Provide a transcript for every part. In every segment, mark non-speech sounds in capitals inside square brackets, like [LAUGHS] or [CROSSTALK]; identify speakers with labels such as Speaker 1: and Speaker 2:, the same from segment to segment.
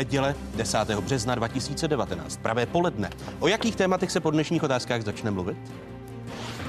Speaker 1: Neděle 10. března 2019. Pravé poledne. O jakých tématech se po dnešních otázkách začne mluvit?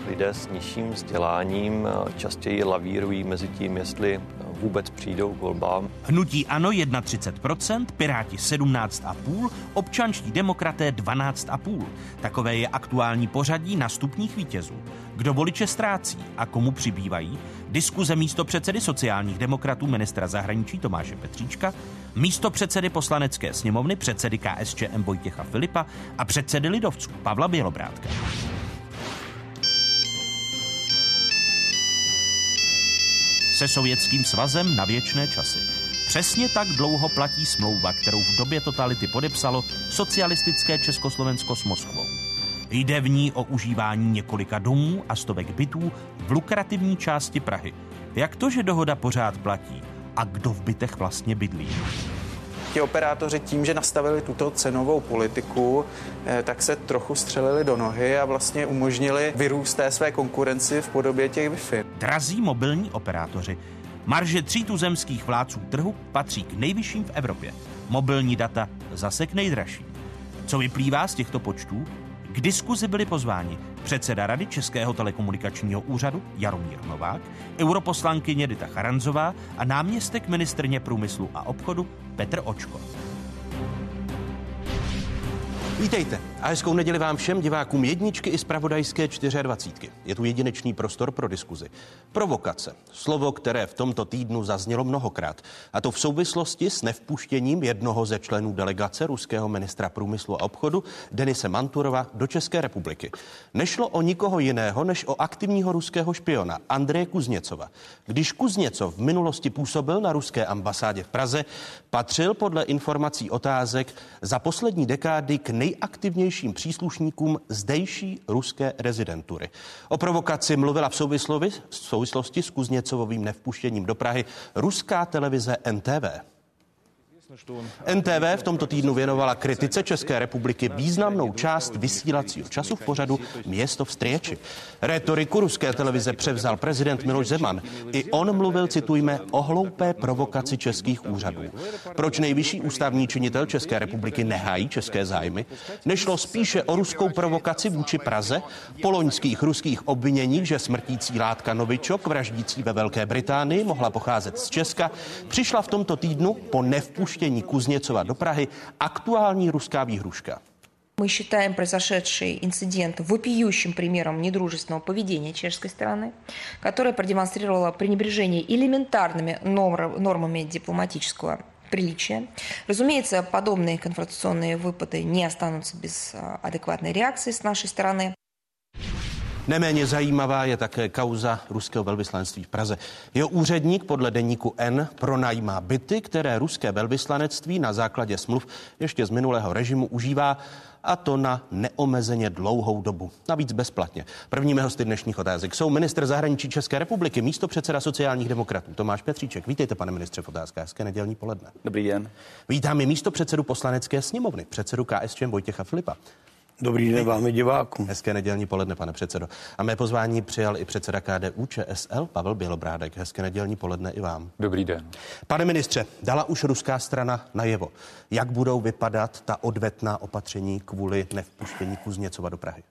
Speaker 2: Lidé s nižším vzděláním častěji lavírují mezi tím, jestli vůbec přijdou k volbám.
Speaker 1: Hnutí ANO 31%, Piráti 17,5%, občanští demokraté 12,5%. Takové je aktuální pořadí nastupních vítězů. Kdo voliče ztrácí a komu přibývají? Diskuze místo předsedy sociálních demokratů ministra zahraničí Tomáše Petříčka, místo předsedy poslanecké sněmovny, předsedy KSČM Vojtěcha Filipa a předsedy lidovců Pavla Bělobrátka. se Sovětským svazem na věčné časy. Přesně tak dlouho platí smlouva, kterou v době totality podepsalo socialistické Československo s Moskvou. Jde v ní o užívání několika domů a stovek bytů v lukrativní části Prahy. Jak to, že dohoda pořád platí? A kdo v bytech vlastně bydlí?
Speaker 3: ti operátoři tím, že nastavili tuto cenovou politiku, eh, tak se trochu střelili do nohy a vlastně umožnili vyrůst té své konkurenci v podobě těch Wi-Fi.
Speaker 1: Drazí mobilní operátoři. Marže tří tuzemských vládců trhu patří k nejvyšším v Evropě. Mobilní data zase k nejdražším. Co vyplývá z těchto počtů? K diskuzi byli pozváni předseda Rady Českého telekomunikačního úřadu Jaromír Novák, europoslankyně Dita Charanzová a náměstek ministrně průmyslu a obchodu Petr Očko. Vítejte a hezkou neděli vám všem divákům jedničky i zpravodajské 24. Je tu jedinečný prostor pro diskuzi. Provokace. Slovo, které v tomto týdnu zaznělo mnohokrát. A to v souvislosti s nevpuštěním jednoho ze členů delegace ruského ministra průmyslu a obchodu Denise Manturova do České republiky. Nešlo o nikoho jiného, než o aktivního ruského špiona Andreje Kuzněcova. Když Kuzněcov v minulosti působil na ruské ambasádě v Praze, patřil podle informací otázek za poslední dekády k nejaktivnějším nejvyšším příslušníkům zdejší ruské rezidentury. O provokaci mluvila v souvislosti s Kuzněcovým nevpuštěním do Prahy ruská televize NTV. NTV v tomto týdnu věnovala kritice České republiky významnou část vysílacího času v pořadu Město v Striječi. Retoriku ruské televize převzal prezident Miloš Zeman. I on mluvil, citujme, o hloupé provokaci českých úřadů. Proč nejvyšší ústavní činitel České republiky nehájí české zájmy? Nešlo spíše o ruskou provokaci vůči Praze, poloňských ruských obvinění, že smrtící látka Novičok, vraždící ve Velké Británii, mohla pocházet z Česka, přišla v tomto týdnu po nevpuštění впущении Кузнецова до Праги актуальней русская игрушка.
Speaker 4: Мы считаем произошедший инцидент вопиющим примером недружественного поведения чешской стороны, которая продемонстрировала пренебрежение элементарными нормами дипломатического приличия. Разумеется, подобные конфронтационные выпады не останутся без адекватной реакции с нашей стороны.
Speaker 1: Neméně zajímavá je také kauza ruského velvyslanectví v Praze. Jeho úředník podle deníku N pronajímá byty, které ruské velvyslanectví na základě smluv ještě z minulého režimu užívá a to na neomezeně dlouhou dobu. Navíc bezplatně. Prvními hosty dnešních otázek jsou minister zahraničí České republiky, místo předseda sociálních demokratů Tomáš Petříček. Vítejte, pane ministře, v otázkách. Hezké nedělní poledne.
Speaker 3: Dobrý den.
Speaker 1: Vítám i místo předsedu poslanecké sněmovny, předsedu KSČM Vojtěcha Filipa.
Speaker 5: Dobrý den vám divákům.
Speaker 1: Hezké nedělní poledne, pane předsedo. A mé pozvání přijal i předseda KDU ČSL Pavel Bělobrádek. Hezké nedělní poledne i vám.
Speaker 6: Dobrý den.
Speaker 1: Pane ministře, dala už ruská strana najevo, jak budou vypadat ta odvetná opatření kvůli nevpuštění Kuzněcova do Prahy?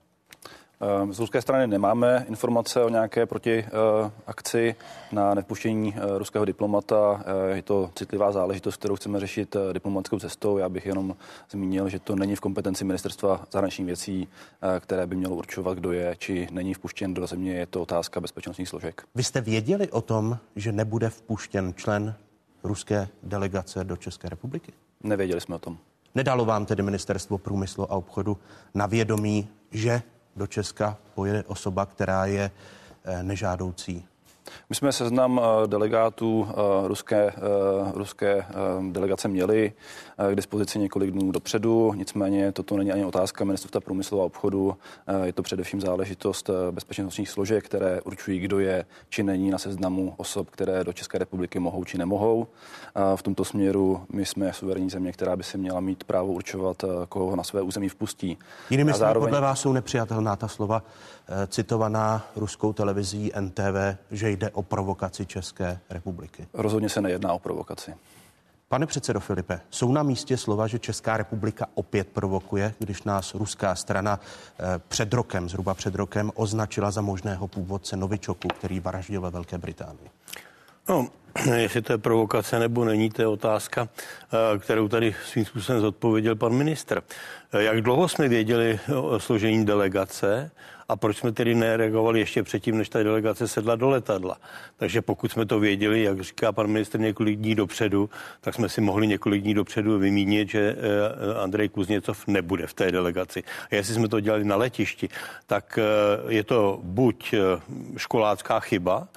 Speaker 6: Ehm, z ruské strany nemáme informace o nějaké protiakci na nepuštění eh, ruského diplomata. Eh, je to citlivá záležitost, kterou chceme řešit eh, diplomatickou cestou. Já bych jenom zmínil, že to není v kompetenci ministerstva zahraničních věcí, které by mělo určovat, kdo je či není vpuštěn do země. Je to otázka bezpečnostních složek.
Speaker 1: Vy jste věděli o tom, že nebude vpuštěn člen ruské delegace do České republiky?
Speaker 6: Nevěděli jsme o tom.
Speaker 1: Nedalo vám tedy ministerstvo průmyslu a obchodu na vědomí, že do Česka pojede osoba, která je eh, nežádoucí
Speaker 6: my jsme seznam eh, delegátů eh, ruské, eh, ruské delegace měli k dispozici několik dnů dopředu, nicméně toto není ani otázka ministerstva průmyslu a obchodu, je to především záležitost bezpečnostních složek, které určují, kdo je či není na seznamu osob, které do České republiky mohou či nemohou. V tomto směru my jsme suverénní země, která by si měla mít právo určovat, koho na své území vpustí.
Speaker 1: Jinými slovy, zároveň... podle vás jsou nepřijatelná ta slova citovaná ruskou televizí NTV, že jde o provokaci České republiky.
Speaker 6: Rozhodně se nejedná o provokaci.
Speaker 1: Pane předsedo Filipe, jsou na místě slova, že Česká republika opět provokuje, když nás ruská strana eh, před rokem, zhruba před rokem, označila za možného původce Novičoku, který vraždil ve Velké Británii?
Speaker 5: No, jestli to je provokace nebo není, to je otázka, eh, kterou tady svým způsobem zodpověděl pan ministr. Eh, jak dlouho jsme věděli o složení delegace a proč jsme tedy nereagovali ještě předtím, než ta delegace sedla do letadla. Takže pokud jsme to věděli, jak říká pan ministr několik dní dopředu, tak jsme si mohli několik dní dopředu vymínit, že eh, Andrej Kuzněcov nebude v té delegaci. A jestli jsme to dělali na letišti, tak je to buď školácká chyba,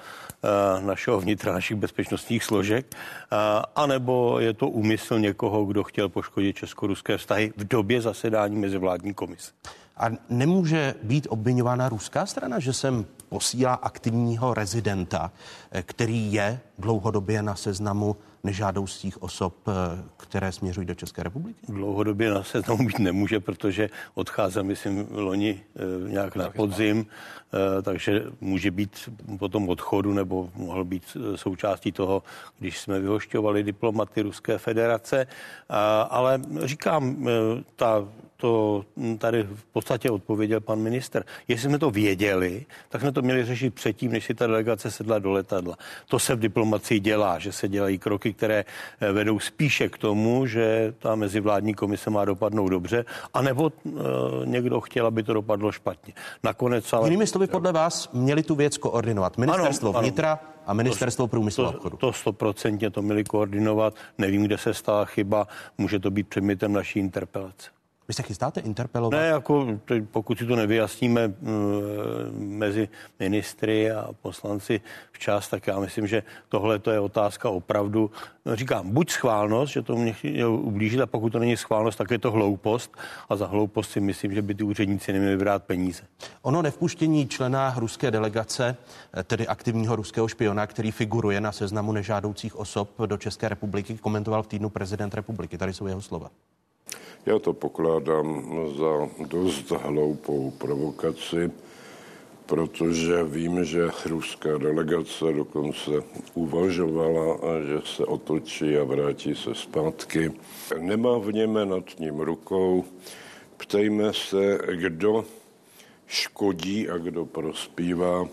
Speaker 5: Eh, našeho vnitra, našich bezpečnostních složek, eh, anebo je to úmysl někoho, kdo chtěl poškodit česko-ruské vztahy v době zasedání mezivládní komise.
Speaker 1: A nemůže být obvinována ruská strana, že sem posílá aktivního rezidenta, eh, který je dlouhodobě na seznamu nežádoucích osob, eh, které směřují do České republiky?
Speaker 5: Dlouhodobě na seznamu být nemůže, protože odchází, myslím, loni eh, nějak na podzim, takže může být po tom odchodu nebo mohl být součástí toho, když jsme vyhošťovali diplomaty Ruské federace. Ale říkám, ta to tady v podstatě odpověděl pan minister. Jestli jsme to věděli, tak jsme to měli řešit předtím, než si ta delegace sedla do letadla. To se v diplomacii dělá, že se dělají kroky, které eh, vedou spíše k tomu, že ta mezivládní komise má dopadnout dobře, anebo uh, někdo chtěl, aby to dopadlo špatně. Nakonec ale...
Speaker 1: Jinými slovy, podle vás měli tu věc koordinovat ministerstvo ano, vnitra ano. a ministerstvo průmyslu a obchodu.
Speaker 5: To stoprocentně to měli koordinovat. Nevím, kde se stala chyba. Může to být předmětem naší interpelace.
Speaker 1: Vy se chystáte interpelovat?
Speaker 5: Ne, jako pokud si to nevyjasníme uh, mezi ministry a poslanci včas, tak já myslím, že tohle to je otázka opravdu, no, říkám, buď schválnost, že to mě ublížit, a pokud to není schválnost, tak je to hloupost a za hloupost si myslím, že by ty úředníci neměli brát peníze.
Speaker 1: Ono nevpuštění člena ruské delegace, eh, tedy aktivního ruského špiona, který figuruje na seznamu nežádoucích osob do České republiky, komentoval v týdnu prezident republiky. Tady jsou jeho slova.
Speaker 7: Já to pokládám za dost hloupou provokaci, protože vím, že ruská delegace dokonce uvažovala, že se otočí a vrátí se zpátky. Nemá v něme nad ním rukou. Ptejme se, kdo škodí a kdo prospívá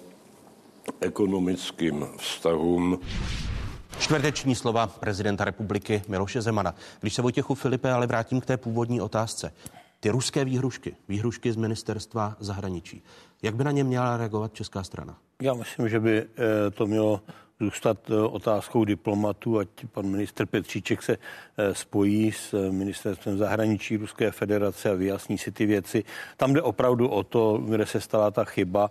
Speaker 7: ekonomickým vztahům
Speaker 1: Čtvrteční slova prezidenta republiky Miloše Zemana. Když se Vojtěchu Filipe ale vrátím k té původní otázce. Ty ruské výhrušky, výhrušky z ministerstva zahraničí, jak by na ně měla reagovat česká strana?
Speaker 5: Já myslím, že by eh, to mělo zůstat eh, otázkou diplomatů, ať pan minister Petříček se eh, spojí s ministerstvem zahraničí Ruské federace a vyjasní si ty věci. Tam jde opravdu o to, kde se stala ta chyba,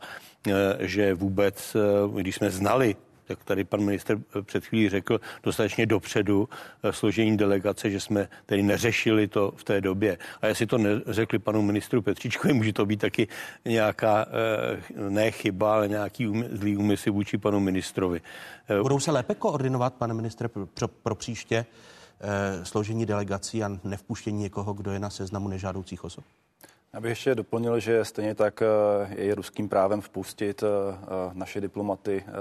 Speaker 5: že vůbec, když jsme znali jak tady pan minister před chvílí řekl, dostatečně dopředu eh, složení delegace, že jsme tedy neřešili to v té době. A jestli to neřekli panu ministru Petříčkovi, může to být taky nějaká eh, ne chyba, ale nějaký zlý úmysl vůči panu ministrovi.
Speaker 1: Eh, Budou se lépe koordinovat, pane ministře, pro, pro příště složení delegací a nevpuštění někoho, kdo je na seznamu nežádoucích osob?
Speaker 6: Já bych ještě doplnil, že stejně tak eh, je ruským právem vpustit eh, naše diplomaty eh,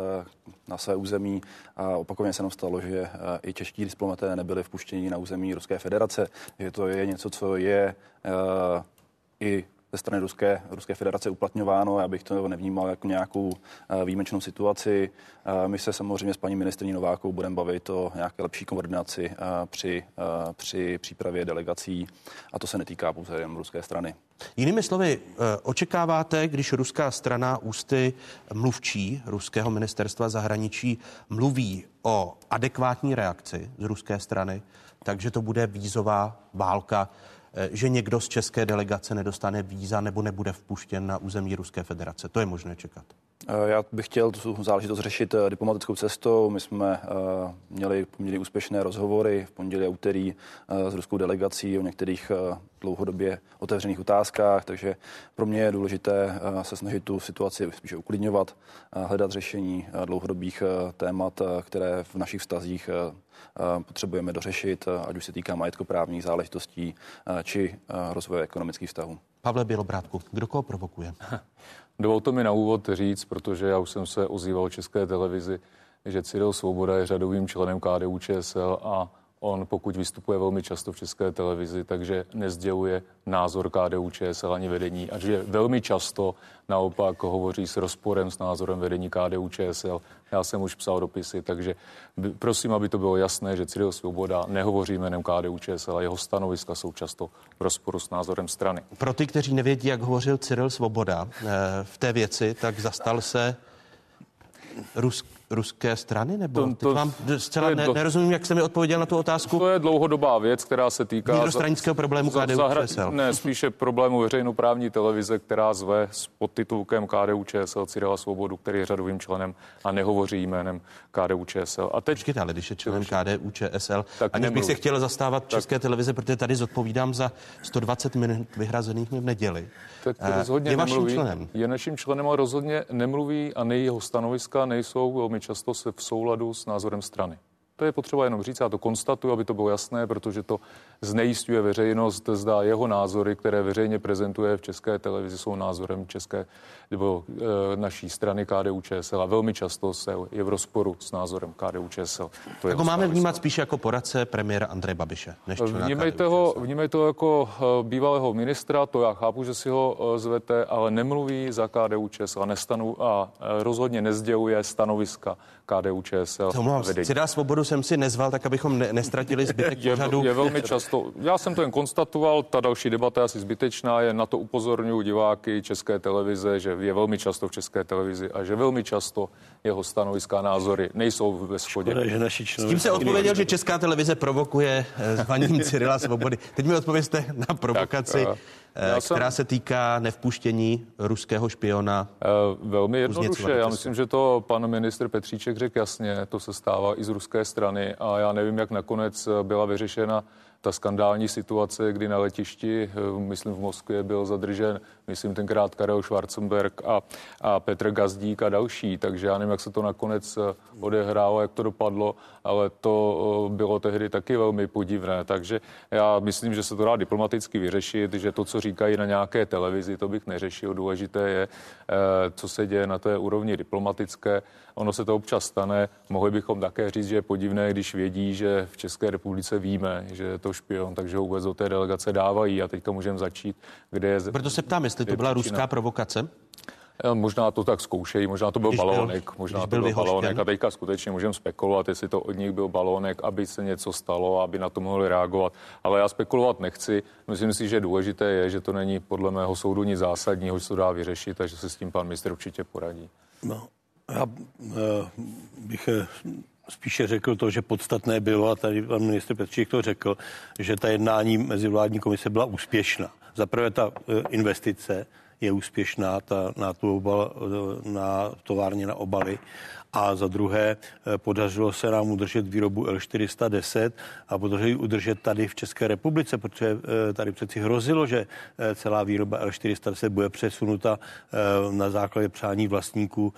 Speaker 6: na své území. A opakovaně se nám stalo, že i čeští diplomaté nebyli vpuštěni na území Ruské federace, že to je něco, co je i ze strany Ruské, Ruské federace uplatňováno. Já bych to nevnímal jako nějakou eh, výjimečnou situaci. Eh, my se samozřejmě s paní ministrní Novákou budeme bavit o nějaké lepší koordinaci eh, při, při přípravě delegací a to se netýká pouze jen ruské strany.
Speaker 1: Jinými slovy, očekáváte, když ruská strana ústy mluvčí ruského ministerstva zahraničí mluví o adekvátní reakci z ruské strany, takže to bude vízová válka že někdo z české delegace nedostane víza nebo nebude vpuštěn na území Ruské federace. To je možné čekat.
Speaker 6: Eh, já bych chtěl tu záležitost řešit eh, diplomatickou cestou. My jsme měli poměrně úspěšné rozhovory v pondělí a úterý s ruskou delegací o některých dlouhodobě otevřených otázkách, takže pro mě je důležité se snažit tu situaci spíše uklidňovat, hledat řešení dlouhodobých témat, které v našich vztazích potřebujeme dořešit, ať už se týká majetkoprávních záležitostí či rozvoje ekonomických vztahů.
Speaker 1: Pavle Bělobrátku, kdo koho provokuje? [LAUGHS]
Speaker 8: Dovolte mi na úvod říct, protože já už jsem se ozýval České televizi, že Cyril Svoboda je řadovým členem KDU ČSL a on pokud vystupuje velmi často v české televizi, takže nezděluje názor KDU ČSL ani vedení a že velmi často naopak hovoří s rozporem s názorem vedení KDU ČSL. Já jsem už psal dopisy, takže prosím, aby to bylo jasné, že Cyril Svoboda nehovoří jménem KDU ČSL a jeho stanoviska jsou často v rozporu s názorem strany.
Speaker 1: Pro ty, kteří nevědí, jak hovořil Cyril Svoboda eh, v té věci, tak zastal se Rusk, ruské strany? Nebo to, to, vám zcela ne, nerozumím, jak jste mi odpověděl na tu otázku?
Speaker 8: To je dlouhodobá věc, která se týká...
Speaker 1: Vnitrostranického problému KDU zahra, ČSL.
Speaker 8: Ne, spíše problému veřejnoprávní televize, která zve s podtitulkem KDU ČSL Cyrila Svobodu, který je řadovým členem a nehovoří jménem KDU ČSL.
Speaker 1: A teď... Počkejte, ale když je členem KDU ČSL, tak aniž bych se chtěl zastávat tak... České televize, protože tady zodpovídám za 120 minut vyhrazených v neděli.
Speaker 8: Tak to eh, rozhodně je nemluví, členem. Je naším členem, ale rozhodně nemluví a nej jeho stanoviska nejsou velmi často se v souladu s názorem strany. To je potřeba jenom říct, já to konstatuju, aby to bylo jasné, protože to znejistuje veřejnost, zda jeho názory, které veřejně prezentuje v české televizi, jsou názorem české nebo e, naší strany KDU ČSL a velmi často se je v rozporu s názorem KDU ČSL.
Speaker 1: To jako máme vnímat spíše jako poradce premiéra Andreje Babiše. Než
Speaker 8: vnímejte, ho, vnímejte ho jako e, bývalého ministra, to já chápu, že si ho e, zvete, ale nemluví za KDU ČSL a, nestanu, a rozhodně nezděluje stanoviska KDU ČSL.
Speaker 1: Cida svobodu jsem si nezval, tak abychom ne, nestratili zbytek [LAUGHS]
Speaker 8: je,
Speaker 1: pořadu.
Speaker 8: Je velmi často. Já jsem to jen konstatoval, ta další debata je asi zbytečná, je na to upozorňuji diváky České televize, že je velmi často v České televizi a že velmi často jeho stanoviska a názory nejsou ve shodě.
Speaker 1: S tím se odpověděl, že Česká televize provokuje eh, zvaním Cyrila Svobody. Teď mi odpověste na provokaci. Tak, uh, která se týká nevpuštění ruského špiona.
Speaker 8: Velmi jednoduše. Já myslím, že to pan ministr Petříček řekl jasně. To se stává i z ruské strany a já nevím, jak nakonec byla vyřešena ta skandální situace, kdy na letišti, myslím v Moskvě, byl zadržen myslím tenkrát Karel Schwarzenberg a, a Petr Gazdík a další, takže já nevím, jak se to nakonec eh, odehrálo, jak to dopadlo, ale to eh, bylo tehdy taky velmi podivné, takže já myslím, že se to dá diplomaticky vyřešit, že to, co říkají na nějaké televizi, to bych neřešil, důležité je, eh, co se děje na té úrovni diplomatické, ono se to občas stane, mohli bychom také říct, že je podivné, když vědí, že v České republice víme, že je to špion, takže ho vůbec do té delegace dávají. A teďka můžeme začít, kde je...
Speaker 1: Proto se ptám, jestli to byla ruská provokace?
Speaker 8: Eh, možná to tak zkoušejí, možná to byl když balónek, byl, možná to byl, byl balónek a teďka skutečně můžeme spekulovat, jestli to od nich byl balónek, aby se něco stalo, aby na to mohli reagovat. Ale já spekulovat nechci. Myslím si, že důležité je, že to není podle mého soudu nic zásadního, že se to dá vyřešit a že se s tím pan ministr určitě poradí.
Speaker 5: No, já uh, bych eh, spíše řekl to, že podstatné bylo, a tady pan ministr Petřík to řekl, že ta jednání mezi vládní komise byla úspěšná. Za prvé ta e, investice je úspěšná, ta na, tu obal, e, na továrně na obaly a za druhé eh, podařilo se nám udržet výrobu L410 a podařilo ji udržet tady v České republice, protože eh, tady přeci hrozilo, že eh, celá výroba L410 bude přesunuta na základě přání vlastníků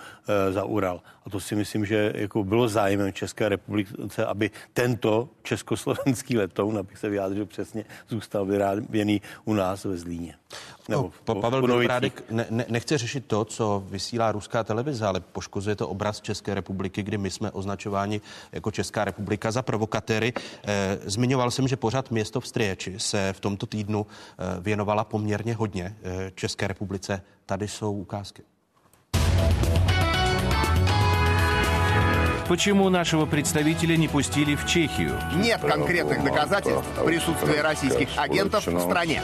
Speaker 5: za Ural. A to si myslím, že jako bylo zájmem České republice, aby tento československý letoun, abych se vyjádřil přesně, zůstal vyráběný u nás ve Zlíně.
Speaker 1: Nebo no, Pavel Bělobrádek ne, ne, nechce řešit to, co vysílá ruská televize, ale poškozuje to obraz České republiky, kdy my jsme označováni jako Česká republika za provokatéry. Eh, zmiňoval jsem, že pořád město v Striječi se v tomto týdnu eh, věnovala poměrně hodně eh, České republice. Tady jsou ukázky.
Speaker 9: Почему нашего представителя не пустили в Чехию?
Speaker 10: Нет конкретных доказательств присутствия российских агентов в стране.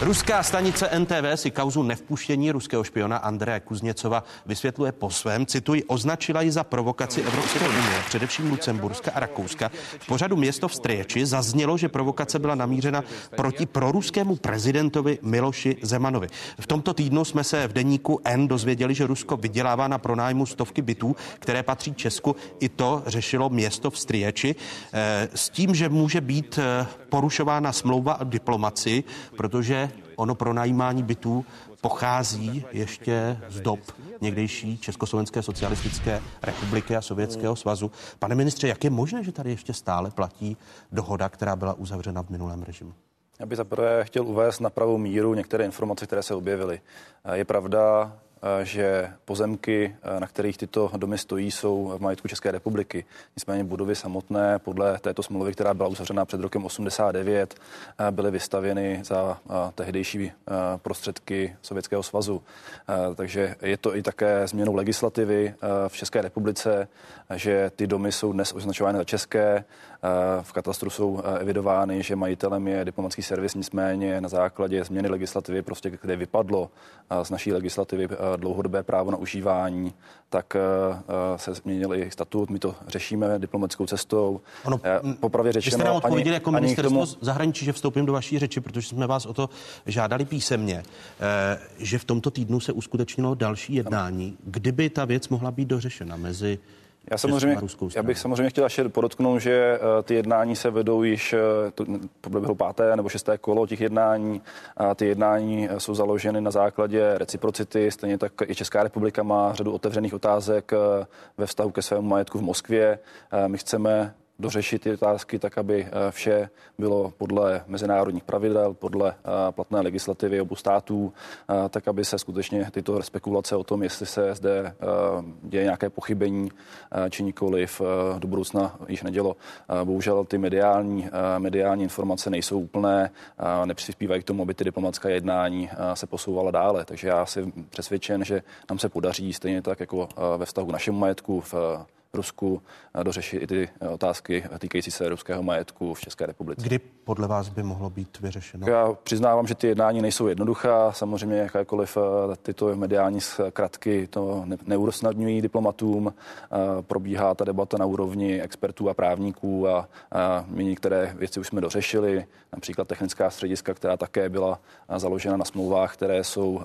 Speaker 1: Ruská stanice NTV si kauzu nevpuštění ruského špiona Andreje Kuzněcova vysvětluje po svém, cituji, označila ji za provokaci Evropské unie, především Lucemburska a Rakouska. V pořadu město v Strieči zaznělo, že provokace byla namířena proti proruskému prezidentovi Miloši Zemanovi. V tomto týdnu jsme se v deníku N dozvěděli, že Rusko vydělává na pronájmu stovky bytů, které patří Česku. I to řešilo město v Strieči eh, s tím, že může být eh, porušována smlouva o diplomaci, protože ono pronajímání bytů pochází ještě z dob někdejší Československé socialistické republiky a Sovětského svazu. Pane ministře, jak je možné, že tady ještě stále platí dohoda, která byla uzavřena v minulém režimu?
Speaker 6: Já bych zaprvé chtěl uvést na pravou míru některé informace, které se objevily. Je pravda, že pozemky, na kterých tyto domy stojí, jsou v majetku České republiky. Nicméně budovy samotné podle této smlouvy, která byla uzavřena před rokem 89, byly vystavěny za tehdejší prostředky Sovětského svazu. Takže je to i také změnou legislativy v České republice, že ty domy jsou dnes označovány za české, v katastru jsou evidovány, že majitelem je diplomatický servis, nicméně na základě změny legislativy, prostě kde vypadlo z naší legislativy dlouhodobé právo na užívání, tak se změnil i statut. My to řešíme diplomatickou cestou.
Speaker 1: Ono, Popravě řečeno. Vy jste nám odpověděli jako ministerstvo tomu... zahraničí, že vstoupím do vaší řeči, protože jsme vás o to žádali písemně, eh, že v tomto týdnu se uskutečnilo další jednání. Kdyby ta věc mohla být dořešena mezi
Speaker 6: já, samozřejmě, já bych samozřejmě chtěl ještě podotknout, že uh, ty jednání se vedou již, uh, to proběhlo páté nebo šesté kolo těch jednání. A ty jednání uh, jsou založeny na základě reciprocity. Stejně tak i Česká republika má řadu otevřených otázek ve vztahu ke svému majetku v Moskvě. My chceme dořešit ty otázky tak, aby eh, vše bylo podle mezinárodních pravidel, podle eh, platné legislativy obou států, eh, tak, aby se skutečně tyto spekulace o tom, jestli se zde děje nějaké pochybení či nikoliv, do budoucna již nedělo. Bohužel ty mediální, mediální informace nejsou úplné, nepřispívají k tomu, aby ty diplomatické jednání se posouvala dále. Takže já jsem přesvědčen, že nám se podaří stejně tak jako ve vztahu k našemu majetku v Rusku dořešit i ty eh, otázky týkající se ruského majetku v České republice.
Speaker 1: Kdy podle vás by mohlo být vyřešeno?
Speaker 6: Já přiznávám, že ty jednání nejsou jednoduchá. Samozřejmě jakékoliv eh, tyto mediální zkratky to neurosnadňují diplomatům. Eh, probíhá ta debata na úrovni expertů a právníků a my některé věci už jsme dořešili. Například technická střediska, která také byla založena na smlouvách, které jsou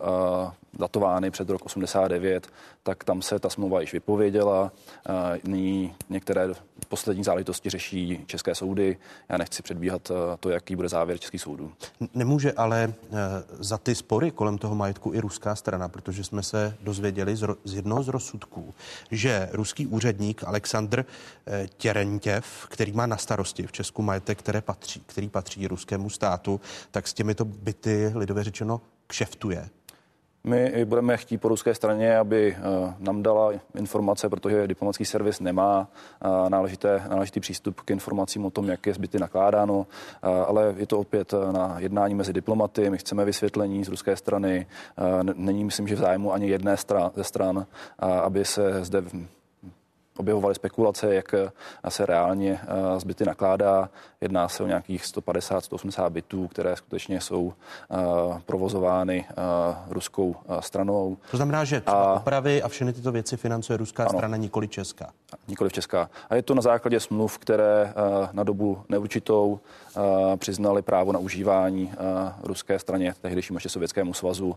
Speaker 6: datovány před rok 89, tak tam se ta smlouva již vypověděla. Nyní některé poslední záležitosti řeší české soudy. Já nechci předbíhat eh, to, jaký bude závěr českých soudů.
Speaker 1: Nemůže ale eh, za ty spory kolem toho majetku i ruská strana, protože jsme se dozvěděli z, z jednoho z rozsudků, že ruský úředník Aleksandr eh, Těrentěv, který má na starosti v Česku majetek, které patří, který patří ruskému státu, tak s těmito byty lidově řečeno kšeftuje.
Speaker 6: My budeme chtít po ruské straně, aby eh, nám dala informace, protože diplomatický servis nemá eh, náležité, náležitý přístup k informacím o tom, jak je zbyty nakládáno, eh, ale je to opět na jednání mezi diplomaty. My chceme vysvětlení z ruské strany. Není, myslím, že v zájmu ani jedné ze stran, aby se zde objevovaly spekulace, jak eh, se reálně eh, zbyty nakládá. Jedná se o nějakých 150-180 bytů, které skutečně jsou eh, provozovány ruskou stranou.
Speaker 1: To znamená, že třeba a, opravy a všechny tyto věci financuje ruská ano, strana, nikoli česká.
Speaker 6: Nikoli česká. A je to na základě smluv, které na dobu neurčitou přiznali právo na užívání ruské straně, tehdejšímu ještě Sovětskému svazu,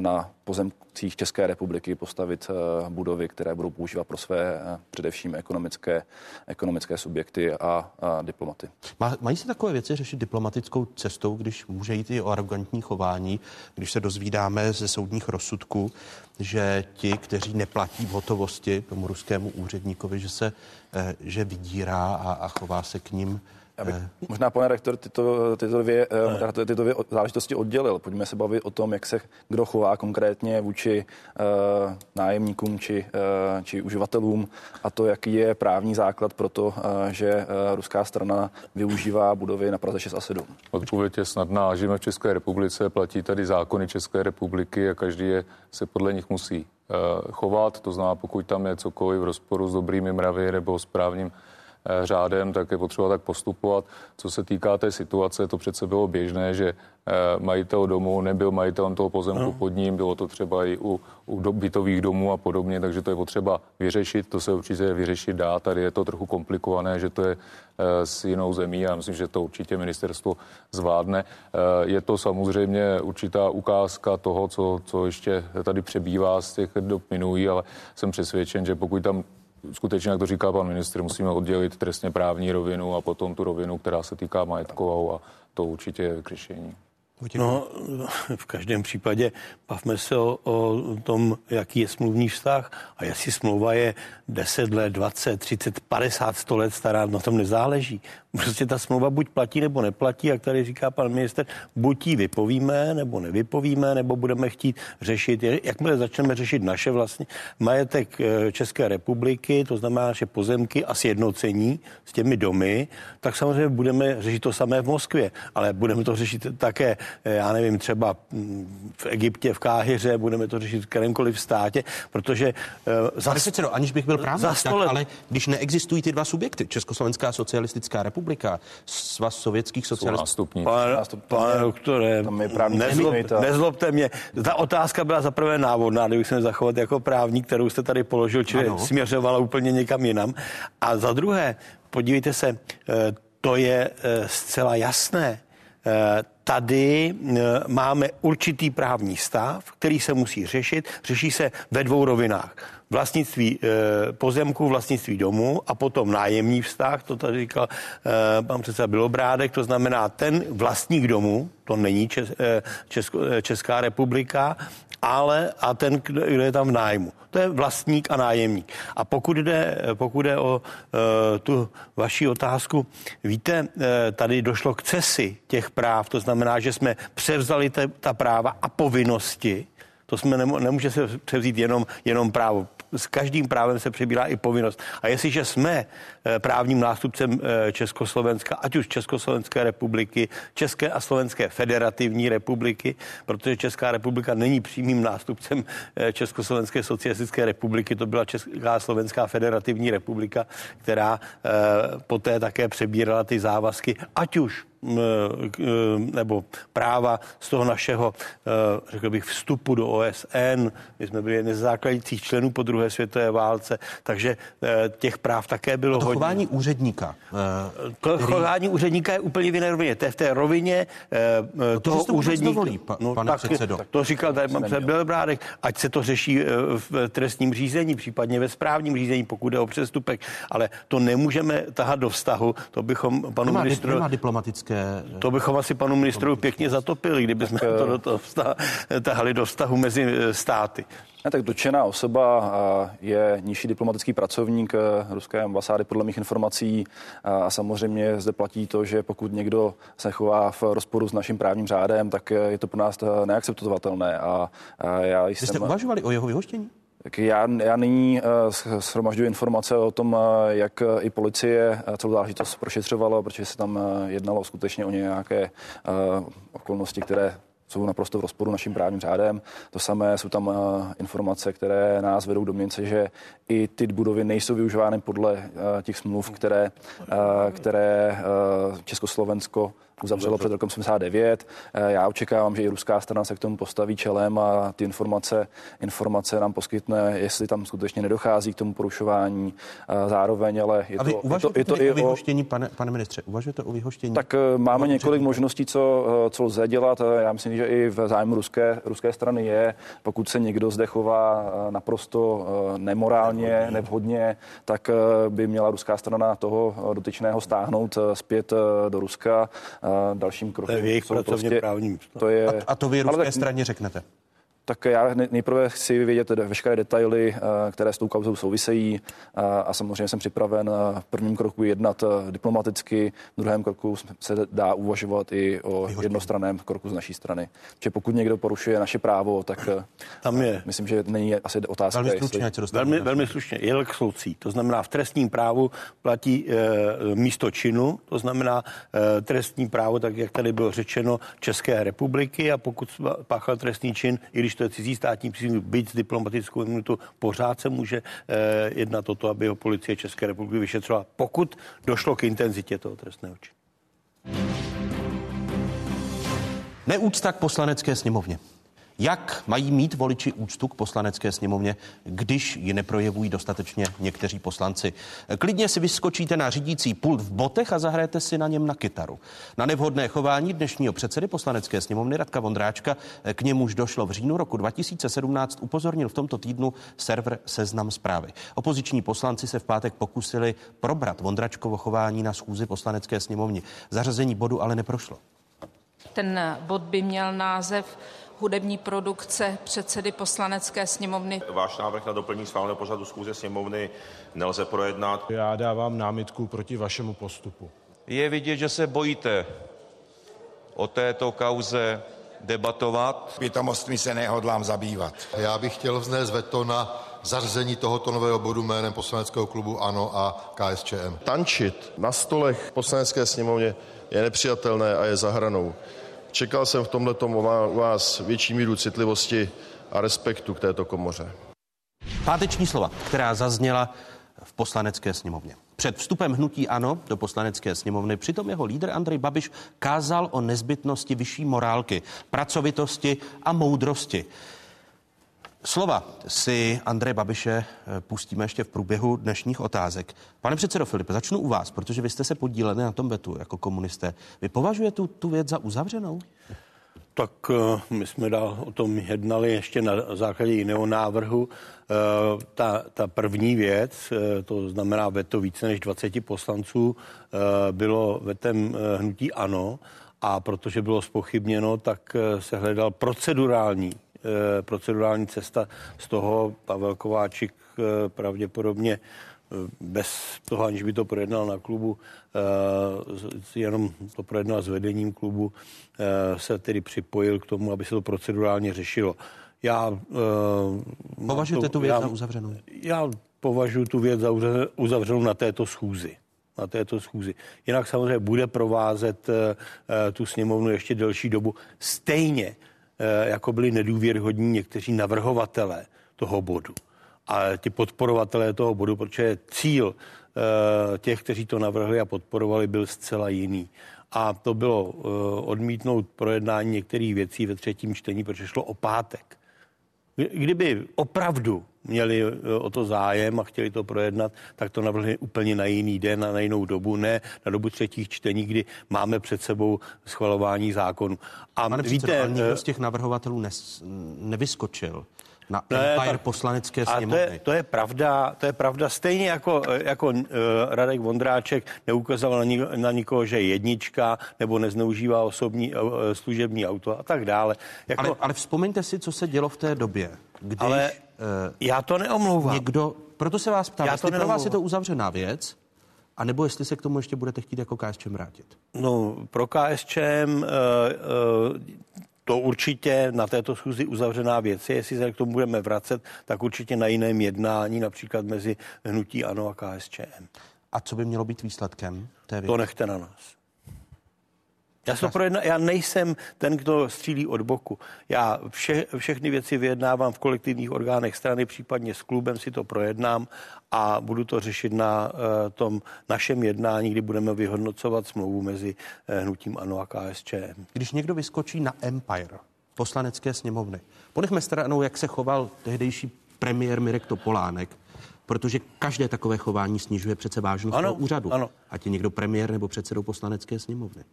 Speaker 6: na pozemcích České republiky postavit budovy, které budou používat pro své především ekonomické, ekonomické subjekty a, diplomaty.
Speaker 1: Mají se takové věci řešit diplomatickou cestou, když může jít i o arrogantní chování, když se dozvídáme ze soudních rozsudků, že ti, kteří neplatí v hotovosti tomu ruskému úředníkovi, že se eh, že vydírá a, a chová se k ním
Speaker 6: já bych možná, pane rektor, tyto, tyto, dvě, eh, tyto dvě záležitosti oddělil. Pojďme se bavit o tom, jak se kdo chová konkrétně vůči uh, nájemníkům či, uh, či uživatelům a to, jaký je právní základ pro to, uh, že uh, ruská strana využívá budovy na Praze 6 a 7.
Speaker 8: Odpověď je snadná. Žijeme v České republice, platí tady zákony České republiky a každý je, se podle nich musí chovat. To znamená, pokud tam je cokoliv v rozporu s dobrými mravy nebo s právním Eh, řádem, tak je potřeba tak postupovat. Co se týká té situace, to přece bylo běžné, že eh, majitel domu nebyl majitelem toho pozemku no. pod ním, bylo to třeba i u, u bytových domů a podobně, takže to je potřeba vyřešit, to se určitě vyřešit dá. Tady je to trochu komplikované, že to je eh, s jinou zemí, já myslím, že to určitě ministerstvo zvládne. Je to samozřejmě určitá ukázka toho, co, co ještě tady přebývá z těch dob minulých, ale jsem přesvědčen, že pokud tam skutečně, jak to říká pan ministr, musíme oddělit trestně právní rovinu a potom tu rovinu, která se týká majetkovou a to určitě je k řešení.
Speaker 5: No, v každém případě bavme se o, o tom, jaký je smluvní vztah a jestli smlouva je 10 let, 20, 30, 50, 100 let stará, na tom nezáleží. Prostě ta smlouva buď platí nebo neplatí, jak tady říká pan minister, buď ji vypovíme nebo nevypovíme, nebo budeme chtít řešit, jakmile začneme řešit naše vlastně majetek eh, České republiky, to znamená naše pozemky a sjednocení s těmi domy, tak samozřejmě budeme řešit to samé v Moskvě, ale budeme to řešit také, já nevím, třeba mm, v Egyptě, v Káhyře, budeme to řešit v kterémkoliv státě, protože
Speaker 1: uh, za, předsedo, aniž bych byl právě, tak, ale když neexistují ty dva subjekty, Československá socialistická republika, svaz sovětských socialistů.
Speaker 5: Pane, pane doktore, nezlob, nezlobte mě. Ta otázka byla zaprvé návodná, kdybych se zachovat jako právník, kterou jste tady položil, čili ano. směřovala úplně někam jinam. A za druhé, podívejte se, eh, to je eh, zcela jasné. Eh, tady máme určitý právní stav, který se musí řešit. Řeší se ve dvou rovinách. Vlastnictví pozemku, vlastnictví domu a potom nájemní vztah, to tady říkal pan předseda Bilobrádek, to znamená ten vlastník domu, to není Česko, Česká republika, ale a ten, kdo je tam v nájmu. To je vlastník a nájemník. A pokud jde, pokud jde o uh, tu vaši otázku, víte, uh, tady došlo k cesi těch práv, to znamená, že jsme převzali te, ta práva a povinnosti, to jsme nemů- nemůže se převzít jenom, jenom právo s každým právem se přebírá i povinnost. A jestliže jsme eh, právním nástupcem eh, Československa, ať už Československé republiky, České a Slovenské federativní republiky, protože Česká republika není přímým nástupcem eh, Československé socialistické republiky, to byla Česká a Slovenská federativní republika, která poté také přebírala ty závazky, ať už nebo práva z toho našeho, řekl bych, vstupu do OSN. My jsme byli jeden z základních členů po druhé světové válce, takže těch práv také bylo
Speaker 1: to
Speaker 5: hodně.
Speaker 1: chování úředníka.
Speaker 5: To který... chování úředníka je úplně v jiné rovině. To je v té rovině no to toho úředníka.
Speaker 1: Dovolí, pa, no, pane tak, předsedo.
Speaker 5: To říkal tady pan Bělebrádek, ať se to řeší v trestním řízení, případně ve správním řízení, pokud je o přestupek, ale to nemůžeme tahat do vztahu, to bychom panu
Speaker 1: nemá,
Speaker 5: ministru...
Speaker 1: Nemá diplomatické
Speaker 5: politické... To bychom asi panu ministru pěkně zatopili, kdyby jsme to do toho vztah, tahali do vztahu mezi eh, státy.
Speaker 6: Ne, tak dočená osoba je nižší diplomatický pracovník eh, ruské ambasády podle mých informací a samozřejmě zde platí to, že pokud někdo se chová v rozporu s naším právním řádem, tak je to pro nás eh, neakceptovatelné. A,
Speaker 1: a já jsem... Vy jste uvažovali o jeho vyhoštění?
Speaker 6: Tak já, já nyní uh, shromažďuji informace o tom, uh, jak uh, i policie celou záležitost prošetřovala, protože se tam jednalo skutečně o nějaké okolnosti, které jsou naprosto v rozporu naším právním řádem. To samé jsou tam informace, které nás vedou do měnce, že i ty budovy nejsou využívány podle těch smluv, které, které Československo uzavřelo před rokem 79. Eh, já očekávám, že i ruská strana se k tomu postaví čelem a ty informace, informace nám poskytne, jestli tam skutečně nedochází k tomu porušování. Eh, zároveň, ale je
Speaker 1: a vy
Speaker 6: to, je to,
Speaker 1: je to i o vyhoštění, pane, pane ministře, uvažujete o vyhoštění?
Speaker 6: Tak eh, máme několik možností, co, co lze dělat. Já myslím, že i v zájmu ruské, ruské strany je, pokud se někdo zde chová naprosto nemorálně, nevhodně, tak by měla ruská strana toho dotyčného stáhnout zpět do Ruska dalším krokem.
Speaker 5: To je v jejich pracovně prostě, právním.
Speaker 1: To je, a, a to vy ruské tak, straně řeknete?
Speaker 6: Tak já nejprve chci vědět veškeré detaily, eh, které s tou kauzou souvisejí a samozřejmě jsem připraven eh, v prvním kroku jednat eh, diplomaticky, v druhém kroku se dá uvažovat i o jednostranném kroku z naší strany. Že pokud někdo porušuje naše právo, tak
Speaker 5: tam je.
Speaker 6: myslím, že není asi otázka.
Speaker 1: Velmi slušně,
Speaker 6: jestli...
Speaker 5: velmi, velmi slušně. Je soucí. To znamená, v trestním právu platí e, místo činu, to znamená e, trestní právo, tak jak tady bylo řečeno, České republiky a pokud páchal trestný čin, i když když to je cizí státní příslušník, byť s diplomatickou imunitou, pořád se může eh, jednat o to, aby ho policie České republiky vyšetřovala, pokud došlo k intenzitě toho trestného činu.
Speaker 1: Neúcta k poslanecké sněmovně. Jak mají mít voliči úctu k poslanecké sněmovně, když ji neprojevují dostatečně někteří poslanci? Klidně si vyskočíte na řídící pult v botech a zahrajete si na něm na kytaru. Na nevhodné chování dnešního předsedy poslanecké sněmovny Radka Vondráčka, k němuž došlo v říjnu roku 2017, upozornil v tomto týdnu server Seznam zprávy. Opoziční poslanci se v pátek pokusili probrat Vondračkovo chování na schůzi poslanecké sněmovny. Zařazení bodu ale neprošlo.
Speaker 11: Ten bod by měl název hudební produkce předsedy poslanecké sněmovny.
Speaker 12: Váš návrh na doplnění schváleného pořadu schůze sněmovny nelze projednat.
Speaker 13: Já dávám námitku proti vašemu postupu.
Speaker 12: Je vidět, že se bojíte o této kauze debatovat.
Speaker 14: Pitomostmi se nehodlám zabývat.
Speaker 15: Já bych chtěl vznést veto na zařazení tohoto nového bodu jménem poslaneckého klubu ANO a KSČM.
Speaker 16: Tančit na stolech poslanecké sněmovně je nepřijatelné a je za hranou. Čekal jsem v tomhle u vás větší míru citlivosti a respektu k této komoře.
Speaker 1: Páteční slova, která zazněla v poslanecké sněmovně. Před vstupem hnutí ANO do poslanecké sněmovny přitom jeho lídr Andrej Babiš kázal o nezbytnosti vyšší morálky, pracovitosti a moudrosti. Slova si Andreje Babiše eh, pustíme ještě v průběhu dnešních otázek. Pane předsedo Filipe, začnu u vás, protože vy jste se podíleli na tom vetu jako komunisté. Vy považujete tu, tu věc za uzavřenou?
Speaker 5: Tak eh, my jsme dál o tom jednali ještě na základě jiného návrhu. Eh, ta, ta první věc, to znamená veto více než 20 poslanců, bylo vetem hnutí ANO a protože bylo spochybněno, tak se hledal procedurální procedurální cesta. Z toho Pavel Kováčik eh, pravděpodobně eh, bez toho, aniž by to projednal na klubu, jenom to projednal s vedením klubu, se tedy připojil k tomu, aby se to procedurálně řešilo. Já,
Speaker 1: Považujete tu věc já, za uzavřenou?
Speaker 5: Já považuji tu věc za uzavřenou na této schůzi na této schůzi. Jinak samozřejmě bude provázet tu sněmovnu ještě delší dobu. Stejně Eh, jako byli nedůvěrhodní někteří navrhovatelé toho bodu a ti podporovatelé toho bodu, protože cíl eh, těch, kteří to navrhli a podporovali, byl zcela jiný. A to bylo eh, odmítnout projednání některých věcí ve třetím čtení, protože šlo o pátek. Kdyby opravdu měli eh, o to zájem a chtěli to projednat, tak to navrhli úplně na jiný den a na jinou dobu, ne na dobu třetích čtení, kdy máme před sebou schvalování zákonu.
Speaker 1: A Pane víte, předsedo, ale nikdo z těch navrhovatelů nes, nevyskočil na ne, Empire tak, poslanecké sněmovny.
Speaker 5: To je, to je pravda, to je pravda. Stejně jako, jako uh, Radek Vondráček neukazoval na, na nikoho, že je jednička nebo nezneužívá osobní uh, služební auto a tak dále.
Speaker 1: Jako, ale, ale vzpomeňte si, co se dělo v té době, když
Speaker 5: ale uh, já to neomlouvám.
Speaker 1: Někdo, proto se vás ptám, jestli pro vás je to uzavřená věc, a nebo jestli se k tomu ještě budete chtít jako KSČM vrátit?
Speaker 5: No, pro KSČM uh, uh, to určitě na této schůzi uzavřená věc je. Jestli se k tomu budeme vracet, tak určitě na jiném jednání, například mezi Hnutí Ano a KSČM.
Speaker 1: A co by mělo být výsledkem té věci?
Speaker 5: To nechte na nás. Já, to projedna, já nejsem ten, kdo střílí od boku. Já vše, všechny věci vyjednávám v kolektivních orgánech strany, případně s klubem si to projednám a budu to řešit na uh, tom našem jednání, kdy budeme vyhodnocovat smlouvu mezi uh, hnutím ANO a KSČM.
Speaker 1: Když někdo vyskočí na Empire, poslanecké sněmovny, ponechme stranou, jak se choval tehdejší premiér Mirek Topolánek, protože každé takové chování snižuje přece vážnost ano, toho úřadu. Ano. Ať je někdo premiér nebo předsedou poslanecké sněmovny.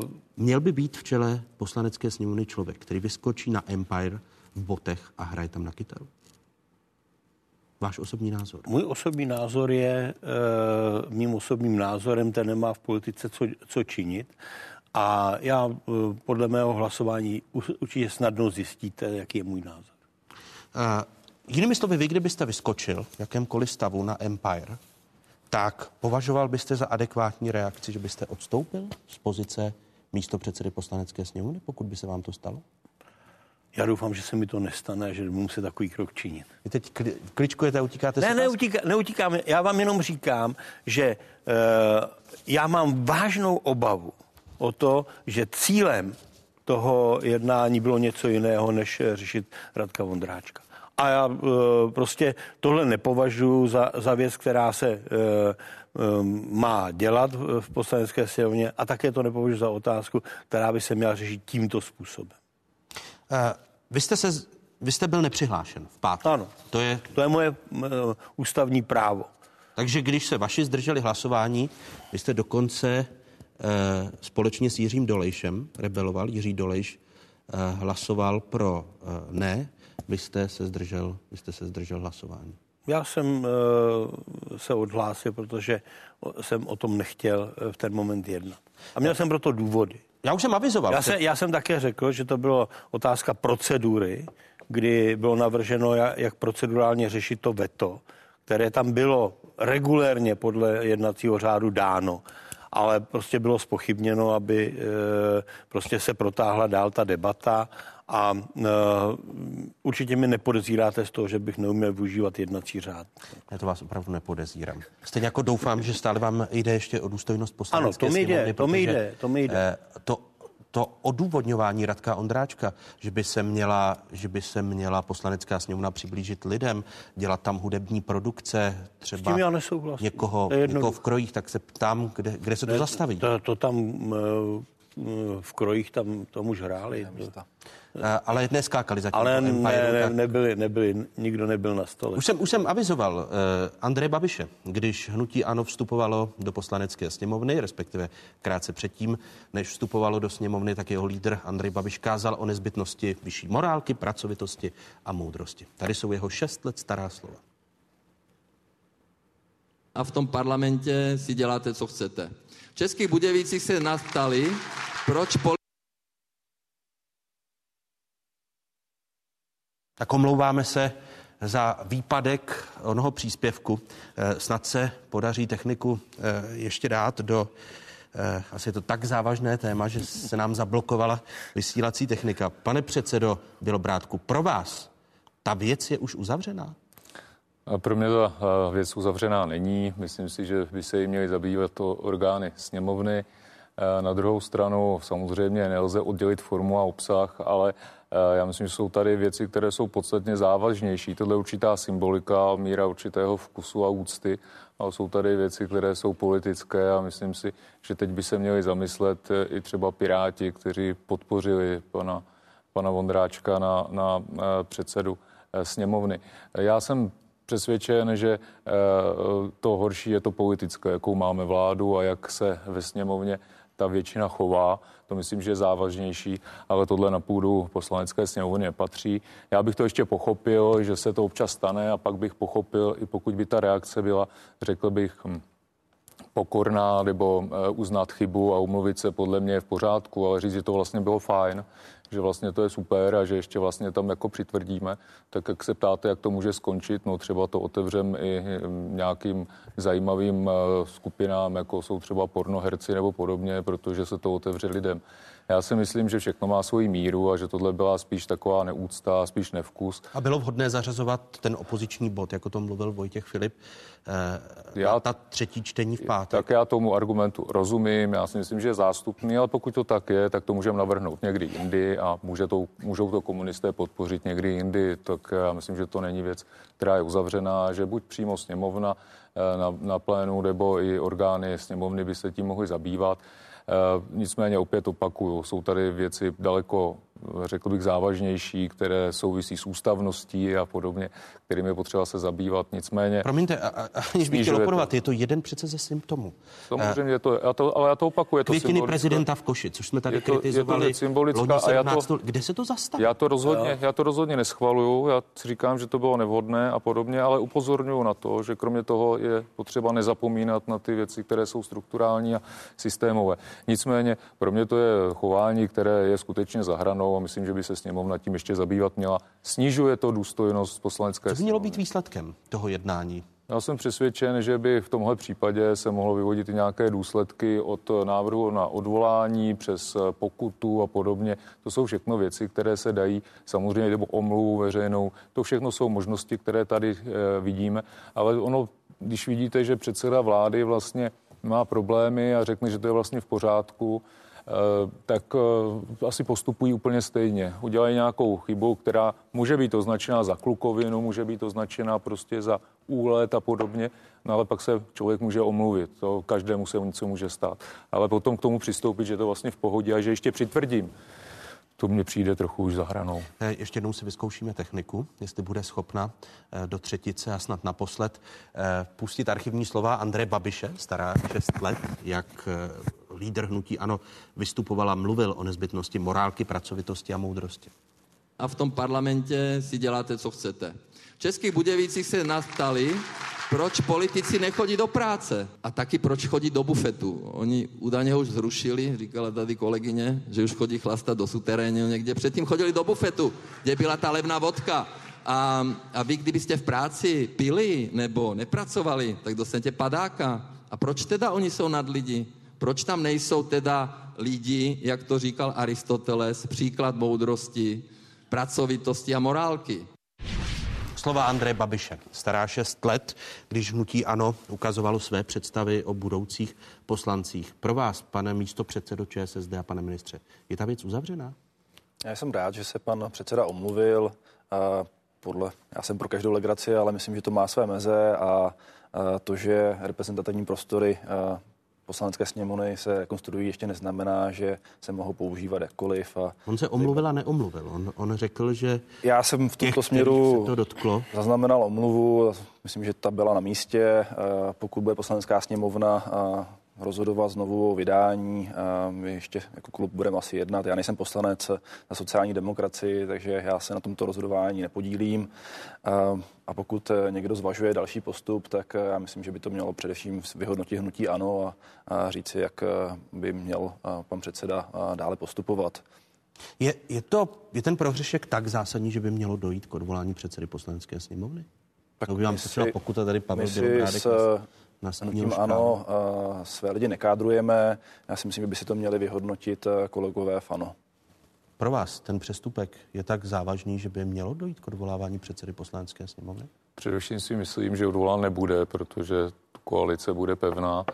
Speaker 1: Uh... Měl by být v čele poslanecké sněmovny člověk, který vyskočí na Empire v botech a hraje tam na kytaru. Váš osobní názor?
Speaker 5: Můj osobní názor je, uh, mým osobním názorem, ten nemá v politice co, co činit. A já uh, podle mého hlasování určitě snadno zjistíte, jaký je můj názor.
Speaker 1: Uh, Jinými slovy, vy kdybyste vyskočil v jakémkoliv stavu na Empire, tak považoval byste za adekvátní reakci, že byste odstoupil z pozice místo předsedy poslanecké sněmovny, pokud by se vám to stalo?
Speaker 5: Já doufám, že se mi to nestane, že budu se takový krok činit.
Speaker 1: Vy teď kli, kličkujete, utíkáte
Speaker 5: Ne, neutíká, neutíkám. Já vám jenom říkám, že uh, já mám vážnou obavu o to, že cílem toho jednání bylo něco jiného, než řešit Radka Vondráčka. A já e, prostě tohle nepovažuji za, za věc, která se e, e, má dělat v poslanecké sněmovně a také to nepovažuji za otázku, která by se měla řešit tímto způsobem.
Speaker 1: Vy jste se vy jste byl nepřihlášen v pátek.
Speaker 5: Ano. To je, to je moje uh, ústavní právo.
Speaker 1: Takže když se vaši zdrželi hlasování, vy jste dokonce uh, společně s Jiřím Dolejšem rebeloval. Jiří Dolejš hlasoval pro uh, ne, vy jste se zdržel, vy jste se zdržel hlasování.
Speaker 5: Já jsem uh, se odhlásil, protože jsem o tom nechtěl v ten moment jednat. A měl jsem proto důvody.
Speaker 1: Já už jsem avizoval.
Speaker 5: Já, se, já jsem také řekl, že to bylo otázka procedury, kdy bylo navrženo, jak procedurálně řešit to veto, které tam bylo regulérně podle jednacího řádu dáno ale prostě bylo spochybněno, aby eh, prostě se protáhla dál ta debata a uh, určitě mi nepodezíráte z toho, že bych neuměl využívat jednací řád.
Speaker 1: Já to vás opravdu nepodezírám. Stejně jako doufám, že stále vám jde ještě o důstojnost poslanecké
Speaker 5: Ano, to mi
Speaker 1: jde,
Speaker 5: to mi jde, to mi jde.
Speaker 1: To to odůvodňování Radka Ondráčka, že by se měla, že by se měla poslanecká sněmovna přiblížit lidem, dělat tam hudební produkce, třeba
Speaker 5: já
Speaker 1: někoho, někoho v krojích, tak se ptám, kde, kde se to ne, zastaví.
Speaker 5: To, to tam uh, v krojích tam tomu už hráli.
Speaker 1: Eh, ale neskákali zatím.
Speaker 5: Ale ne, ne, nebyli, nebyli, nikdo nebyl na stole.
Speaker 1: Už jsem, už jsem avizoval uh, Andreje Babiše, když hnutí ANO vstupovalo do poslanecké sněmovny, respektive krátce předtím, než vstupovalo do sněmovny, tak jeho lídr Andrej Babiš kázal o nezbytnosti vyšší morálky, pracovitosti a moudrosti. Tady jsou jeho šest let stará slova.
Speaker 17: A v tom parlamentě si děláte, co chcete. Českých Budějovicích se nás ptali, proč pol-
Speaker 1: Tak omlouváme se za výpadek onoho příspěvku. Eh, snad se podaří techniku eh, ještě dát do eh, asi je to tak závažné téma, že se nám zablokovala vysílací technika. Pane předsedo Bělobrátku, pro vás ta věc je už uzavřená?
Speaker 8: Pro mě ta věc uzavřená není. Myslím si, že by se jí měly zabývat to orgány sněmovny. Na druhou stranu samozřejmě nelze oddělit formu a obsah, ale Eh, já myslím, že jsou tady věci, které jsou podstatně závažnější. Tohle je určitá symbolika, míra určitého vkusu a úcty, ale jsou tady věci, které jsou politické a myslím si, že teď by se měli zamyslet eh, i třeba Piráti, kteří podpořili pana, pana Vondráčka na, na eh, předsedu sněmovny. Já jsem přesvědčen, že to horší je to politické, jakou máme vládu a jak se ve sněmovně ta většina chová. To myslím, že je závažnější, ale tohle na půdu poslanecké sněmovny nepatří. Já bych to ještě pochopil, že se to občas stane a pak bych pochopil, i pokud by ta reakce byla, řekl bych, hm, pokorná nebo eh, uznat chybu a umluvit se podle mě je v pořádku, ale říct, že to vlastně bylo fajn, že vlastně to je super a že ještě vlastně tam jako přitvrdíme, tak jak se ptáte, jak to může skončit, no třeba to otevřem i nějakým zajímavým eh, skupinám, jako jsou třeba pornoherci nebo podobně, protože se to otevře lidem. Já si myslím, že všechno má svoji míru a že tohle byla spíš taková neúcta, spíš nevkus.
Speaker 1: A bylo vhodné zařazovat ten opoziční bod, jako to mluvil Vojtěch Filip, eh, já, ta třetí čtení v pátek.
Speaker 8: Tak já tomu argumentu rozumím, já si myslím, že je zástupný, ale pokud to tak je, tak to můžeme navrhnout někdy jindy a může to, můžou to komunisté podpořit někdy jindy, tak já myslím, že to není věc, která je uzavřená, že buď přímo sněmovna eh, na, na plénu nebo i orgány sněmovny by se tím mohly zabývat. Eh, nicméně opět opakuju, jsou tady věci daleko řekl bych, závažnější, které souvisí s ústavností a podobně, kterým je potřeba se zabývat. Nicméně...
Speaker 1: Promiňte, aniž bych chtěl oporovat, to... je to jeden přece ze symptomů.
Speaker 8: Samozřejmě, je to, já to, ale já to opakuju. Je to
Speaker 1: Květiny prezidenta v Koši, což jsme tady
Speaker 8: je to,
Speaker 1: kritizovali.
Speaker 8: Je to symbolická a já to,
Speaker 1: kde se to zastaví?
Speaker 8: Já to rozhodně, já to rozhodně neschvaluju, já si říkám, že to bylo nevhodné a podobně, ale upozorňuji na to, že kromě toho je potřeba nezapomínat na ty věci, které jsou strukturální a systémové. Nicméně pro mě to je chování, které je skutečně zahranou stranou a myslím, že by se sněmovna tím ještě zabývat měla. Snižuje to důstojnost poslanecké
Speaker 1: Co by mělo být výsledkem toho jednání?
Speaker 8: Já jsem přesvědčen, že by v tomhle případě se mohlo vyvodit i nějaké důsledky od návrhu na odvolání přes pokutu a podobně. To jsou všechno věci, které se dají samozřejmě nebo omluvu veřejnou. To všechno jsou možnosti, které tady e, vidíme, ale ono, když vidíte, že předseda vlády vlastně má problémy a řekne, že to je vlastně v pořádku, tak eh, asi postupují úplně stejně. Udělají nějakou chybu, která může být označená za klukovinu, může být označená prostě za úlet a podobně, no ale pak se člověk může omluvit, to každému se něco může stát. Ale potom k tomu přistoupit, že to vlastně v pohodě a že ještě přitvrdím, to mně přijde trochu už za hranou.
Speaker 1: Eh, ještě jednou si vyzkoušíme techniku, jestli bude schopna do třetice a snad naposled pustit archivní slova Andreje Babiše, stará 6 let, jak lídr hnutí ano vystupovala, mluvil o nezbytnosti morálky, pracovitosti a moudrosti.
Speaker 17: A v tom parlamentě si děláte, co chcete. V Českých Budějovicích se nás ptali, proč politici nechodí do práce a taky proč chodí do bufetu. Oni údajně už zrušili, říkala tady kolegyně, že už chodí chlastat do suterénu někde. Předtím chodili do bufetu, kde byla ta levná vodka. A, a vy, kdybyste v práci pili nebo nepracovali, tak dostanete padáka. A proč teda oni jsou nad lidi? Proč tam nejsou teda lidi, jak to říkal Aristoteles, příklad moudrosti, pracovitosti a morálky?
Speaker 1: Slova Andreje Babiše. Stará šest let, když hnutí ANO ukazovalo své představy o budoucích poslancích. Pro vás, pane místo předsedo ČSSD a pane ministře, je ta věc uzavřená?
Speaker 6: Já jsem rád, že se pan předseda omluvil. Podle, já jsem pro každou legraci, ale myslím, že to má své meze a to, že reprezentativní prostory poslanecké sněmovny se rekonstruují, ještě neznamená, že se mohou používat jakkoliv. A
Speaker 1: on se omluvil a neomluvil. On, on řekl, že
Speaker 6: Já jsem v tomto
Speaker 1: těch,
Speaker 6: směru
Speaker 1: se to dotklo.
Speaker 6: zaznamenal omluvu. Myslím, že ta byla na místě. Pokud bude poslanecká sněmovna rozhodovat znovu o vydání. My ještě jako klub budeme asi jednat. Já nejsem poslanec na sociální demokracii, takže já se na tomto rozhodování nepodílím. A pokud někdo zvažuje další postup, tak já myslím, že by to mělo především vyhodnotit hnutí ANO a říci, jak by měl pan předseda dále postupovat.
Speaker 1: Je, je, to, je ten prohřešek tak zásadní, že by mělo dojít k odvolání předsedy poslanecké sněmovny? Tak no, vám se třeba pokuta tady Pavel Bělobrádek
Speaker 6: na tím ano, uh, své lidi nekádrujeme. Já si myslím, že by si to měli vyhodnotit kolegové v ANO.
Speaker 1: Pro vás ten přestupek je tak závažný, že by mělo dojít k odvolávání předsedy poslanecké sněmovny?
Speaker 8: Především si myslím, že odvolán nebude, protože koalice bude pevná.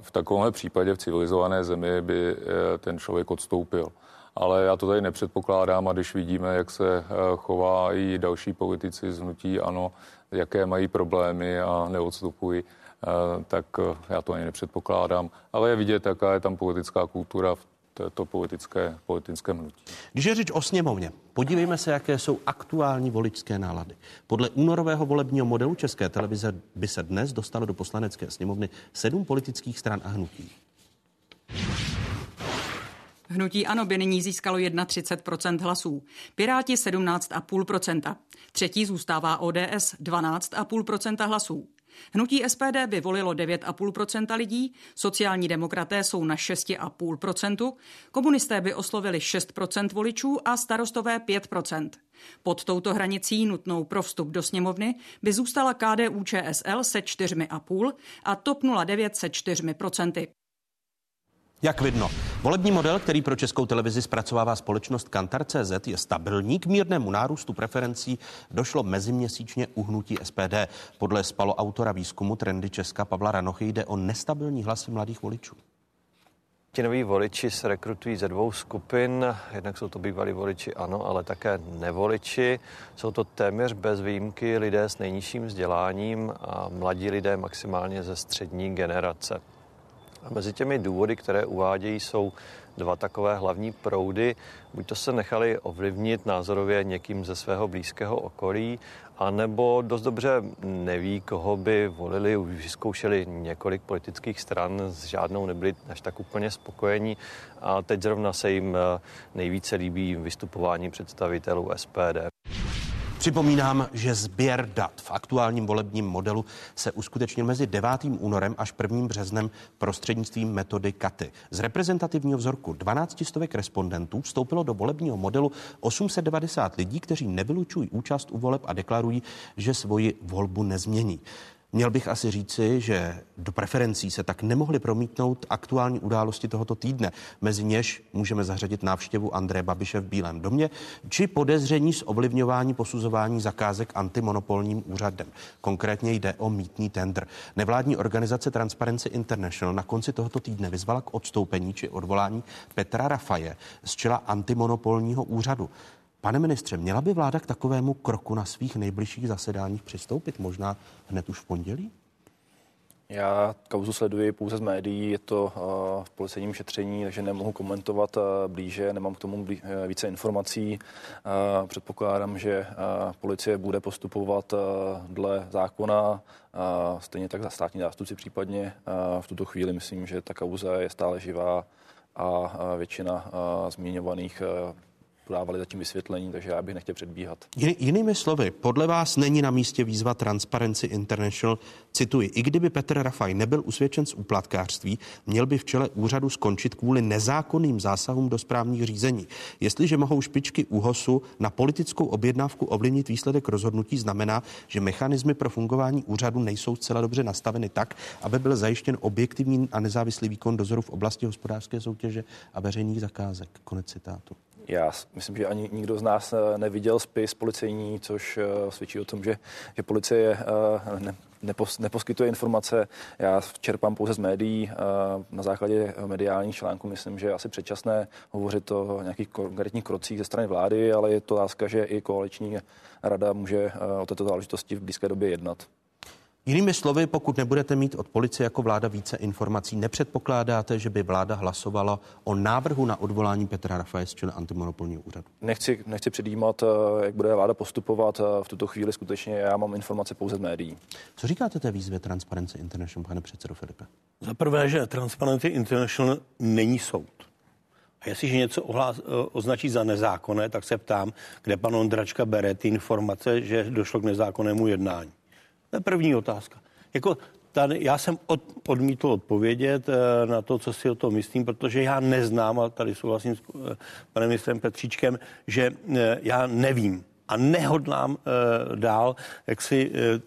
Speaker 8: V takovémhle případě v civilizované zemi by ten člověk odstoupil. Ale já to tady nepředpokládám a když vidíme, jak se chová i další politici z hnutí, ano, jaké mají problémy a neodstupují, eh, tak eh, já to ani nepředpokládám. Ale je vidět, jaká je tam politická kultura v této politické, politickém hnutí.
Speaker 1: Když je řeč o sněmovně, podívejme se, jaké jsou aktuální voličské nálady. Podle únorového volebního modelu České televize by se dnes dostalo do poslanecké sněmovny sedm politických stran a hnutí.
Speaker 18: Hnutí ANO by nyní získalo 31% hlasů, Piráti 17,5% Třetí zůstává ODS 12,5% hlasů. Hnutí SPD by volilo 9,5% lidí, sociální demokraté jsou na 6,5% komunisté by oslovili 6% voličů a starostové 5% Pod touto hranicí nutnou pro vstup do sněmovny by zůstala KDU ČSL se 4,5 a TOP 09 se 4
Speaker 1: jak vidno, volební model, který pro českou televizi zpracovává společnost Kantar.cz, je stabilní. K mírnému nárůstu preferencí došlo meziměsíčně uhnutí SPD. Podle spaloautora výzkumu Trendy Česka Pavla Ranochy jde o nestabilní hlasy mladých voličů.
Speaker 2: Ti noví voliči se rekrutují ze dvou skupin. Jednak jsou to bývalí voliči, ano, ale také nevoliči. Jsou to téměř bez výjimky lidé s nejnižším vzděláním a mladí lidé maximálně ze střední generace. A mezi těmi důvody, které uvádějí, jsou dva takové hlavní proudy. Buď to se nechali ovlivnit názorově někým ze svého blízkého okolí, anebo dost dobře neví, koho by volili. Už vyzkoušeli několik politických stran, s žádnou nebyli až tak úplně spokojení a teď zrovna se jim nejvíce líbí vystupování představitelů SPD.
Speaker 1: Připomínám, že sběr dat v aktuálním volebním modelu se uskutečnil mezi 9. únorem až 1. březnem prostřednictvím metody KATY. Z reprezentativního vzorku 12 stovek respondentů vstoupilo do volebního modelu 890 lidí, kteří nevylučují účast u voleb a deklarují, že svoji volbu nezmění. Měl bych asi říci, že do preferencí se tak nemohly promítnout aktuální události tohoto týdne. Mezi něž můžeme zařadit návštěvu Andreje Babiše v Bílém domě či podezření z ovlivňování posuzování zakázek antimonopolním úřadem. Konkrétně jde o mítný tender. Nevládní organizace Transparency International na konci tohoto týdne vyzvala k odstoupení či odvolání Petra Rafaje z čela antimonopolního úřadu. Pane ministře, měla by vláda k takovému kroku na svých nejbližších zasedáních přistoupit možná hned už v pondělí?
Speaker 6: Já kauzu sleduji pouze z médií, je to v policejním šetření, takže nemohu komentovat blíže, nemám k tomu více informací. Předpokládám, že policie bude postupovat dle zákona, stejně tak za státní zástupci případně. V tuto chvíli myslím, že ta kauza je stále živá a většina zmiňovaných podávali zatím vysvětlení, takže já bych nechtěl předbíhat.
Speaker 1: Jiný, jinými slovy, podle vás není na místě výzva Transparency International, cituji, i kdyby Petr Rafaj nebyl usvědčen z úplatkářství, měl by v čele úřadu skončit kvůli nezákonným zásahům do správních řízení. Jestliže mohou špičky úhosu na politickou objednávku ovlivnit výsledek rozhodnutí, znamená, že mechanismy pro fungování úřadu nejsou zcela dobře nastaveny tak, aby byl zajištěn objektivní a nezávislý výkon dozoru v oblasti hospodářské soutěže a veřejných zakázek. Konec citátu.
Speaker 6: Já myslím, že ani nikdo z nás eh, neviděl spis policejní, což eh, svědčí o tom, že, že policie eh, ne, nepos, neposkytuje informace. Já čerpám pouze z médií. Na základě mediálních článků myslím, že je asi předčasné hovořit o nějakých konkrétních krocích ze strany vlády, ale je to láska, že i koaliční rada může o této záležitosti v blízké době jednat.
Speaker 1: Jinými slovy, pokud nebudete mít od policie jako vláda více informací, nepředpokládáte, že by vláda hlasovala o návrhu na odvolání Petra Rafaje z antimonopolního úřadu?
Speaker 6: Nechci, nechci předjímat, eh, jak bude vláda postupovat. Eh, v tuto chvíli skutečně já mám informace pouze z médií.
Speaker 1: Co říkáte té výzvě Transparency International, pane předsedo Filipe?
Speaker 5: Za prvé, že Transparency International není soud. A jestliže něco ohlás, eh, označí za nezákonné, tak se ptám, kde pan Ondračka bere ty informace, že došlo k nezákonnému jednání. To je první otázka. Jako tady, já jsem od, odmítl odpovědět e, na to, co si o tom myslím, protože já neznám, a tady souhlasím s e, panem ministrem Petříčkem, že e, já nevím, a nehodlám e, dál jak si e,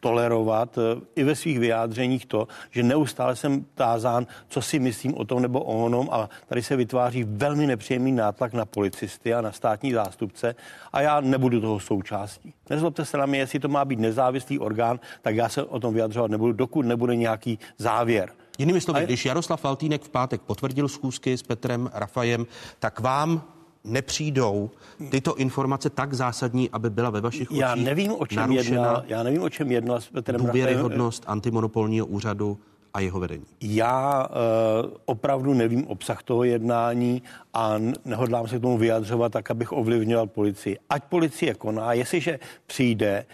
Speaker 5: tolerovat e, i ve svých vyjádřeních to, že neustále jsem tázán, co si myslím o tom nebo o onom a tady se vytváří velmi nepříjemný nátlak na policisty a na státní zástupce a já nebudu toho součástí. Nezlobte se na mě, jestli to má být nezávislý orgán, tak já se o tom vyjadřovat nebudu, dokud nebude nějaký závěr.
Speaker 1: Jinými slovy, když Jaroslav Faltýnek v pátek potvrdil schůzky s Petrem Rafajem, tak vám nepřijdou tyto informace tak zásadní, aby byla ve vašich očích
Speaker 5: já nevím, o čem jednal, Já nevím, o čem jednal s Petrem
Speaker 1: důvěryhodnost antimonopolního úřadu a jeho vedení?
Speaker 5: Já uh, opravdu nevím obsah toho jednání a nehodlám se k tomu vyjadřovat tak, abych ovlivňoval policii. Ať policie koná, jestliže přijde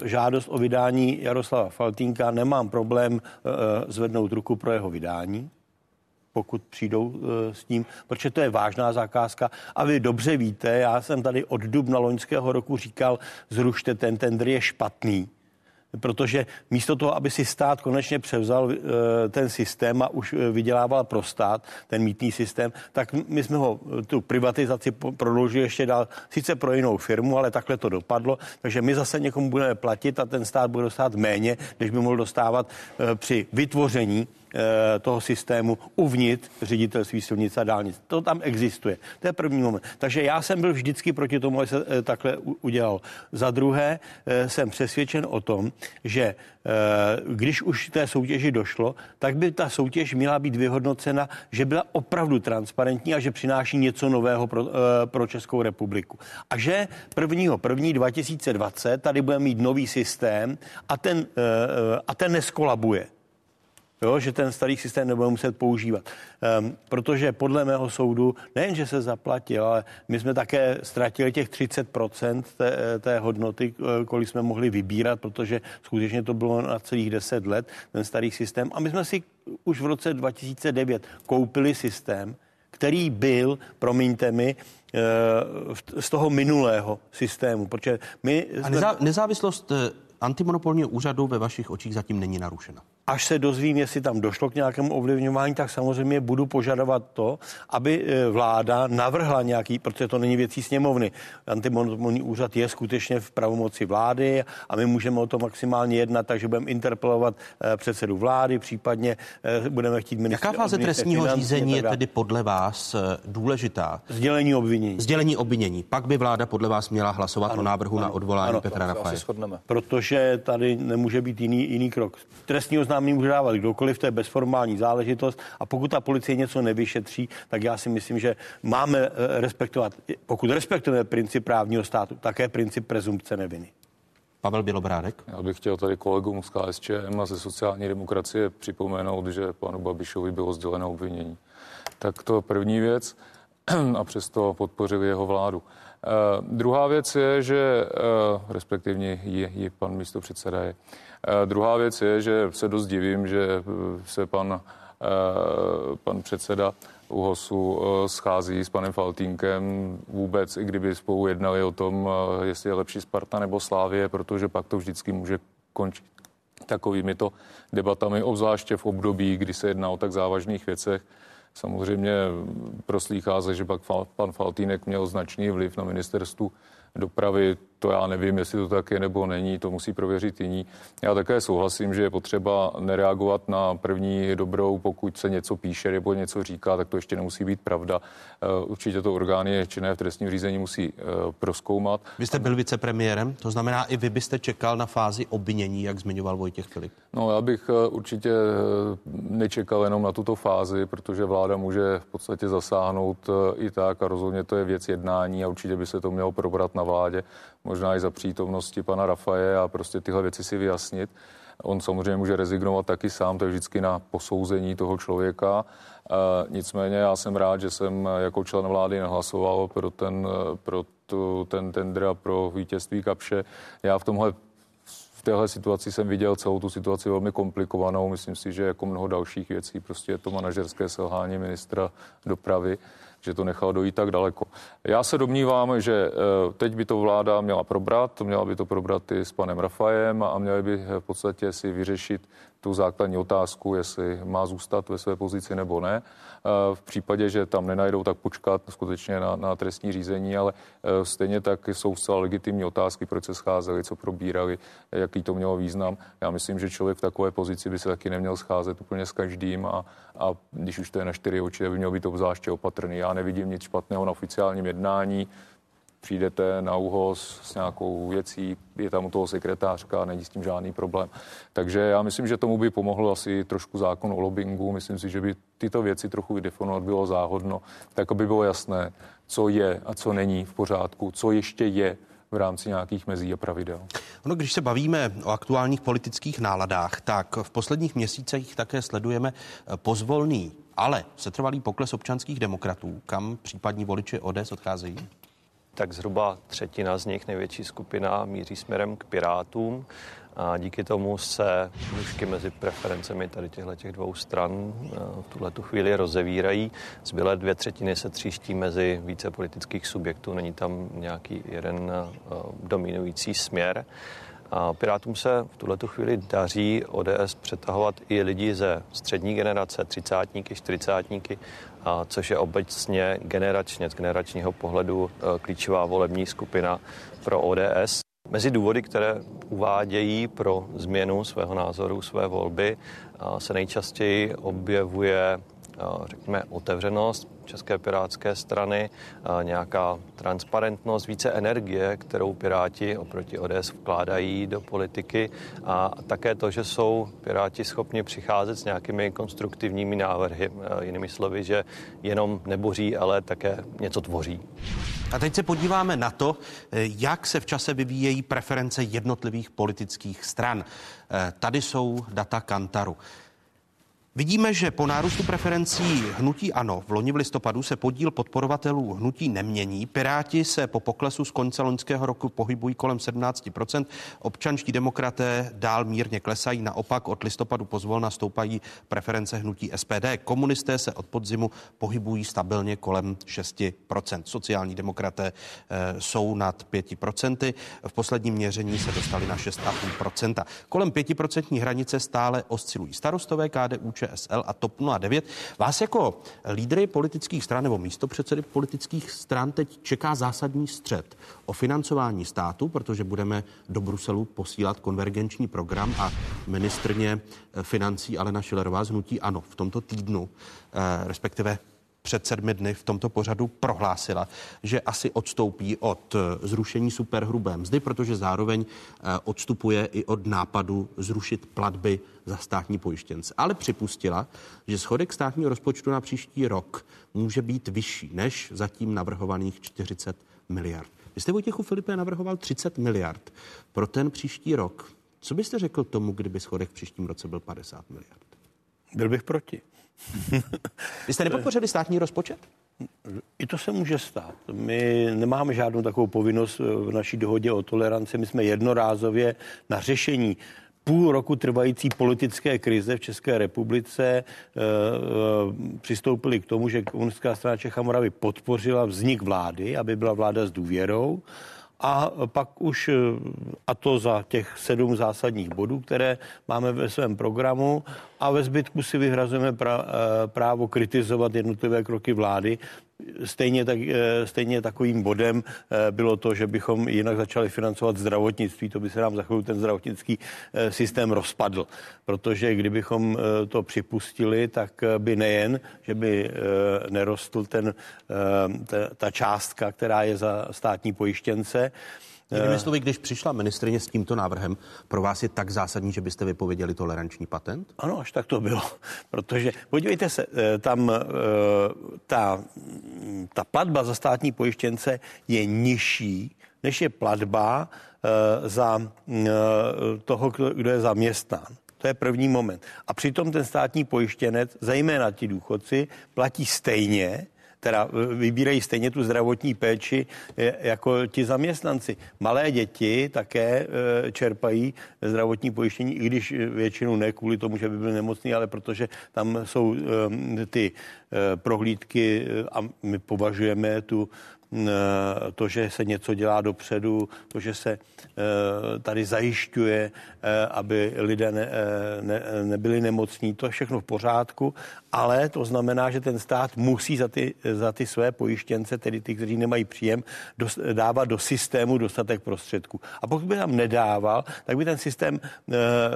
Speaker 5: uh, žádost o vydání Jaroslava Faltínka, nemám problém uh, zvednout ruku pro jeho vydání pokud přijdou eh, s tím, protože to je vážná zakázka. A vy dobře víte, já jsem tady od dubna loňského roku říkal, zrušte ten tender, je špatný protože místo toho, aby si stát konečně převzal eh, ten systém a už eh, vydělával pro stát ten mítný systém, tak my jsme ho tu privatizaci prodloužili ještě dál, sice pro jinou firmu, ale takhle to dopadlo, takže my zase někomu budeme platit a ten stát bude dostávat méně, než by mohl dostávat při vytvoření toho systému uvnitř ředitelství silnice a dálnic. To tam existuje. To je první moment. Takže já jsem byl vždycky proti tomu, aby se eh, takhle udělal. Za druhé eh, jsem přesvědčen o tom, že když už té soutěži došlo, tak by ta soutěž měla být vyhodnocena, že byla opravdu transparentní a že přináší něco nového pro, pro Českou republiku. A že 1. 1. 2020 tady bude mít nový systém a ten, a ten neskolabuje jo, že ten starý systém nebude muset používat. Um, protože podle mého soudu nejen, že se zaplatil, ale my jsme také ztratili těch 30% té, té hodnoty, eh, kolik jsme mohli vybírat, protože skutečně to bylo na celých 10 let, ten starý systém. A my jsme si už v roce 2009 koupili systém, který byl, promiňte mi, eh, z toho minulého systému. Protože my
Speaker 1: jsme... A nezávislost eh, antimonopolního úřadu ve vašich očích zatím není narušena
Speaker 5: až se dozvím, jestli tam došlo k nějakému ovlivňování, tak samozřejmě budu požadovat to, aby e, vláda navrhla nějaký, protože to není věcí sněmovny. Antimonopolní úřad je skutečně v pravomoci vlády a my můžeme o to maximálně jednat, takže budeme interpelovat e, předsedu vlády, případně e, budeme chtít ministra.
Speaker 1: Jaká fáze trestního řízení je tedy podle vás důležitá?
Speaker 5: Sdělení obvinění.
Speaker 1: Sdělení obvinění. Pak by vláda podle vás měla hlasovat ano, o návrhu ano, na odvolání ano, Petra Rafaje.
Speaker 5: Protože tady nemůže být jiný, jiný krok. Trestního oznámení může dávat kdokoliv, to je bezformální záležitost a pokud ta policie něco nevyšetří, tak já si myslím, že máme eh, respektovat, pokud respektujeme princip právního státu, také princip prezumpce neviny.
Speaker 1: Pavel Bělobrádek.
Speaker 8: Já bych chtěl tady kolegům z KSČM a ze sociální demokracie připomenout, že panu Babišovi bylo sděleno obvinění. Tak to první věc [CLEARS THROAT] a přesto podpořili jeho vládu. Uh, druhá věc je, že uh, respektivně ji, ji pan místo předseda je. Uh, druhá věc je, že se dost divím, že se pan, pan předseda ÚHOSu schází s panem Faltínkem vůbec, i kdyby spolu jednali o tom, jestli je lepší Sparta nebo Slávie, protože pak to vždycky může končit takovými to debatami, obzvláště v období, kdy se jedná o tak závažných věcech. Samozřejmě proslýchá se, že pak pan Faltýnek měl značný vliv na ministerstvu dopravy, to já nevím, jestli to tak je nebo není, to musí prověřit jiní. Já také souhlasím, že je potřeba nereagovat na první dobrou, pokud se něco píše nebo něco říká, tak to ještě nemusí být pravda. Eh, určitě to orgány činné v trestním řízení musí eh, proskoumat.
Speaker 1: Vy jste byl vicepremiérem, to znamená, i vy byste čekal na fázi obvinění, jak zmiňoval Vojtěch Filip.
Speaker 8: No, já bych eh, určitě nečekal jenom na tuto fázi, protože vláda může v podstatě zasáhnout i tak a rozhodně to je věc jednání a určitě by se to mělo probrat na vládě možná i za přítomnosti pana Rafaje a prostě tyhle věci si vyjasnit. On samozřejmě může rezignovat taky sám, to je vždycky na posouzení toho člověka. E, nicméně já jsem rád, že jsem jako člen vlády nehlasoval pro ten, pro tu, ten tender a pro vítězství Kapše. Já v tomhle v téhle situaci jsem viděl celou tu situaci velmi komplikovanou. Myslím si, že jako mnoho dalších věcí, prostě je to manažerské selhání ministra dopravy že to nechal dojít tak daleko. Já se domnívám, že eh, teď by to vláda měla probrat, měla by to probrat i s panem Rafajem a měla by v podstatě si vyřešit tu základní otázku, jestli má zůstat ve své pozici nebo ne. Eh, v případě, že tam nenajdou, tak počkat skutečně na, na trestní řízení, ale eh, stejně tak jsou zcela legitimní otázky, proč se scházeli, co probírali, jaký to mělo význam. Já myslím, že člověk v takové pozici by se taky neměl scházet úplně s každým a, a když už to je na čtyři oči, by měl být obzvláště opatrný. Já nevidím nic špatného na oficiálním jednání přijdete na úhoz s nějakou věcí, je tam u toho sekretářka, není s tím žádný problém. Takže já myslím, že tomu by pomohlo asi trošku zákon o lobbingu. Myslím si, že by tyto věci trochu vydefinovat bylo záhodno, tak aby bylo jasné, co je a co není v pořádku, co ještě je v rámci nějakých mezí a pravidel.
Speaker 1: Ono, když se bavíme o aktuálních politických náladách, tak v posledních měsících také sledujeme pozvolný, ale setrvalý pokles občanských demokratů, kam případní voliči ODS odcházejí?
Speaker 2: Tak zhruba třetina z nich, největší skupina, míří směrem k Pirátům. A díky tomu se nůžky mezi preferencemi tady těchto těch dvou stran eh, v tuhle tu chvíli rozevírají. Zbylé dvě třetiny se tříští mezi více politických subjektů, není tam nějaký jeden eh, dominující směr. A Pirátům se v tuhle chvíli daří ODS přetahovat i lidi ze střední generace, třicátníky, čtyřicátníky, a což je obecně generačně, z generačního pohledu e, klíčová volební skupina pro ODS. Mezi důvody, které uvádějí pro změnu svého názoru, své volby, se nejčastěji objevuje řekněme, otevřenost České pirátské strany, nějaká transparentnost, více energie, kterou Piráti oproti ODS vkládají do politiky a také to, že jsou Piráti schopni přicházet s nějakými konstruktivními návrhy, jinými slovy, že jenom neboří, ale také něco tvoří.
Speaker 1: A teď se podíváme na to, jak se v čase vyvíjejí preference jednotlivých politických stran. Tady jsou data Kantaru. Vidíme, že po nárůstu preferencí hnutí ANO v loni v listopadu se podíl podporovatelů hnutí nemění. Piráti se po poklesu z konce loňského roku pohybují kolem 17%. Občanští demokraté dál mírně klesají, naopak od listopadu pozvolna stoupají preference hnutí SPD. Komunisté se od podzimu pohybují stabilně kolem 6%. Sociální demokraté e, jsou nad 5%. V posledním měření se dostali na 6,5%. Kolem 5% hranice stále oscilují starostové KDU, ČSL a TOP 09. Vás jako lídry politických stran nebo místo předsedy politických stran teď čeká zásadní střed o financování státu, protože budeme do Bruselu posílat konvergenční program a ministrně financí Alena Šilerová z Hnutí Ano v tomto týdnu, eh, respektive před sedmi dny v tomto pořadu prohlásila, že asi odstoupí od eh, zrušení superhrubé mzdy, protože zároveň eh, odstupuje i od nápadu zrušit platby za státní pojištěnce. Ale připustila, že schodek státního rozpočtu na příští rok může být vyšší než zatím navrhovaných 40 miliard. Vy jste Vojtěchu Filipe navrhoval 30 miliard pro ten příští rok. Co byste řekl tomu, kdyby schodek v příštím roce byl 50 miliard?
Speaker 5: Byl bych proti.
Speaker 1: Vy jste nepodpořili státní rozpočet?
Speaker 5: I to se může stát. My nemáme žádnou takovou povinnost v naší dohodě o toleranci. My jsme jednorázově na řešení půl roku trvající politické krize v České republice e, e, přistoupili k tomu, že komunistická strana Čech a Moravy podpořila vznik vlády, aby byla vláda s důvěrou. A pak už, a to za těch sedm zásadních bodů, které máme ve svém programu, a ve zbytku si vyhrazujeme právo kritizovat jednotlivé kroky vlády, Stejně, tak, eh, stejně takovým bodem eh, bylo to, že bychom jinak začali financovat zdravotnictví. To by se nám za chvíli ten zdravotnický eh, systém rozpadl. Protože kdybychom to připustili, tak by nejen, že by nerostl ten, ta, ta částka, která je za státní pojištěnce,
Speaker 1: Jinými slovy, když přišla ministrině s tímto návrhem, pro vás je tak zásadní, že byste vypověděli toleranční patent?
Speaker 5: Ano, až tak to bylo. [LAUGHS] Protože, podívejte se, eh, tam eh, ta, ta platba za státní pojištěnce je nižší, než je platba eh, za toho, kdo je zaměstnán. To je první moment. A přitom ten státní pojištěnec, zejména ti důchodci, platí stejně teda vybírají stejně tu zdravotní péči jako ti zaměstnanci. Malé děti také e, čerpají zdravotní pojištění, i když většinou ne kvůli tomu, že by byli nemocní, ale protože tam jsou e, ty e, prohlídky a my považujeme tu to, že se něco dělá dopředu, to, že se tady zajišťuje, aby lidé ne, ne, nebyli nemocní, to je všechno v pořádku, ale to znamená, že ten stát musí za ty, za ty své pojištěnce, tedy ty, kteří nemají příjem, dos, dávat do systému dostatek prostředků. A pokud by tam nedával, tak by ten systém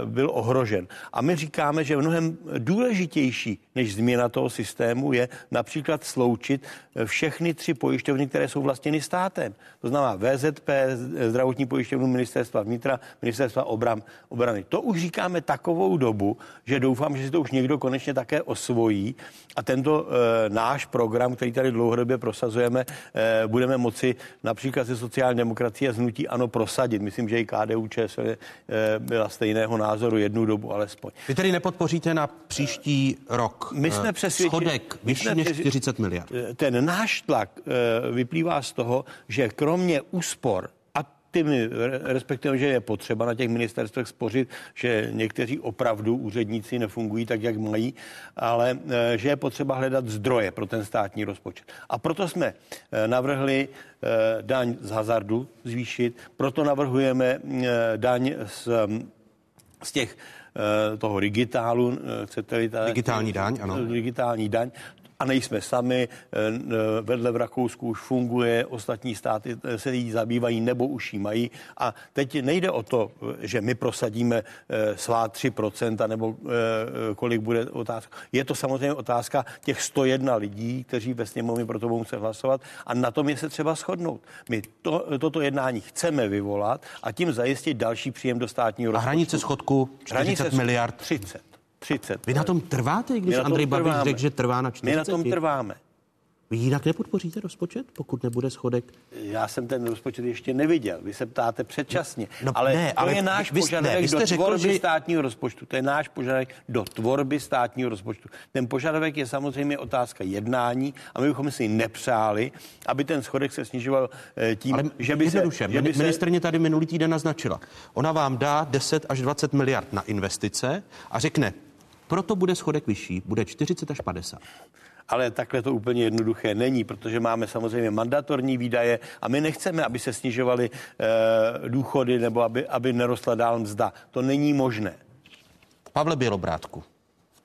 Speaker 5: byl ohrožen. A my říkáme, že mnohem důležitější než změna toho systému je například sloučit všechny tři pojišťovny, které jsou vlastněny státem. To znamená VZP, zdravotní pojišťovnu ministerstva vnitra, ministerstva obram, obrany. To už říkáme takovou dobu, že doufám, že si to už někdo konečně také osvojí a tento e, náš program, který tady dlouhodobě prosazujeme, e, budeme moci například ze sociální demokracie a znutí ano prosadit. Myslím, že i KDU ČSL e, byla stejného názoru jednu dobu alespoň.
Speaker 1: Vy tedy nepodpoříte na příští rok
Speaker 5: my jsme přesvědčeni,
Speaker 1: schodek vyšší než 40 miliard.
Speaker 5: Ten náš tlak vyplývá vyplývá z toho, že kromě úspor ty my respektive, že je potřeba na těch ministerstvech spořit, že někteří opravdu úředníci nefungují tak, jak mají, ale eh, že je potřeba hledat zdroje pro ten státní rozpočet. A proto jsme eh, navrhli eh, daň z hazardu zvýšit, proto navrhujeme daň z, z těch toho digitálu,
Speaker 1: chcete-li ta, digitální daň, ano.
Speaker 5: Digitální daň, a nejsme sami. Eh, vedle v Rakousku už funguje, ostatní státy eh, se jí zabývají nebo už jí mají. A teď nejde o to, že my prosadíme svá 3% nebo kolik bude otázka. Je to samozřejmě otázka těch 101 lidí, kteří ve sněmovně pro to muset hlasovat a na tom je se třeba shodnout. My to, toto jednání chceme vyvolat a tím zajistit další příjem do státního rozpočtu.
Speaker 1: A hranice schodku 40 hranice miliard?
Speaker 5: 30. 30.
Speaker 1: Vy na tom trváte, když Andrej Babiš řekl, že trvá na 40?
Speaker 5: My na tom trváme.
Speaker 1: Vy jinak nepodpoříte rozpočet, pokud nebude schodek?
Speaker 5: Já jsem ten rozpočet ještě neviděl. Vy se ptáte předčasně. No, ale ne, to ale je náš vy, požadavek ne, do řekl, tvorby že... státního rozpočtu. To je náš požadavek do tvorby státního rozpočtu. Ten požadavek je samozřejmě otázka jednání a my bychom si nepřáli, aby ten schodek se snižoval eh, tím, ale že by se...
Speaker 1: Že by se... Ministrně tady minulý týden naznačila. Ona vám dá 10 až 20 miliard na investice a řekne, proto bude schodek vyšší, bude 40 až 50
Speaker 5: ale takhle to úplně jednoduché není, protože máme samozřejmě mandatorní výdaje a my nechceme, aby se snižovaly e, důchody nebo aby, aby nerostla dál mzda. To není možné.
Speaker 1: Pavle Bělobrátku,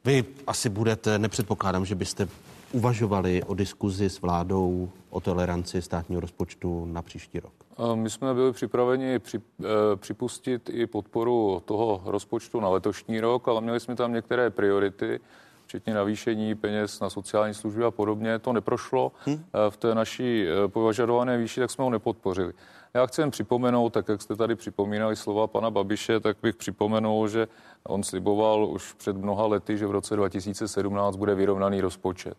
Speaker 1: vy asi budete, nepředpokládám, že byste uvažovali o diskuzi s vládou o toleranci státního rozpočtu na příští rok?
Speaker 8: My jsme byli připraveni při, eh, připustit i podporu toho rozpočtu na letošní rok, ale měli jsme tam některé priority, včetně navýšení peněz na sociální služby a podobně. To neprošlo hmm. v té naší eh, považované výši, tak jsme ho nepodpořili. Já chci jen připomenout, tak jak jste tady připomínali slova pana Babiše, tak bych připomenul, že on sliboval už před mnoha lety, že v roce 2017 bude vyrovnaný rozpočet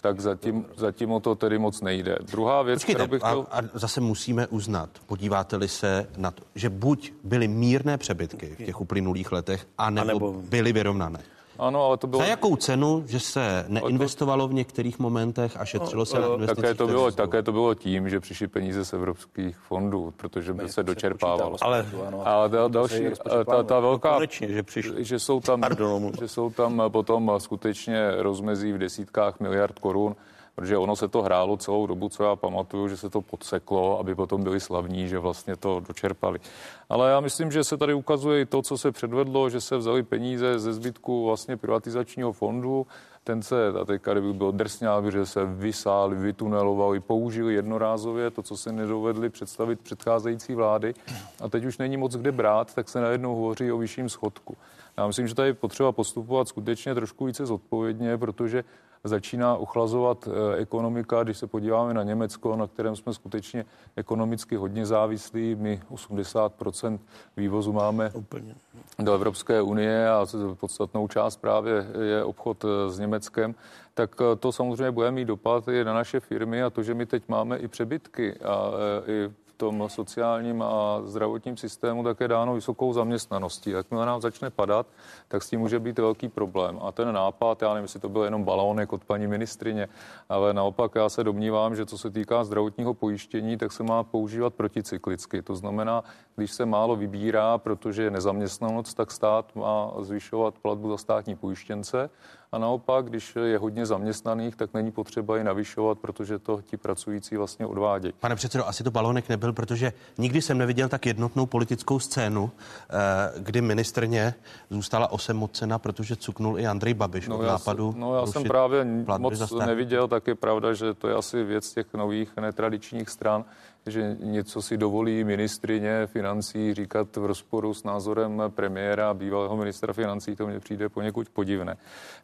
Speaker 8: tak zatím, zatím o to tedy moc nejde. Druhá věc,
Speaker 1: Počkejte, bych to... a, a zase musíme uznat, podíváte-li se na to, že buď byly mírné přebytky v těch uplynulých letech, anebo, anebo... byly vyrovnané.
Speaker 8: Ano, ale to bylo...
Speaker 1: Za jakou cenu, že se neinvestovalo v některých momentech a šetřilo se na investicích?
Speaker 8: Také to, bylo, také to bylo tím, že přišly peníze z evropských fondů, protože by se dočerpávalo.
Speaker 5: Ale,
Speaker 8: ale ta, další, ta, ta velká,
Speaker 5: konečně, že, přišli.
Speaker 8: že, jsou tam, Pardon, že jsou tam potom skutečně rozmezí v desítkách miliard korun, protože ono se to hrálo celou dobu, co já pamatuju, že se to podseklo, aby potom byli slavní, že vlastně to dočerpali. Ale já myslím, že se tady ukazuje i to, co se předvedlo, že se vzali peníze ze zbytku vlastně privatizačního fondu, ten se, a teďka kdyby byl drsňák, že se vysáli, vytunelovali, použili jednorázově to, co se nedovedli představit předcházející vlády a teď už není moc kde brát, tak se najednou hovoří o vyšším schodku. Já myslím, že tady je potřeba postupovat skutečně trošku více zodpovědně, protože začíná ochlazovat eh, ekonomika, když se podíváme na Německo, na kterém jsme skutečně ekonomicky hodně závislí. My 80% vývozu máme Úplně. do Evropské unie a podstatnou část právě je obchod eh, s Německem tak eh, to samozřejmě bude mít dopad i na naše firmy a to, že my teď máme i přebytky a i tom sociálním a zdravotním systému také dáno vysokou zaměstnaností. Jakmile nám začne padat, tak s tím může být velký problém. A ten nápad, já nevím, jestli to byl jenom balónek od paní ministrině, ale naopak já se domnívám, že co se týká zdravotního pojištění, tak se má používat proticyklicky. To znamená, když se málo vybírá, protože je nezaměstnanost, tak stát má zvyšovat platbu za státní pojištěnce a naopak, když je hodně zaměstnaných, tak není potřeba je navyšovat, protože to ti pracující vlastně odvádějí.
Speaker 1: Pane předsedo, asi to balonek nebyl, protože nikdy jsem neviděl tak jednotnou politickou scénu, eh, kdy ministrně zůstala osemocena, protože cuknul i Andrej Babiš
Speaker 8: no
Speaker 1: od nápadu.
Speaker 8: no já jsem právě moc neviděl, tak je pravda, že to je asi věc těch nových netradičních stran, že něco si dovolí ministrině financí říkat v rozporu s názorem premiéra a bývalého ministra financí, to mně přijde poněkud podivné.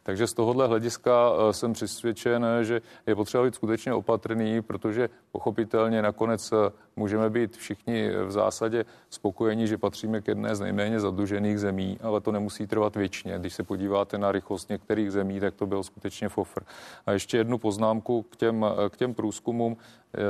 Speaker 8: Takže z tohohle hlediska eh, jsem přesvědčen, že je potřeba být skutečně opatrný, protože pochopitelně nakonec eh, můžeme být všichni v zásadě spokojeni, že patříme k jedné z nejméně zadlužených zemí, ale to nemusí trvat věčně. Když se podíváte na rychlost některých zemí, tak to byl skutečně fofr. A ještě jednu poznámku k těm, eh, k těm průzkumům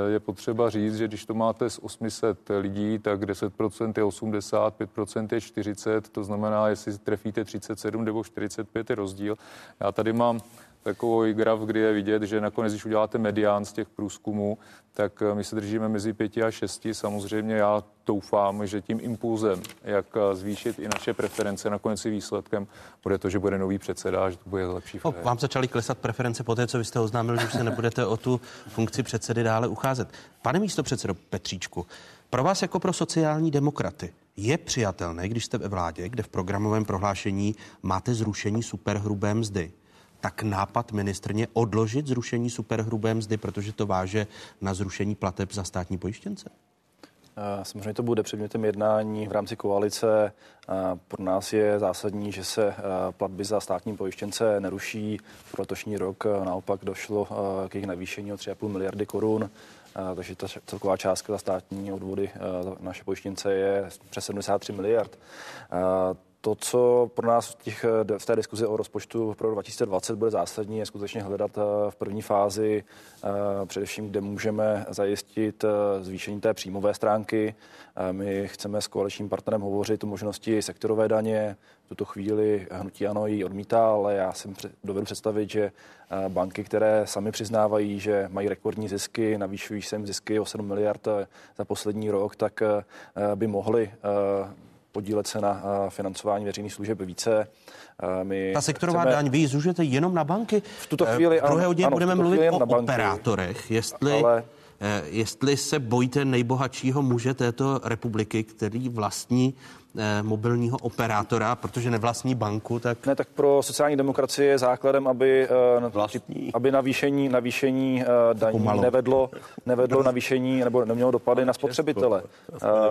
Speaker 8: je potřeba říct, že když to máte z 800 lidí, tak 10% je 80, 5% je 40, to znamená, jestli trefíte 37 nebo 45 je rozdíl. Já tady mám takový graf, kdy je vidět, že nakonec, když uděláte medián z těch průzkumů, tak eh, my se držíme mezi pěti a šesti. Samozřejmě já doufám, že tím impulzem, jak eh, zvýšit i naše preference, nakonec i výsledkem bude to, že bude nový předseda, že to bude lepší.
Speaker 1: No, vám začaly klesat preference po té, co vy jste oznámil, že už se nebudete o tu funkci předsedy dále ucházet. Pane místo předsedo Petříčku, pro vás jako pro sociální demokraty je přijatelné, když jste ve vládě, kde v programovém prohlášení máte zrušení superhrubé mzdy, tak nápad ministrně odložit zrušení superhrubé mzdy, protože to váže na zrušení plateb za státní pojištěnce?
Speaker 6: Samozřejmě to bude předmětem jednání v rámci koalice. Pro nás je zásadní, že se platby za státní pojištěnce neruší. Pro letošní rok naopak došlo k jejich navýšení o 3,5 miliardy korun. Takže ta celková částka za státní odvody naše pojištěnce je přes 73 miliard to, co pro nás v, těch, v té diskuzi o rozpočtu pro 2020 bude zásadní, je skutečně hledat eh, v první fázi eh, především, kde můžeme zajistit eh, zvýšení té příjmové stránky. My chceme s koaličním partnerem hovořit o možnosti sektorové daně. V tuto chvíli hnutí ano ji odmítá, ale já si dovedu představit, že banky, které sami přiznávají, že mají rekordní zisky, navýšují se jim zisky o 7 miliard za poslední rok, tak by mohly podílet se na financování veřejných služeb více.
Speaker 1: My Ta sektorová chceme... daň, vy ji zužujete jenom na banky?
Speaker 6: V tuto chvíli,
Speaker 1: v druhé ano, budeme mluvit o operátorech, jestli... Ale Eh, jestli se bojíte nejbohatšího muže této republiky, který vlastní eh, mobilního operátora, protože nevlastní banku, tak...
Speaker 6: Ne, tak pro sociální demokracie je základem, aby, eh, vlastní. aby navýšení, navýšení daní Pomalo. nevedlo, nevedlo navýšení nebo nemělo dopady na spotřebitele.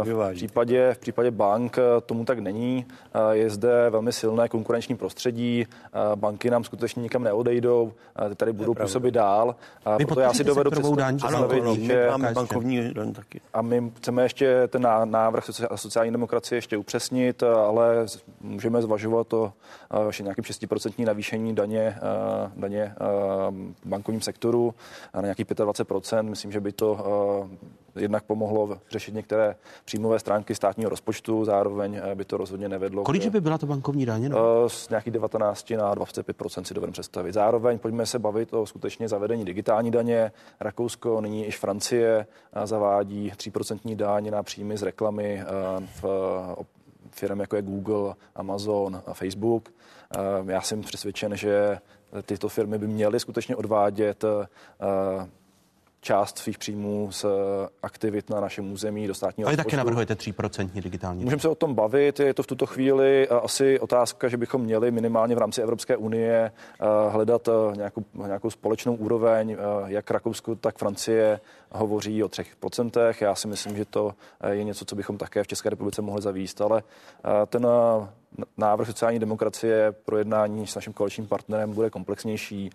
Speaker 6: V případě, v případě bank tomu tak není. Je zde velmi silné konkurenční prostředí. Banky nám skutečně nikam neodejdou, tady budou působit dál.
Speaker 1: Vy proto já si dovedu představit,
Speaker 6: že máme bankovní daň taky. A my chceme ještě ten návrh sociální demokracie ještě upřesnit, ale můžeme zvažovat to ještě nějakým 6% navýšení daně, daně v bankovním sektoru na nějaký 25%. Myslím, že by to jednak pomohlo řešit některé příjmové stránky státního rozpočtu, zároveň by to rozhodně nevedlo.
Speaker 1: Kolik by byla to bankovní daně? No?
Speaker 6: Z nějakých 19 na 25 si dovedeme představit. Zároveň pojďme se bavit o skutečně zavedení digitální daně. Rakousko, nyní i Francie zavádí 3% daň na příjmy z reklamy v firm jako je Google, Amazon a Facebook. Já jsem přesvědčen, že tyto firmy by měly skutečně odvádět část svých příjmů z aktivit na našem území do státního
Speaker 1: Ale taky navrhujete 3% digitální.
Speaker 6: Můžeme se o tom bavit, je to v tuto chvíli asi otázka, že bychom měli minimálně v rámci Evropské unie hledat nějakou, nějakou společnou úroveň, jak Rakousko, tak Francie hovoří o 3%. Já si myslím, že to je něco, co bychom také v České republice mohli zavíst, ale ten návrh sociální demokracie pro jednání s naším koaličním partnerem bude komplexnější.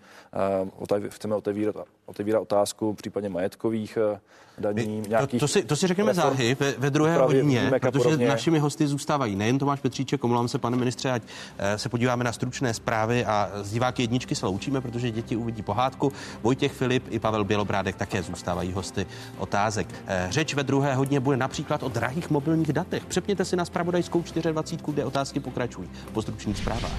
Speaker 6: Chceme otevírat, otevírat otázku případně majetkových daní.
Speaker 1: Nějakých to, to, si, to si řekneme záhy ve, ve druhé hodině, protože našimi hosty zůstávají nejen Tomáš Petříček, omlouvám se, pane ministře, ať se podíváme na stručné zprávy a z diváky jedničky se loučíme, protože děti uvidí pohádku. Vojtěch Filip i Pavel Bělobrádek také zůstávají hosty otázek. Řeč ve druhé hodině bude například o drahých mobilních datech. Přepněte si na spravodajskou 24, kde otázky pokračují po stručných zprávách.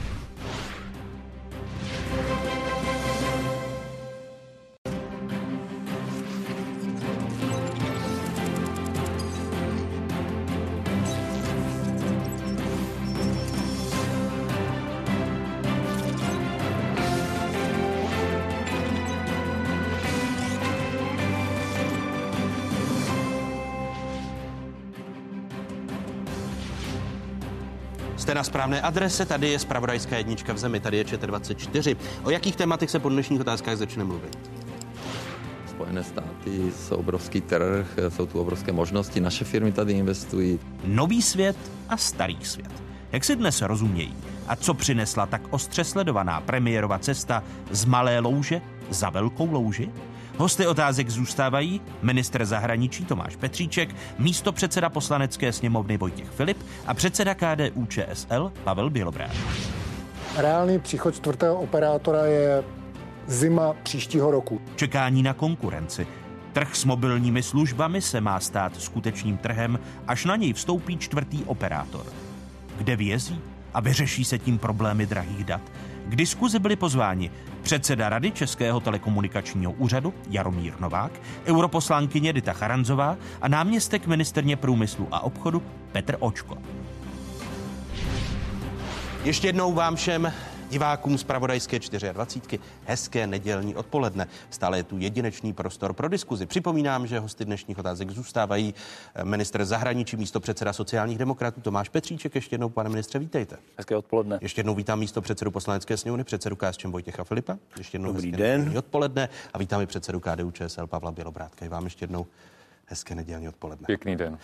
Speaker 1: Na správné adrese, tady je spravodajská jednička v zemi, tady je ČT24. O jakých tématech se po dnešních otázkách začne mluvit?
Speaker 17: Spojené státy jsou obrovský trh, jsou tu obrovské možnosti, naše firmy tady investují.
Speaker 9: Nový svět a starý svět. Jak si dnes rozumějí? A co přinesla tak ostře sledovaná premiérova cesta z malé louže za velkou louži? Hosty otázek zůstávají ministr zahraničí Tomáš Petříček, místo předseda poslanecké sněmovny Vojtěch Filip a předseda KDU ČSL Pavel Bělobrát.
Speaker 19: Reálný příchod čtvrtého operátora je zima příštího roku.
Speaker 9: Čekání na konkurenci. Trh s mobilními službami se má stát skutečným trhem, až na něj vstoupí čtvrtý operátor. Kde vězí a vyřeší se tím problémy drahých dat. K diskuzi byli pozváni předseda Rady Českého telekomunikačního úřadu Jaromír Novák, europoslankyně Dita Charanzová a náměstek ministerně průmyslu a obchodu Petr Očko.
Speaker 1: Ještě jednou vám všem divákům z Pravodajské 24. Hezké nedělní odpoledne. Stále je tu jedinečný prostor pro diskuzi. Připomínám, že hosty dnešních otázek zůstávají minister zahraničí, místo předseda sociálních demokratů Tomáš Petříček. Ještě jednou, pane ministře, vítejte.
Speaker 6: Hezké odpoledne.
Speaker 1: Ještě jednou vítám místo předsedu poslanecké sněmovny, předsedu KSČM Vojtěcha Filipa. Ještě jednou
Speaker 5: Dobrý den.
Speaker 1: odpoledne a vítám i předsedu KDU ČSL Pavla Bělobrátka. I vám ještě jednou hezké nedělní odpoledne.
Speaker 8: Pěkný den.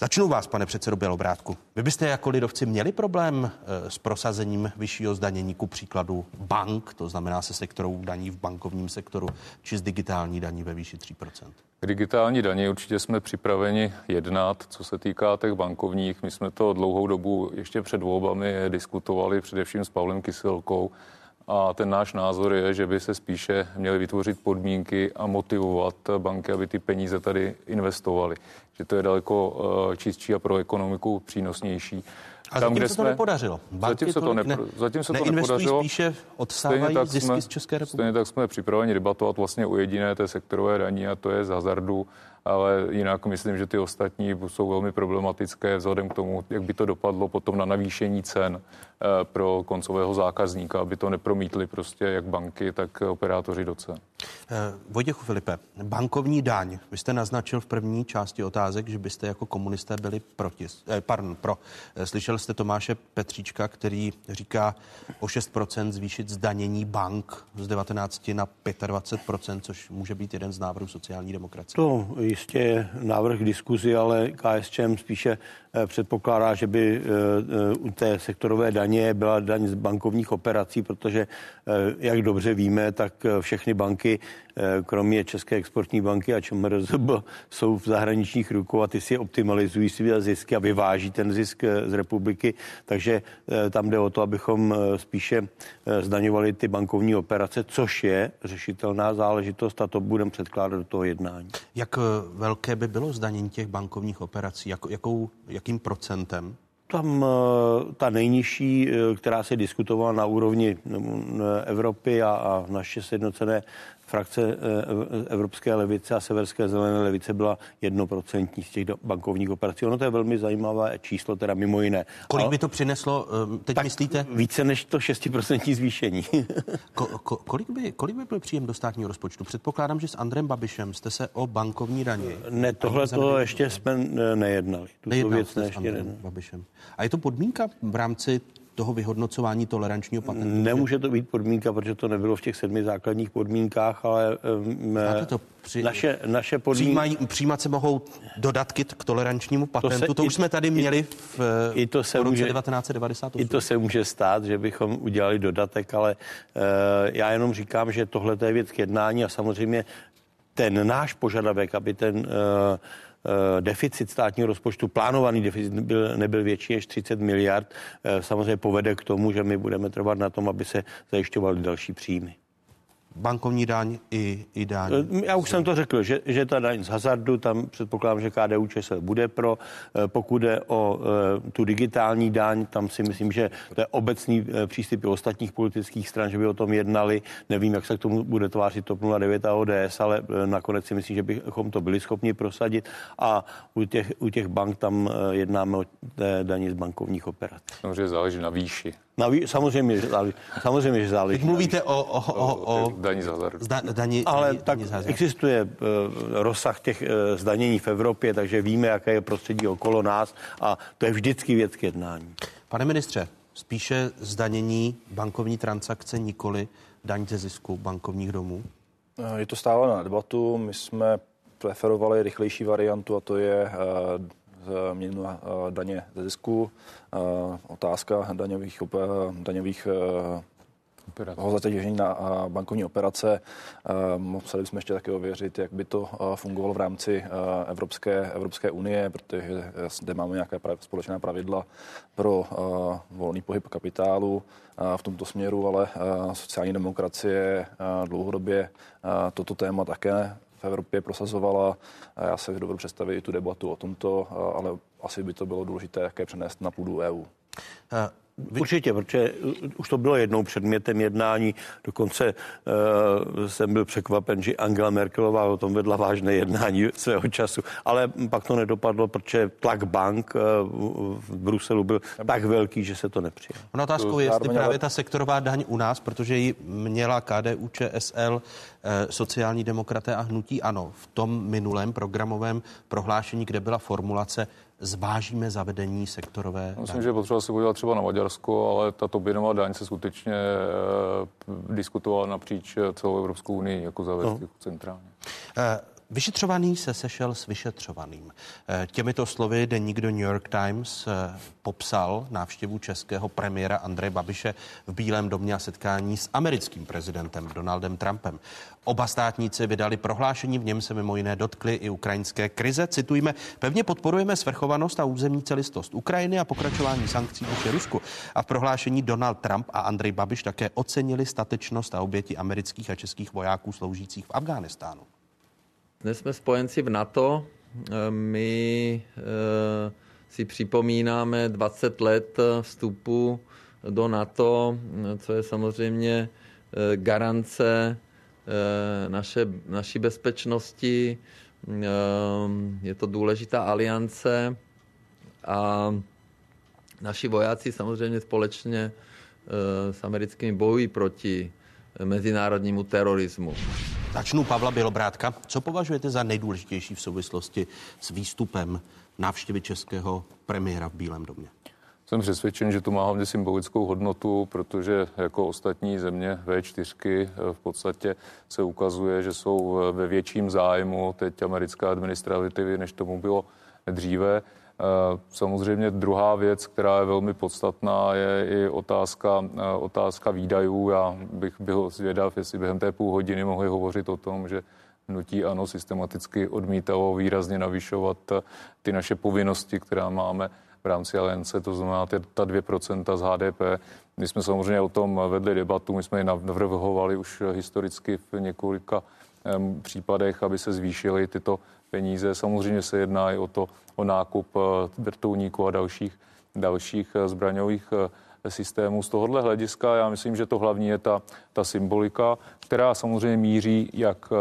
Speaker 1: Začnu vás, pane předsedo Bělobrátku. Vy byste jako lidovci měli problém s prosazením vyššího zdanění, ku příkladu bank, to znamená se sektorou daní v bankovním sektoru, či s digitální daní ve výši 3%?
Speaker 8: K digitální daní určitě jsme připraveni jednat, co se týká těch bankovních. My jsme to dlouhou dobu ještě před volbami diskutovali, především s Pavlem Kysilkou. A ten náš názor je, že by se spíše měly vytvořit podmínky a motivovat banky, aby ty peníze tady investovaly. Že to je daleko čistší a pro ekonomiku přínosnější.
Speaker 1: A Tam, zatím kde se to jsme, nepodařilo.
Speaker 8: Banky zatím se to, nepro, ne, zatím se to nepodařilo.
Speaker 1: spíše odsávají tak zisky jsme, z České republiky.
Speaker 8: Stejně tak jsme připraveni debatovat vlastně o jediné té sektorové daní a to je z hazardu ale jinak myslím, že ty ostatní jsou velmi problematické vzhledem k tomu, jak by to dopadlo potom na navýšení cen eh, pro koncového zákazníka, aby to nepromítli prostě jak banky, tak operátoři do cen.
Speaker 1: Eh, Vojtěchu Filipe, bankovní daň. Vy jste naznačil v první části otázek, že byste jako komunisté byli proti, eh, pardon, pro. Slyšel jste Tomáše Petříčka, který říká o 6% zvýšit zdanění bank z 19 na 25%, což může být jeden z návrhů sociální demokracie.
Speaker 5: To jistě je návrh diskuzi, ale KSČM spíše předpokládá, že by eh, eh, u té sektorové daně byla daň z bankovních operací, protože, jak dobře víme, tak všechny banky kromě České exportní banky a ČMRZB jsou v zahraničních rukou a ty si optimalizují své zisky a vyváží ten zisk z republiky. Takže tam jde o to, abychom spíše zdaňovali ty bankovní operace, což je řešitelná záležitost a to budeme předkládat do toho jednání.
Speaker 1: Jak velké by bylo zdanění těch bankovních operací? Jak, jakou, jakým procentem?
Speaker 5: Tam eh, ta nejnižší, eh, která se diskutovala na úrovni Evropy a, a naše sjednocené frakce eh, Evropské levice a Severské zelené levice byla jednoprocentní z těch bankovních operací. Ono to je velmi zajímavé číslo, teda mimo jiné.
Speaker 1: Kolik by to přineslo, ehm, teď tak myslíte?
Speaker 5: Více než to 6% zvýšení. [LAUGHS]
Speaker 1: ko, ko, kolik, by, kolik by byl příjem do státního rozpočtu? Předpokládám, že s Andrem Babišem jste se o bankovní daně.
Speaker 5: Ne, tohle to ještě jsme nejednali.
Speaker 1: Tuto věc ne, ještě ne. Babišem. A je to podmínka v rámci toho vyhodnocování tolerančního patentu?
Speaker 5: Nemůže to být podmínka, protože to nebylo v těch sedmi základních podmínkách, ale um,
Speaker 1: to při,
Speaker 5: naše, naše podmínky...
Speaker 1: Přijímají, přijímat se mohou dodatky k tolerančnímu patentu, to, se, to už i, jsme tady měli v i to se roce může, 1998.
Speaker 5: I to se může stát, že bychom udělali dodatek, ale uh, já jenom říkám, že tohle je věc k jednání a samozřejmě ten náš požadavek, aby ten uh, deficit státního rozpočtu, plánovaný deficit byl, nebyl větší než 30 miliard, eh, samozřejmě povede k tomu, že my budeme trvat na tom, aby se zajišťovaly další příjmy
Speaker 1: bankovní daň i, i daň.
Speaker 5: Eh, já už jsem to řekl, že, že ta daň z hazardu, tam předpokládám, že KDU ČSL bude pro. Eh, pokud jde o eh, tu digitální daň, tam si myslím, že to je obecný přístup i ostatních politických stran, že by o tom jednali. Nevím, jak se k tomu bude tvářit TOP 09 a ODS, ale nakonec si myslím, že bychom to byli schopni prosadit. A u těch, u těch bank tam jednáme o té daní z bankovních operací.
Speaker 8: Samozřejmě záleží na výši.
Speaker 5: Na vý, samozřejmě, že záleží. Samozřejmě, že záleží.
Speaker 1: Teď mluvíte o, o, o, o,
Speaker 8: daní za hazard.
Speaker 1: Zda, daní,
Speaker 5: Ale
Speaker 1: daní,
Speaker 5: tak
Speaker 1: daní
Speaker 5: existuje uh, rozsah těch uh, zdanění v Evropě, takže víme, jaké je prostředí okolo nás a to je vždycky věc k jednání.
Speaker 1: Pane ministře, spíše zdanění bankovní transakce, nikoli daň ze zisku bankovních domů?
Speaker 6: Je to stále na debatu. My jsme preferovali rychlejší variantu a to je uh, změnu daně ze zisku, otázka daňových, daňových ho zatěžení na bankovní operace. Museli bychom ještě také ověřit, jak by to fungovalo v rámci Evropské, Evropské unie, protože zde máme nějaké společná pravidla pro volný pohyb kapitálu v tomto směru, ale sociální demokracie dlouhodobě toto téma také v Evropě prosazovala. Já se dovedu představit tu debatu o tomto, ale asi by to bylo důležité také přenést na půdu EU.
Speaker 5: Vy... Určitě, protože už to bylo jednou předmětem jednání. Dokonce uh, jsem byl překvapen, že Angela Merkelová o tom vedla vážné jednání svého času. Ale pak to nedopadlo, protože tlak bank uh, v Bruselu byl tak velký, že se to nepřijalo.
Speaker 1: Ono otázkou je, jestli právě ta sektorová daň u nás, protože ji měla KDU, ČSL, eh, sociální demokraté a hnutí ano v tom minulém programovém prohlášení, kde byla formulace zvážíme zavedení sektorové
Speaker 8: Myslím, daň. že je potřeba se podívat třeba na Maďarsko, ale ta Tobinová daň se skutečně e, diskutovala napříč celou Evropskou unii jako zavést no. centrálně.
Speaker 1: E, Vyšetřovaný se sešel s vyšetřovaným. Eh, těmito slovy deník do New York Times eh, popsal návštěvu českého premiéra Andreje Babiše v Bílém domě a setkání s americkým prezidentem Donaldem Trumpem. Oba státníci vydali prohlášení, v něm se mimo jiné dotkli i ukrajinské krize. Citujeme, pevně podporujeme svrchovanost a územní celistost Ukrajiny a pokračování sankcí vůči Rusku. A v prohlášení Donald Trump a Andrej Babiš také ocenili statečnost a oběti amerických a českých vojáků sloužících v Afghánistánu.
Speaker 17: Dnes jsme spojenci v NATO. Eh, my eh, si připomínáme 20 let vstupu do NATO, co je samozřejmě eh, garance naše, naší bezpečnosti. Je to důležitá aliance a naši vojáci samozřejmě společně s americkými bojují proti mezinárodnímu terorismu.
Speaker 1: Začnu Pavla Bělobrátka. Co považujete za nejdůležitější v souvislosti s výstupem návštěvy českého premiéra v Bílém domě?
Speaker 8: Jsem přesvědčen, že to má hlavně symbolickou hodnotu, protože jako ostatní země V4 v podstatě se ukazuje, že jsou ve větším zájmu teď americké administrativy, než tomu bylo dříve. Samozřejmě druhá věc, která je velmi podstatná, je i otázka, otázka výdajů. Já bych byl zvědav, jestli během té půl hodiny mohli hovořit o tom, že hnutí ano systematicky odmítalo výrazně navyšovat ty naše povinnosti, která máme v rámci aliance, to znamená ty, ta 2% z HDP. My jsme samozřejmě o tom vedli debatu, my jsme ji navrhovali už historicky v několika případech, aby se zvýšily tyto peníze. Samozřejmě se jedná i o to, o nákup uh, vrtulníků a dalších, dalších uh, zbraňových uh, systémů. Z tohohle hlediska já myslím, že to hlavní je ta, ta symbolika, která samozřejmě míří jak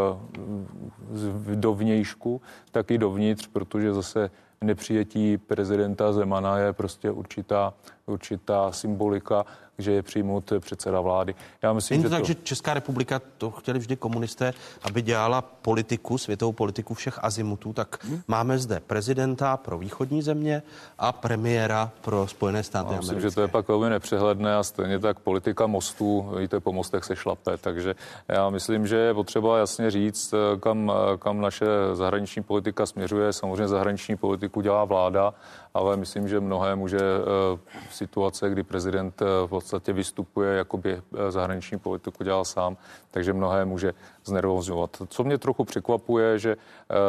Speaker 8: do vnějšku, tak i dovnitř, protože zase nepřijetí prezidenta Zemana je prostě určitá, určitá symbolika, že je přijmout předseda vlády.
Speaker 1: Já myslím, Není to že tak, to... že Česká republika, to chtěli vždy komunisté, aby dělala politiku, světovou politiku všech azimutů, tak hmm. máme zde prezidenta pro východní země a premiéra pro Spojené státy
Speaker 8: Já myslím, že to je pak velmi nepřehledné a stejně tak politika mostů, víte, po mostech se šlape, takže já myslím, že je potřeba jasně říct, kam, kam naše zahraniční politika směřuje. Samozřejmě zahraniční politiku dělá vláda, ale myslím, že mnohé může eh, situace, kdy prezident eh, v podstatě vystupuje, jako by eh, zahraniční politiku dělal sám, takže mnohé může znervozňovat. Co mě trochu překvapuje, že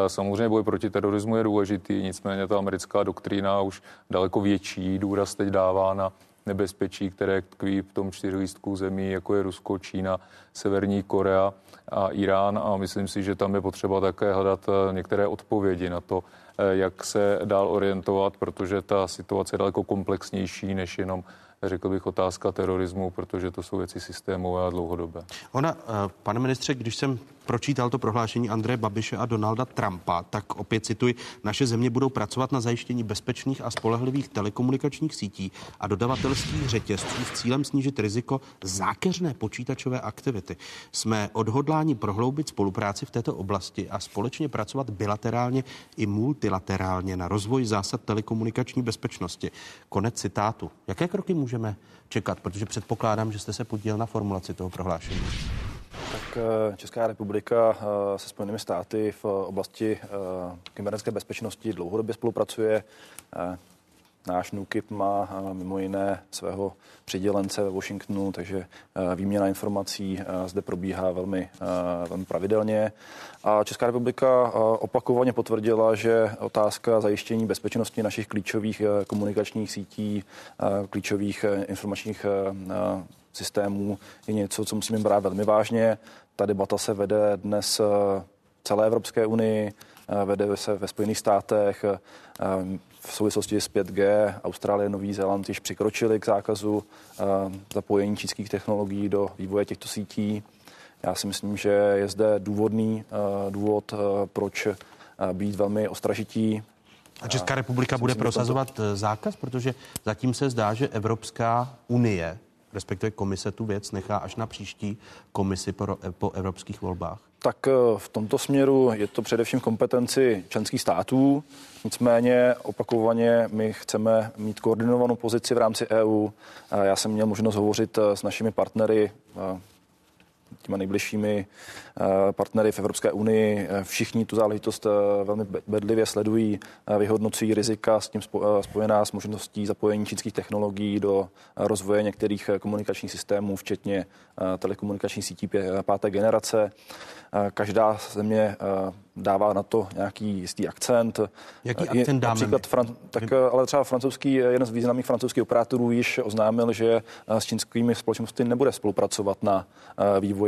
Speaker 8: samozřejmě boj proti terorismu je důležitý, nicméně ta americká doktrína už daleko větší důraz teď dává na nebezpečí, které tkví v tom čtyřlístku zemí, jako je Rusko, Čína, Severní Korea a Irán. A myslím si, že tam je potřeba také hledat některé odpovědi na to, jak se dál orientovat, protože ta situace je daleko komplexnější než jenom řekl bych, otázka terorismu, protože to jsou věci systémové a dlouhodobé.
Speaker 1: Ona, eh, pane ministře, když jsem pročítal to prohlášení Andreje Babiše a Donalda Trumpa, tak opět cituji, naše země budou pracovat na zajištění bezpečných a spolehlivých telekomunikačních sítí a dodavatelských řetězců s cílem snížit riziko zákeřné počítačové aktivity. Jsme odhodláni prohloubit spolupráci v této oblasti a společně pracovat bilaterálně i multilaterálně na rozvoj zásad telekomunikační bezpečnosti. Konec citátu. Jaké kroky můžeme čekat? Protože předpokládám, že jste se podílel na formulaci toho prohlášení.
Speaker 6: Eh, Česká republika eh, se Spojenými státy v oblasti eh, kybernetické bezpečnosti dlouhodobě spolupracuje. Náš NUKIP má mimo jiné svého přidělence ve Washingtonu, takže výměna informací zde probíhá velmi, velmi pravidelně. A Česká republika opakovaně potvrdila, že otázka zajištění bezpečnosti našich klíčových komunikačních sítí, klíčových informačních systémů je něco, co musíme brát velmi vážně. Ta debata se vede dnes v celé Evropské unii, vede se ve Spojených státech. V souvislosti s 5G Austrálie, Nový Zéland již přikročili k zákazu zapojení čínských technologií do vývoje těchto sítí. Já si myslím, že je zde důvodný důvod, proč být velmi ostražití.
Speaker 1: A Česká republika bude prosazovat zákaz, protože zatím se zdá, že Evropská unie respektive komise tu věc nechá až na příští komisi po, po evropských volbách?
Speaker 6: Tak eh, v tomto směru je to především kompetenci členských států. Nicméně opakovaně my chceme mít koordinovanou pozici v rámci EU. Já jsem měl možnost hovořit eh, s našimi partnery eh, těma nejbližšími eh, partnery v Evropské unii. Eh, všichni tu záležitost eh, velmi bedlivě sledují, vyhodnocují rizika s tím spojená s možností zapojení čínských technologií do rozvoje některých komunikačních systémů, včetně telekomunikační sítí páté generace. Každá země dává na to nějaký jistý akcent.
Speaker 1: Jaký akcent dáme?
Speaker 6: Například, fran, tak, ale třeba francouzský, jeden z významných francouzských operátorů již oznámil, že s čínskými společnostmi nebude spolupracovat na vývoji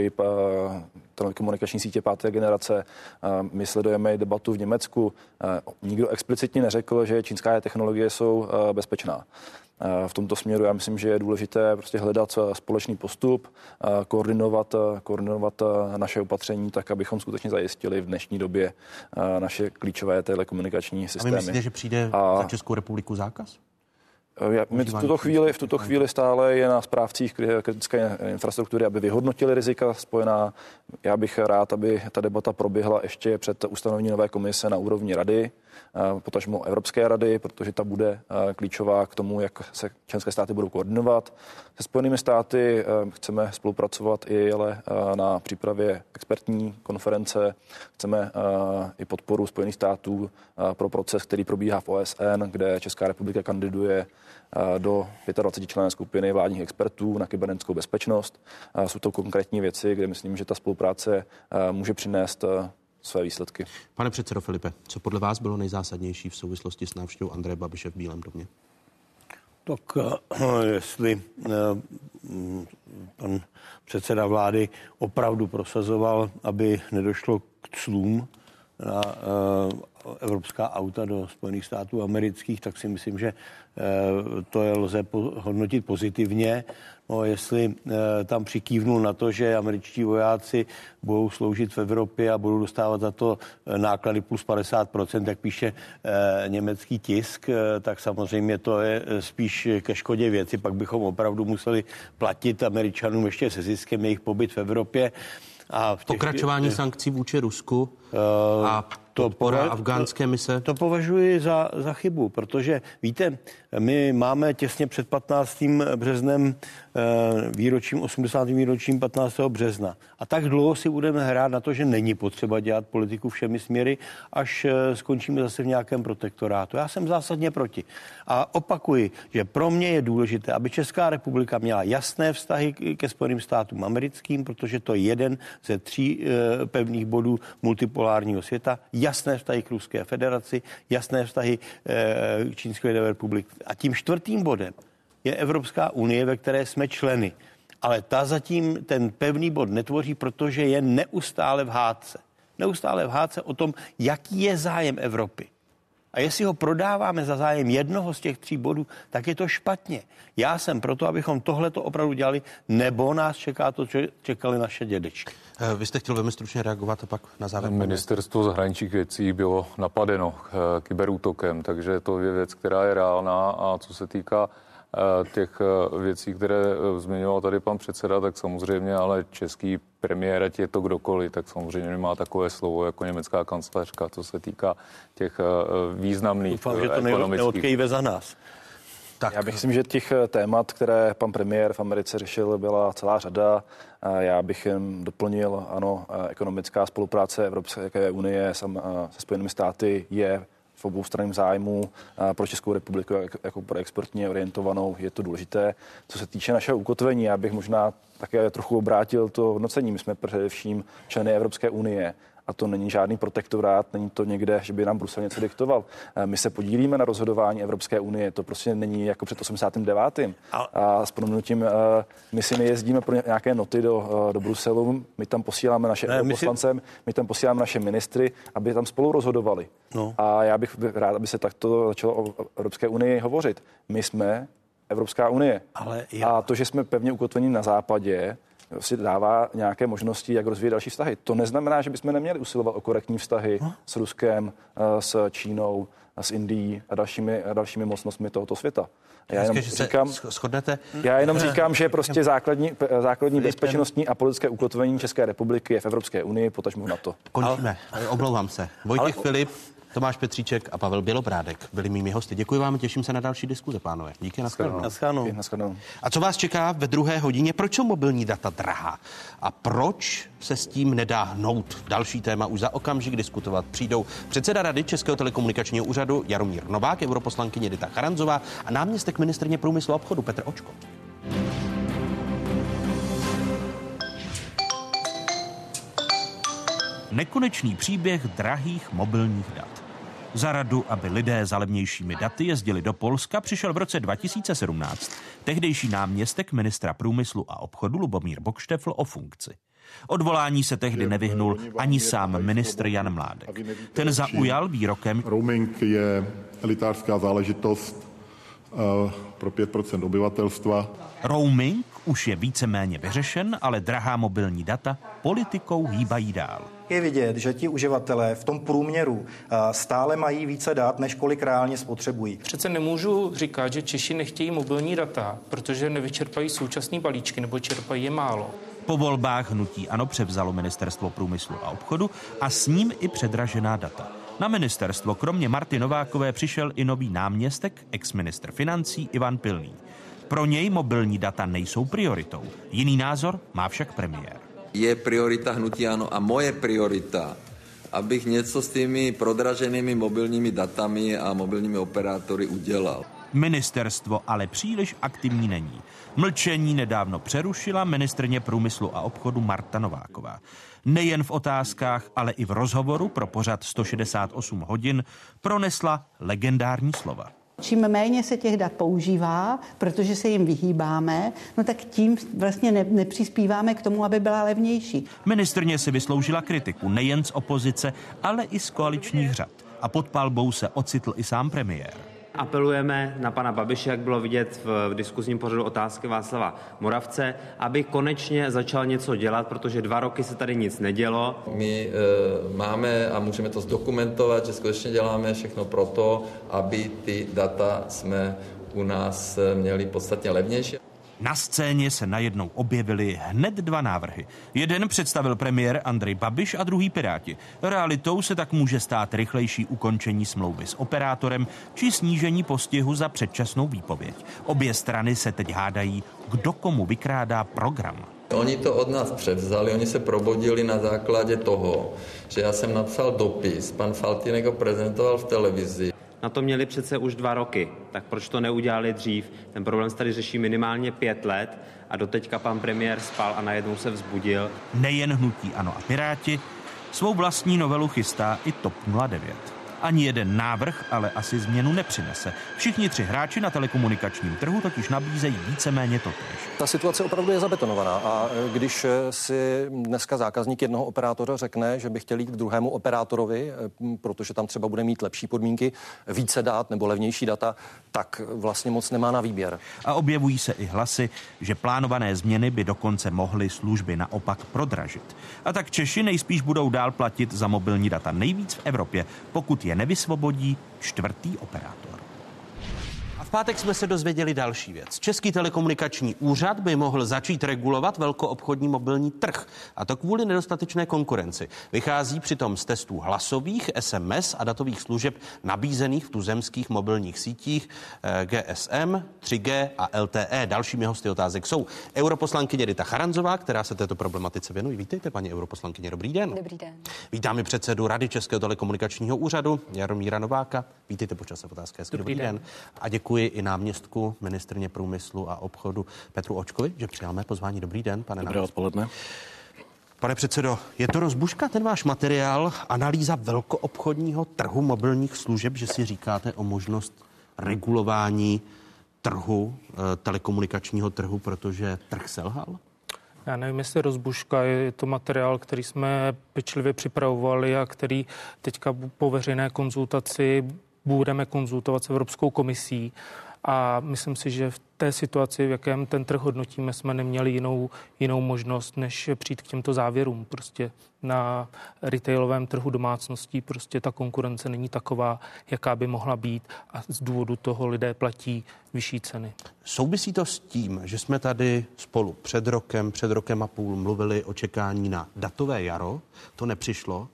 Speaker 6: telekomunikační sítě páté generace. My sledujeme debatu v Německu. Nikdo explicitně neřekl, že čínská technologie jsou bezpečná. V tomto směru já myslím, že je důležité prostě hledat společný postup, koordinovat, koordinovat naše opatření tak, abychom skutečně zajistili v dnešní době naše klíčové telekomunikační systémy.
Speaker 1: A vy myslíte, že přijde a... za Českou republiku zákaz?
Speaker 6: My v tuto, chvíli, v tuto chvíli stále je na správcích kritické infrastruktury, aby vyhodnotili rizika spojená. Já bych rád, aby ta debata proběhla ještě před ustanovení nové komise na úrovni rady, potažmo Evropské rady, protože ta bude klíčová k tomu, jak se členské státy budou koordinovat. Se Spojenými státy chceme spolupracovat i ale na přípravě expertní konference. Chceme i podporu Spojených států pro proces, který probíhá v OSN, kde Česká republika kandiduje do 25 členné skupiny vládních expertů na kybernetickou bezpečnost. Jsou to konkrétní věci, kde myslím, že ta spolupráce může přinést své výsledky.
Speaker 1: Pane předsedo Filipe, co podle vás bylo nejzásadnější v souvislosti s návštěvou Andreje Babiše v Bílém domě?
Speaker 5: Tak jestli pan předseda vlády opravdu prosazoval, aby nedošlo k clům na evropská auta do Spojených států amerických, tak si myslím, že to je lze hodnotit pozitivně. No, jestli tam přikývnul na to, že američtí vojáci budou sloužit v Evropě a budou dostávat za to náklady plus 50%, jak píše německý tisk, tak samozřejmě to je spíš ke škodě věci. Pak bychom opravdu museli platit američanům ještě se ziskem jejich pobyt v Evropě.
Speaker 1: A v těch, Pokračování sankcí vůči Rusku a to podpora afgánské mise?
Speaker 5: To považuji za, za chybu, protože víte, my máme těsně před 15. březnem výročím, 80. výročím 15. března. A tak dlouho si budeme hrát na to, že není potřeba dělat politiku všemi směry, až skončíme zase v nějakém protektorátu. Já jsem zásadně proti. A opakuji, že pro mě je důležité, aby Česká republika měla jasné vztahy ke Spojeným státům americkým, protože to je jeden ze tří pevných bodů multipolárního světa jasné vztahy k Ruské federaci, jasné vztahy k Čínské lidové republiky. A tím čtvrtým bodem je Evropská unie, ve které jsme členy. Ale ta zatím ten pevný bod netvoří, protože je neustále v hádce. Neustále v hádce o tom, jaký je zájem Evropy. A jestli ho prodáváme za zájem jednoho z těch tří bodů, tak je to špatně. Já jsem proto, abychom tohle to opravdu dělali, nebo nás čeká to, co čekali naše dědečky.
Speaker 1: Vy jste chtěl velmi stručně reagovat a pak na závěr.
Speaker 8: Ministerstvo zahraničích věcí bylo napadeno kyberútokem, takže to je věc, která je reálná a co se týká těch věcí, které zmiňoval tady pan předseda, tak samozřejmě, ale český premiér, ať je to kdokoliv, tak samozřejmě nemá takové slovo jako německá kancelářka, co se týká těch významných
Speaker 5: Doufám, že to neodkejve za nás.
Speaker 6: Tak. Já bych myslím, že těch témat, které pan premiér v Americe řešil, byla celá řada. Já bych jen doplnil, ano, ekonomická spolupráce Evropské unie se Spojenými státy je v obou straném zájmu pro Českou republiku jako pro exportně orientovanou je to důležité. Co se týče našeho ukotvení, já bych možná také trochu obrátil to hodnocení. My jsme především členy Evropské unie a to není žádný protektorát, není to někde, že by nám Brusel něco diktoval. My se podílíme na rozhodování Evropské unie, to prostě není jako před 89. A s proměnutím my si nejezdíme pro nějaké noty do, do Bruselu, my tam posíláme naše ne, my, si... my tam posíláme naše ministry, aby tam spolu rozhodovali. No. A já bych rád, aby se takto začalo o Evropské unii hovořit. My jsme Evropská unie.
Speaker 5: Ale já...
Speaker 6: A to, že jsme pevně ukotveni na západě, si dává nějaké možnosti, jak rozvíjet další vztahy. To neznamená, že bychom neměli usilovat o korektní vztahy no. s Ruskem, s Čínou, s Indií a dalšími, a dalšími mocnostmi tohoto světa.
Speaker 1: Já jenom, říkám, shodnete?
Speaker 6: já jenom říkám, že prostě [LAUGHS] základní, základní bezpečnostní a politické ukotvení České republiky je v Evropské unii, potažmo na to.
Speaker 1: Končíme. Omlouvám se. Vojtěch ale, Filip, Tomáš Petříček a Pavel Bělobrádek byli mými hosty. Děkuji vám, těším se na další diskuze, pánové. Díky,
Speaker 5: nashledanou.
Speaker 1: A co vás čeká ve druhé hodině? Proč jsou mobilní data drahá? A proč se s tím nedá hnout? Další téma už za okamžik diskutovat přijdou předseda Rady Českého telekomunikačního úřadu Jaromír Novák, europoslankyně Dita Charanzová a náměstek ministrně průmyslu a obchodu Petr Očko.
Speaker 9: Nekonečný příběh drahých mobilních dat. Za radu, aby lidé za levnějšími daty jezdili do Polska, přišel v roce 2017 tehdejší náměstek ministra průmyslu a obchodu Lubomír Bokštefl o funkci. Odvolání se tehdy nevyhnul ani sám ministr Jan Mládek. Ten zaujal výrokem.
Speaker 20: Roaming je elitářská záležitost uh, pro 5% obyvatelstva.
Speaker 9: Roaming už je víceméně vyřešen, ale drahá mobilní data politikou hýbají dál.
Speaker 21: Je vidět, že ti uživatelé v tom průměru stále mají více dat, než kolik reálně spotřebují.
Speaker 22: Přece nemůžu říkat, že Češi nechtějí mobilní data, protože nevyčerpají současné balíčky nebo čerpají je málo.
Speaker 1: Po volbách hnutí ANO převzalo ministerstvo průmyslu a obchodu a s ním i předražená data. Na ministerstvo kromě Marty Novákové přišel i nový náměstek, ex-ministr financí Ivan Pilný. Pro něj mobilní data nejsou prioritou. Jiný názor má však premiér.
Speaker 17: Je priorita hnutí ANO a moje priorita, abych něco s těmi prodraženými mobilními datami a mobilními operátory udělal.
Speaker 1: Ministerstvo ale příliš aktivní není. Mlčení nedávno přerušila ministrně průmyslu a obchodu Marta Nováková. Nejen v otázkách, ale i v rozhovoru pro pořad 168 hodin pronesla legendární slova.
Speaker 23: Čím méně se těch dat používá, protože se jim vyhýbáme, no tak tím vlastně ne, nepřispíváme k tomu, aby byla levnější.
Speaker 1: Ministrně si vysloužila kritiku nejen z opozice, ale i z koaličních řad. A pod palbou se ocitl i sám premiér.
Speaker 24: Apelujeme na pana Babiše, jak bylo vidět v, v diskuzním pořadu otázky Václava Moravce, aby konečně začal něco dělat, protože dva roky se tady nic nedělo.
Speaker 17: My e, máme a můžeme to zdokumentovat, že skutečně děláme všechno proto, aby ty data jsme u nás měli podstatně levnější.
Speaker 1: Na scéně se najednou objevily hned dva návrhy. Jeden představil premiér Andrej Babiš a druhý Piráti. Realitou se tak může stát rychlejší ukončení smlouvy s operátorem či snížení postihu za předčasnou výpověď. Obě strany se teď hádají, kdo komu vykrádá program.
Speaker 17: Oni to od nás převzali, oni se probudili na základě toho, že já jsem napsal dopis, pan Faltinek ho prezentoval v televizi
Speaker 24: na to měli přece už dva roky, tak proč to neudělali dřív? Ten problém se tady řeší minimálně pět let a doteďka pan premiér spal a najednou se vzbudil.
Speaker 1: Nejen hnutí Ano a Piráti, svou vlastní novelu chystá i TOP 09. Ani jeden návrh ale asi změnu nepřinese. Všichni tři hráči na telekomunikačním trhu totiž nabízejí víceméně totéž.
Speaker 25: Ta situace opravdu je zabetonovaná a e, když e, si dneska zákazník jednoho operátora řekne, že by chtěl jít k druhému operátorovi, e, protože tam třeba bude mít lepší podmínky, více dát nebo levnější data, tak vlastně moc nemá na výběr.
Speaker 1: A objevují se i hlasy, že plánované změny by dokonce mohly služby naopak prodražit. A tak Češi nejspíš budou dál platit za mobilní data nejvíc v Evropě, pokud je nevysvobodí čtvrtý operátor pátek jsme se dozvěděli další věc. Český telekomunikační úřad by mohl začít regulovat velkoobchodní mobilní trh, a to kvůli nedostatečné konkurenci. Vychází přitom z testů hlasových, SMS a datových služeb nabízených v tuzemských mobilních sítích eh, GSM, 3G a LTE. Dalšími hosty otázek jsou europoslankyně Rita Charanzová, která se této problematice věnuje. Vítejte, paní europoslankyně, dobrý den.
Speaker 26: Dobrý den.
Speaker 1: Vítáme předsedu Rady Českého telekomunikačního úřadu Jaromíra Nováka. Vítejte počas otázky. Dobrý, dobrý den. den. A děkuji Děkuji i náměstku ministrně průmyslu a obchodu Petru Očkovi, že přijal mé pozvání. Dobrý den, pane
Speaker 27: Dobré odpoledne.
Speaker 1: Pane předsedo, je to rozbuška ten váš materiál, analýza velkoobchodního trhu mobilních služeb, že si říkáte o možnost regulování trhu, eh, telekomunikačního trhu, protože trh selhal?
Speaker 22: Já nevím, jestli rozbuška je to materiál, který jsme pečlivě připravovali a který teďka po veřejné konzultaci budeme konzultovat s Evropskou komisí a myslím si, že v té situaci, v jakém ten trh hodnotíme, jsme neměli jinou, jinou možnost, než přijít k těmto závěrům. Prostě na retailovém trhu domácností prostě ta konkurence není taková, jaká by mohla být a z důvodu toho lidé platí vyšší ceny.
Speaker 1: Souvisí to s tím, že jsme tady spolu před rokem, před rokem a půl mluvili o čekání na datové jaro, to nepřišlo,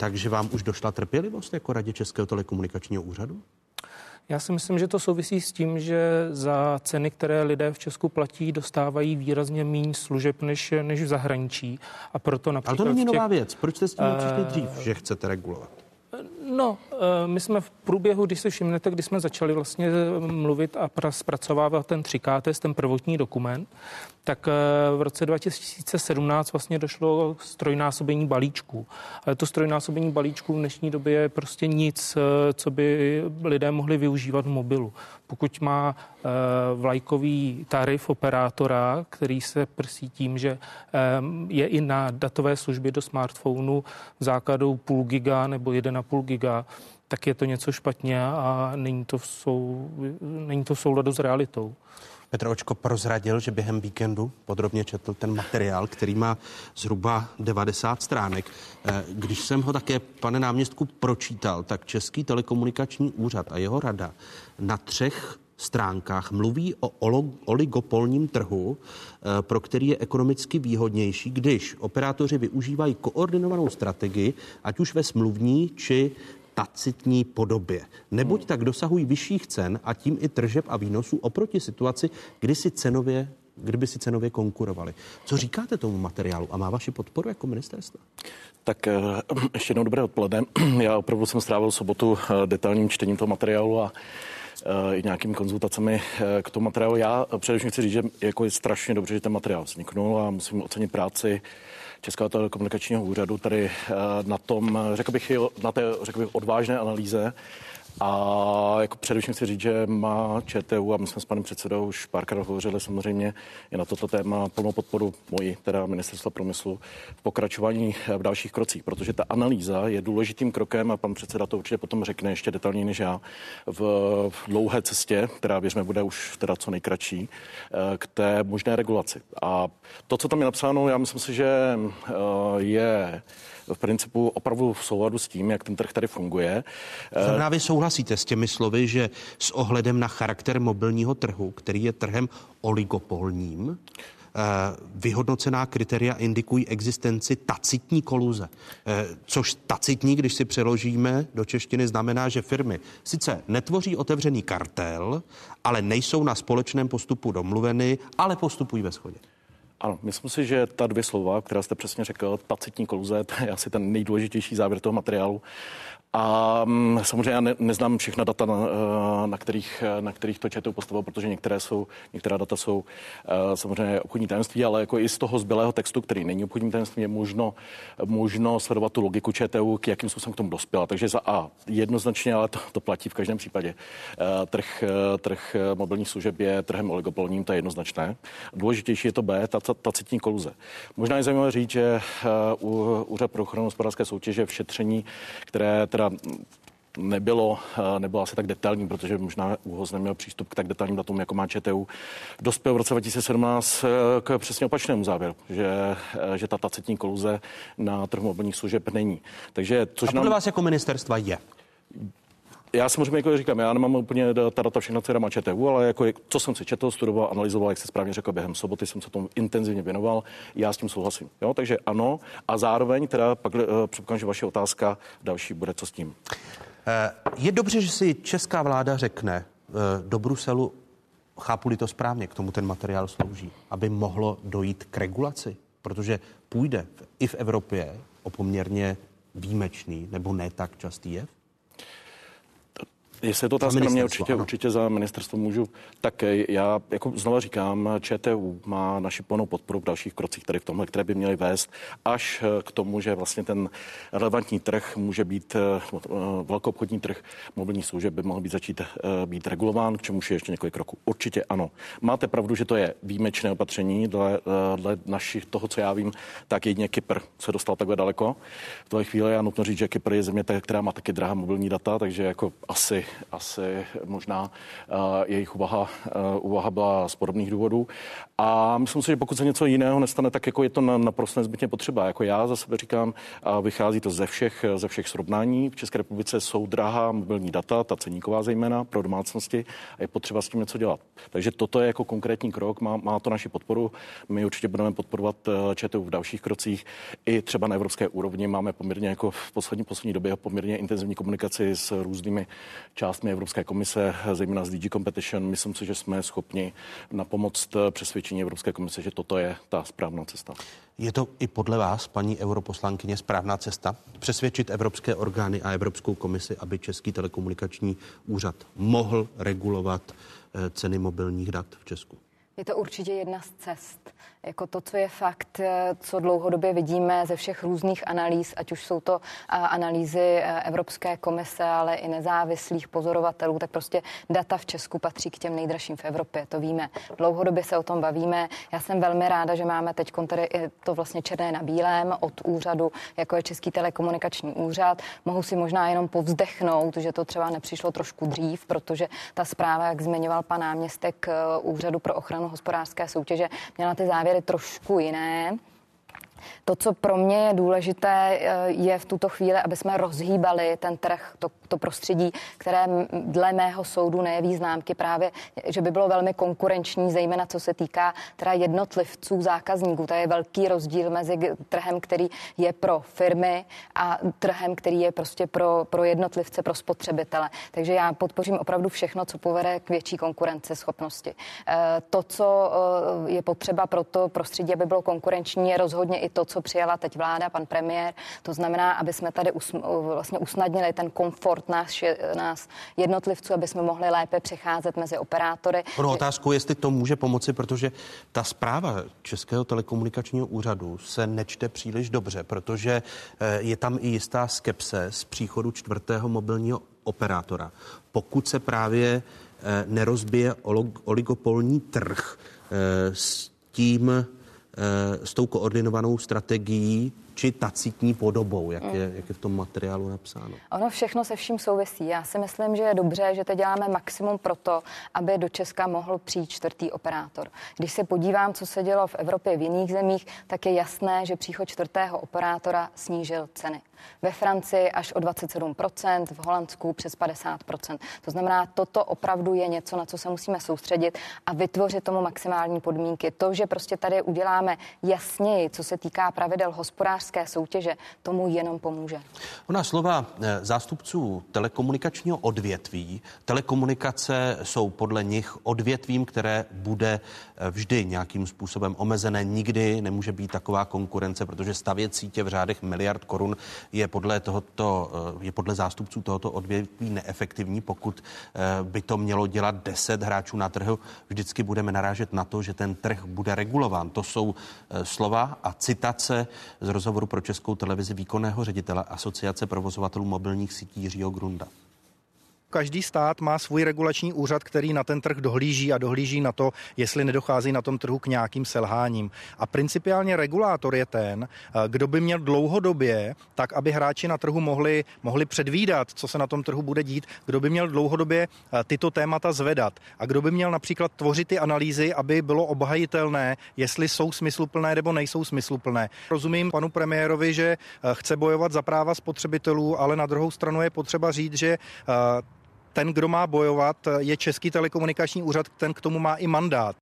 Speaker 1: takže vám už došla trpělivost jako radě Českého telekomunikačního úřadu?
Speaker 22: Já si myslím, že to souvisí s tím, že za ceny, které lidé v Česku platí, dostávají výrazně méně služeb než, než v zahraničí. A proto například...
Speaker 1: Ale to není
Speaker 22: těch...
Speaker 1: nová věc. Proč jste s tím uh... dřív, že chcete regulovat?
Speaker 22: No, eh, my jsme v průběhu, když se všimnete, když jsme začali vlastně mluvit a zpracovávat ten 3K, ten prvotní dokument, tak eh, v roce 2017 vlastně došlo k strojnásobení balíčků. Ale to strojnásobení balíčků v dnešní době je prostě nic, eh, co by lidé mohli využívat v mobilu. Pokud má eh, vlajkový tarif operátora, který se prsí tím, že je i na datové služby do smartphonu základou půl giga nebo 1,5 giga, tak je to něco špatně a není to v, sou, není to v souladu s realitou.
Speaker 1: Petr Očko prozradil, že během víkendu podrobně četl ten materiál, který má zhruba 90 stránek. Eh, když jsem ho také, pane náměstku, pročítal, tak Český telekomunikační úřad a jeho rada na třech stránkách mluví o oligopolním trhu, eh, pro který je ekonomicky výhodnější, když operátoři využívají koordinovanou strategii, ať už ve smluvní či tacitní podobě. Neboť tak dosahují vyšších cen a tím i tržeb a výnosů oproti situaci, kdy si cenově kdyby si cenově konkurovali. Co říkáte tomu materiálu a má vaši podporu jako ministerstvo?
Speaker 27: Tak eh, [CLEARS THROAT] ještě jednou dobré odpoledne. [CLEARS THROAT] Já opravdu jsem strávil sobotu eh, detailním čtením toho materiálu a Eh, i nějakými konzultacemi k tomu materiálu. Já především chci říct, že jako je strašně dobře, že ten materiál vzniknul a musím ocenit práci Českého telekomunikačního úřadu tady eh, na tom, řekl bych, na té řekl bych, odvážné analýze a jako především chci říct, že má ČTU a my jsme s panem předsedou už párkrát hovořili samozřejmě i na toto téma plnou podporu moji, teda ministerstva průmyslu, v pokračování v dalších krocích, protože ta analýza je důležitým krokem a pan předseda to určitě potom řekne ještě detailněji než já v dlouhé cestě, která věřme bude už teda co nejkratší, eh, k té možné regulaci. A to, co tam je napsáno, já myslím si, že eh, je v principu opravdu v souladu s tím, jak ten trh tady funguje.
Speaker 1: Znamená, vy souhlasíte s těmi slovy, že s ohledem na charakter mobilního trhu, který je trhem oligopolním, eh, vyhodnocená kritéria indikují existenci tacitní koluze. Eh, což tacitní, když si přeložíme do češtiny, znamená, že firmy sice netvoří otevřený kartel, ale nejsou na společném postupu domluveny, ale postupují ve shodě.
Speaker 27: Ano, myslím si, že ta dvě slova, která jste přesně řekl, tacitní koluze, to je asi ten nejdůležitější závěr toho materiálu. A mm, samozřejmě já ne, neznám všechna data, na, eh, na, kterých, na kterých to ČTU postavilo, protože některé jsou, některá data jsou eh, samozřejmě obchodní tajemství, ale jako i z toho zbylého textu, který není obchodní tajemství, je možno, možno sledovat tu logiku ČTU, k jakým způsobem k tomu dospěla. Takže za A jednoznačně, ale to, to platí v každém případě. Eh, trh, trh mobilních služeb je trhem oligopolním, to je jednoznačné. Důležitější je to B, ta, ta, ta citní koluze. Možná je zajímavé říct, že Úřad pro ochranu hospodářské soutěže v šetření, které teda nebylo, eh, nebylo asi tak detailní, protože možná ÚHOS neměl přístup k tak detailním datům, jako má ČTU. Dospěl v roce 2017 eh, k přesně opačnému závěru, že, eh, že ta tacitní koluze na trhu mobilních služeb není.
Speaker 1: Takže, což A podle nám... vás jako ministerstva je?
Speaker 27: Já samozřejmě jako říkám, já nemám úplně ta data všechna, má ČTU, ale jako, co jsem si četl, studoval, analyzoval, jak se správně řekl, během soboty jsem se tomu intenzivně věnoval, já s tím souhlasím. Jo? Takže ano, a zároveň teda pak uh, předpokládám, že vaše otázka další bude, co s tím.
Speaker 1: Eh, je dobře, že si česká vláda řekne eh, do Bruselu, chápu-li to správně, k tomu ten materiál slouží, aby mohlo dojít k regulaci, protože půjde i v Evropě o poměrně výjimečný nebo ne tak častý jev?
Speaker 27: Jestli je to otázka na mě, určitě, určitě za ministerstvo můžu. Tak já jako znova říkám, ČTU má naši plnou podporu v dalších krocích tady v tomhle, které by měly vést až eh, k tomu, že vlastně ten relevantní trh může být, eh, eh, velkoobchodní trh mobilní služeb by mohl být začít být regulován, k čemu je ještě několik kroků. Určitě ano. Máte pravdu, že to je výjimečné opatření, dle, dle našich, toho, co já vím, tak jedině Kypr se dostal takhle daleko. V té chvíli já nutno říct, že Kypr je země, která má taky drahá mobilní data, takže jako asi asi možná uh, jejich úvaha, uh, úvaha byla z podobných důvodů. A myslím si, že pokud se něco jiného nestane, tak jako je to na, naprosto nezbytně potřeba. Jako já za sebe říkám, vychází to ze všech, ze všech srovnání. V České republice jsou drahá mobilní data, ta ceníková zejména pro domácnosti a je potřeba s tím něco dělat. Takže toto je jako konkrétní krok, má, má to naši podporu. My určitě budeme podporovat ČTU v dalších krocích. I třeba na evropské úrovni máme poměrně jako v poslední, poslední době poměrně intenzivní komunikaci s různými částmi Evropské komise, zejména z DG Competition. Myslím si, že jsme schopni na pomoc přesvědčení Evropské komise, že toto je ta správná cesta.
Speaker 1: Je to i podle vás, paní europoslankyně, správná cesta přesvědčit evropské orgány a Evropskou komisi, aby Český telekomunikační úřad mohl regulovat eh, ceny mobilních dat v Česku?
Speaker 26: Je to určitě jedna z cest. Jako to, co je fakt, eh, co dlouhodobě vidíme ze všech různých analýz, ať už jsou to eh, analýzy eh, Evropské komise, ale i nezávislých pozorovatelů, tak prostě data v Česku patří k těm nejdražším v Evropě, to víme. Dlouhodobě se o tom bavíme. Já jsem velmi ráda, že máme teď tady to vlastně černé na bílém od úřadu, jako je Český telekomunikační úřad. Mohu si možná jenom povzdechnout, že to třeba nepřišlo trošku dřív, protože ta zpráva, jak zmiňoval pan náměstek úřadu pro ochranu hospodářské soutěže, měla ty závěry závěry trošku jiné. To, co pro mě je důležité, eh, je v tuto chvíli, aby jsme rozhýbali ten trh, to, to prostředí, které dle mého soudu nejeví známky právě, že by bylo velmi konkurenční, zejména co se týká teda jednotlivců, zákazníků. To je velký rozdíl mezi trhem, který je pro firmy a trhem, který je prostě pro, pro jednotlivce, pro spotřebitele. Takže já podpořím opravdu všechno, co povede k větší konkurenceschopnosti. Eh, to, co eh, je potřeba pro to prostředí, aby bylo konkurenční, je rozhodně i to, co přijala teď vláda, pan premiér. To znamená, aby jsme tady us, vlastně usnadnili ten komfort nás, nás jednotlivců, aby jsme mohli lépe přecházet mezi operátory.
Speaker 1: Ono otázkou, jestli to může pomoci, protože ta zpráva Českého telekomunikačního úřadu se nečte příliš dobře, protože eh, je tam i jistá skepse z příchodu čtvrtého mobilního operátora. Pokud se právě eh, nerozbije oligopolní trh eh, s tím s tou koordinovanou strategií či tacitní podobou, jak je, jak je v tom materiálu napsáno?
Speaker 26: Ono všechno se vším souvisí. Já si myslím, že je dobře, že teď děláme maximum pro to, aby do Česka mohl přijít čtvrtý operátor. Když se podívám, co se dělo v Evropě v jiných zemích, tak je jasné, že příchod čtvrtého operátora snížil ceny. Ve Francii až o 27%, v Holandsku přes 50%. To znamená, toto opravdu je něco, na co se musíme soustředit a vytvořit tomu maximální podmínky. To, že prostě tady uděláme jasněji, co se týká pravidel hospodářské soutěže, tomu jenom pomůže.
Speaker 1: Ona slova eh, zástupců telekomunikačního odvětví. Telekomunikace jsou podle nich odvětvím, které bude eh, vždy nějakým způsobem omezené. Nikdy nemůže být taková konkurence, protože stavět sítě v řádech miliard korun je podle, tohoto, eh, je podle zástupců tohoto odvětví neefektivní. Pokud eh, by to mělo dělat 10 hráčů na trhu, vždycky budeme narážet na to, že ten trh bude regulován. To jsou eh, slova a citace z rozhovoru pro Českou televizi výkonného ředitele Asociace provozovatelů mobilních sítí Jiřího Grunda.
Speaker 21: Každý stát má svůj regulační úřad, který na ten trh dohlíží a dohlíží na to, jestli nedochází na tom trhu k nějakým selháním. A principiálně regulátor je ten, eh, kdo by měl dlouhodobě, tak aby hráči na trhu mohli, mohli předvídat, co se na tom trhu bude dít, kdo by měl dlouhodobě eh, tyto témata zvedat a kdo by měl například tvořit ty analýzy, aby bylo obhajitelné, jestli jsou smysluplné nebo nejsou smysluplné. Rozumím panu premiérovi, že eh, chce bojovat za práva spotřebitelů, ale na druhou stranu je potřeba říct, že ten, kdo má bojovat, je Český telekomunikační úřad, ten k tomu má i mandát.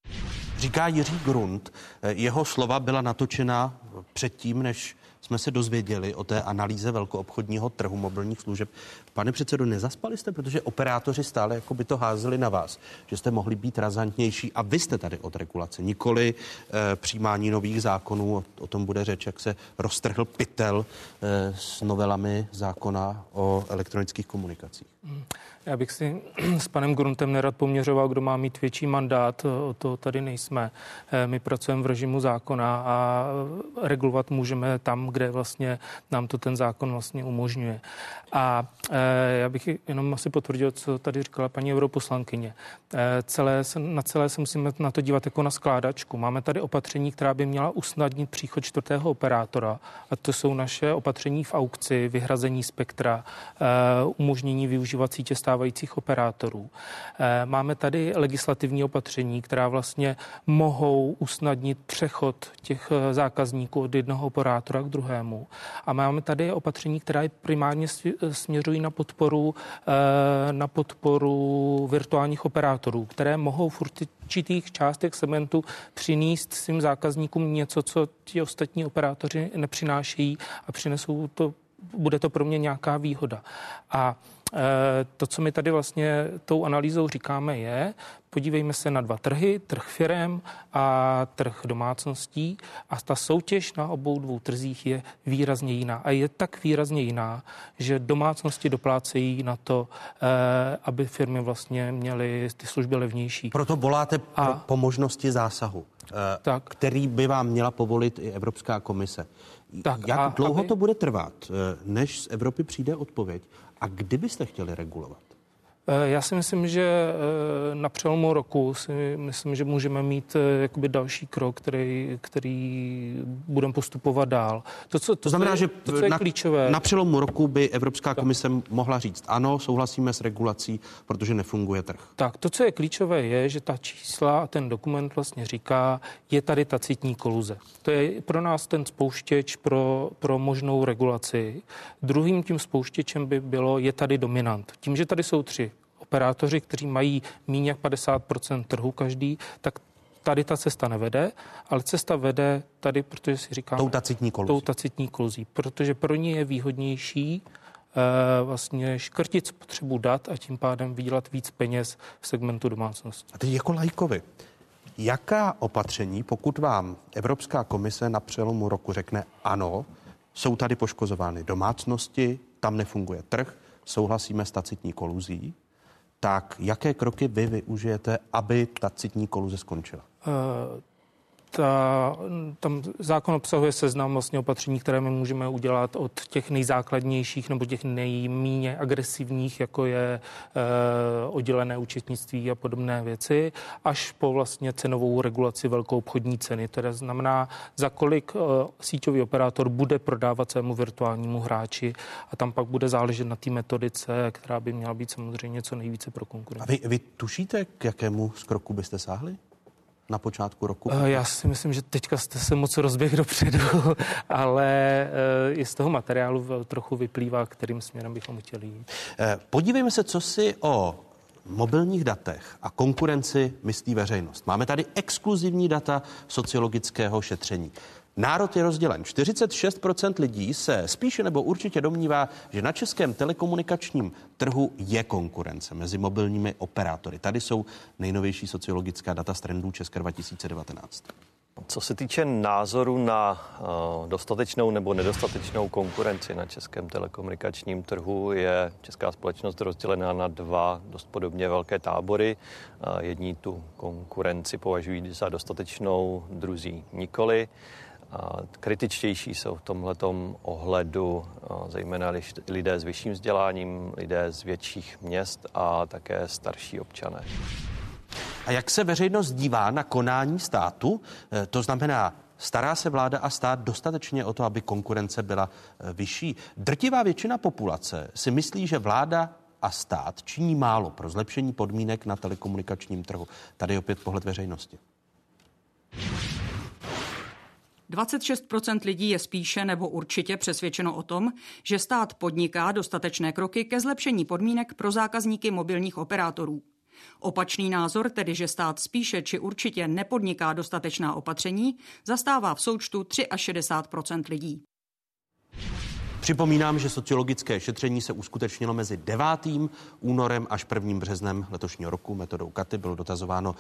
Speaker 1: Říká Jiří Grund. Jeho slova byla natočena předtím, než jsme se dozvěděli o té analýze velkoobchodního trhu mobilních služeb. Pane předsedo, nezaspali jste, protože operátoři stále jako by to házeli na vás, že jste mohli být razantnější a vy jste tady od regulace, nikoli e, přijímání nových zákonů, o, o tom bude řeč, jak se roztrhl pytel e, s novelami zákona o elektronických komunikacích.
Speaker 22: Já bych si [CLEARS THROAT] s panem Gruntem nerad poměřoval, kdo má mít větší mandát, o to tady nejsme. Eh, my pracujeme v režimu zákona a regulovat můžeme tam, kde vlastně nám to ten zákon vlastně umožňuje. A eh, já bych jenom asi potvrdil, co tady říkala paní europoslankyně. Eh, celé, na celé se musíme na to dívat jako na skládačku. Máme tady opatření, která by měla usnadnit příchod čtvrtého operátora a to jsou naše opatření v aukci, vyhrazení spektra, umožnění využívat sítě stávajících operátorů. Eh, máme tady legislativní opatření, která vlastně mohou usnadnit přechod těch eh, zákazníků od jednoho operátora k druhému. A máme tady opatření, která primárně směřují na podporu, eh, na podporu virtuálních operátorů, které mohou v určitých částech segmentu přinést svým zákazníkům něco, co ti ostatní operátoři nepřinášejí a přinesou to bude to pro mě nějaká výhoda. A to, co my tady vlastně tou analýzou říkáme, je, podívejme se na dva trhy, trh firem a trh domácností a ta soutěž na obou dvou trzích je výrazně jiná. A je tak výrazně jiná, že domácnosti doplácejí na to, eh, aby firmy vlastně měly ty služby levnější.
Speaker 1: Proto voláte a... po možnosti zásahu, eh, tak. který by vám měla povolit i Evropská komise. Tak Jak dlouho aby... to bude trvat, eh, než z Evropy přijde odpověď? A kdy byste chtěli regulovat?
Speaker 22: Eh, já si myslím, že eh, na přelomu roku si myslím, že můžeme mít eh, jakoby další krok, který, který budeme postupovat dál.
Speaker 1: To, co, to, to znamená, to je, že to, co je na, klíčové. na přelomu roku by Evropská komise tak. mohla říct ano, souhlasíme s regulací, protože nefunguje trh.
Speaker 22: Tak, to, co je klíčové, je, že ta čísla a ten dokument vlastně říká, je tady tacitní koluze. To je pro nás ten spouštěč pro, pro možnou regulaci. Druhým tím spouštěčem by bylo, je tady dominant. Tím, že tady jsou tři operátoři, kteří mají méně jak 50% trhu každý, tak tady ta cesta nevede, ale cesta vede tady, protože si říkám...
Speaker 1: Tou tacitní koluzí.
Speaker 22: Tou tacitní koluzí, protože pro ní je výhodnější e, vlastně škrtit spotřebu dat a tím pádem vydělat víc peněz v segmentu domácnosti.
Speaker 1: A teď jako lajkovi. Jaká opatření, pokud vám Evropská komise na přelomu roku řekne ano, jsou tady poškozovány domácnosti, tam nefunguje trh, souhlasíme s tacitní koluzí, tak jaké kroky vy využijete, aby ta citní koluze skončila? Uh,
Speaker 22: ta, tam zákon obsahuje seznam vlastně opatření, které my můžeme udělat od těch nejzákladnějších nebo těch nejmíně agresivních, jako je e, oddělené účetnictví a podobné věci, až po vlastně cenovou regulaci velkou obchodní ceny. To znamená, za kolik e, síťový operátor bude prodávat svému virtuálnímu hráči a tam pak bude záležet na té metodice, která by měla být samozřejmě co nejvíce pro konkurenci.
Speaker 1: A vy, vy tušíte, k jakému skroku byste sáhli? Na počátku roku?
Speaker 22: Eh, já si myslím, že teďka jste se moc rozběh dopředu, [LAUGHS] ale eh, i z toho materiálu trochu vyplývá, kterým směrem bychom chtěli jít.
Speaker 1: Eh, podívejme se, co si o mobilních datech a konkurenci myslí veřejnost. Máme tady exkluzivní data sociologického šetření. Národ je rozdělen. 46% lidí se spíše nebo určitě domnívá, že na českém telekomunikačním trhu je konkurence mezi mobilními operátory. Tady jsou nejnovější sociologická data z trendů Česka 2019.
Speaker 2: Co se týče názoru na uh, dostatečnou nebo nedostatečnou konkurenci na českém telekomunikačním trhu, je česká společnost rozdělená na dva dost podobně velké tábory. Uh, jedni tu konkurenci považují za dostatečnou, druzí nikoli. Kritičtější jsou v tomto ohledu zejména lidé s vyšším vzděláním, lidé z větších měst a také starší občané.
Speaker 1: A jak se veřejnost dívá na konání státu? E, to znamená, stará se vláda a stát dostatečně o to, aby konkurence byla e, vyšší. Drtivá většina populace si myslí, že vláda a stát činí málo pro zlepšení podmínek na telekomunikačním trhu. Tady opět pohled veřejnosti.
Speaker 18: 26% lidí je spíše nebo určitě přesvědčeno o tom, že stát podniká dostatečné kroky ke zlepšení podmínek pro zákazníky mobilních operátorů. Opačný názor, tedy že stát spíše či určitě nepodniká dostatečná opatření, zastává v součtu 63% lidí.
Speaker 1: Připomínám, že sociologické šetření se uskutečnilo mezi 9. únorem až 1. březnem letošního roku. Metodou Katy bylo dotazováno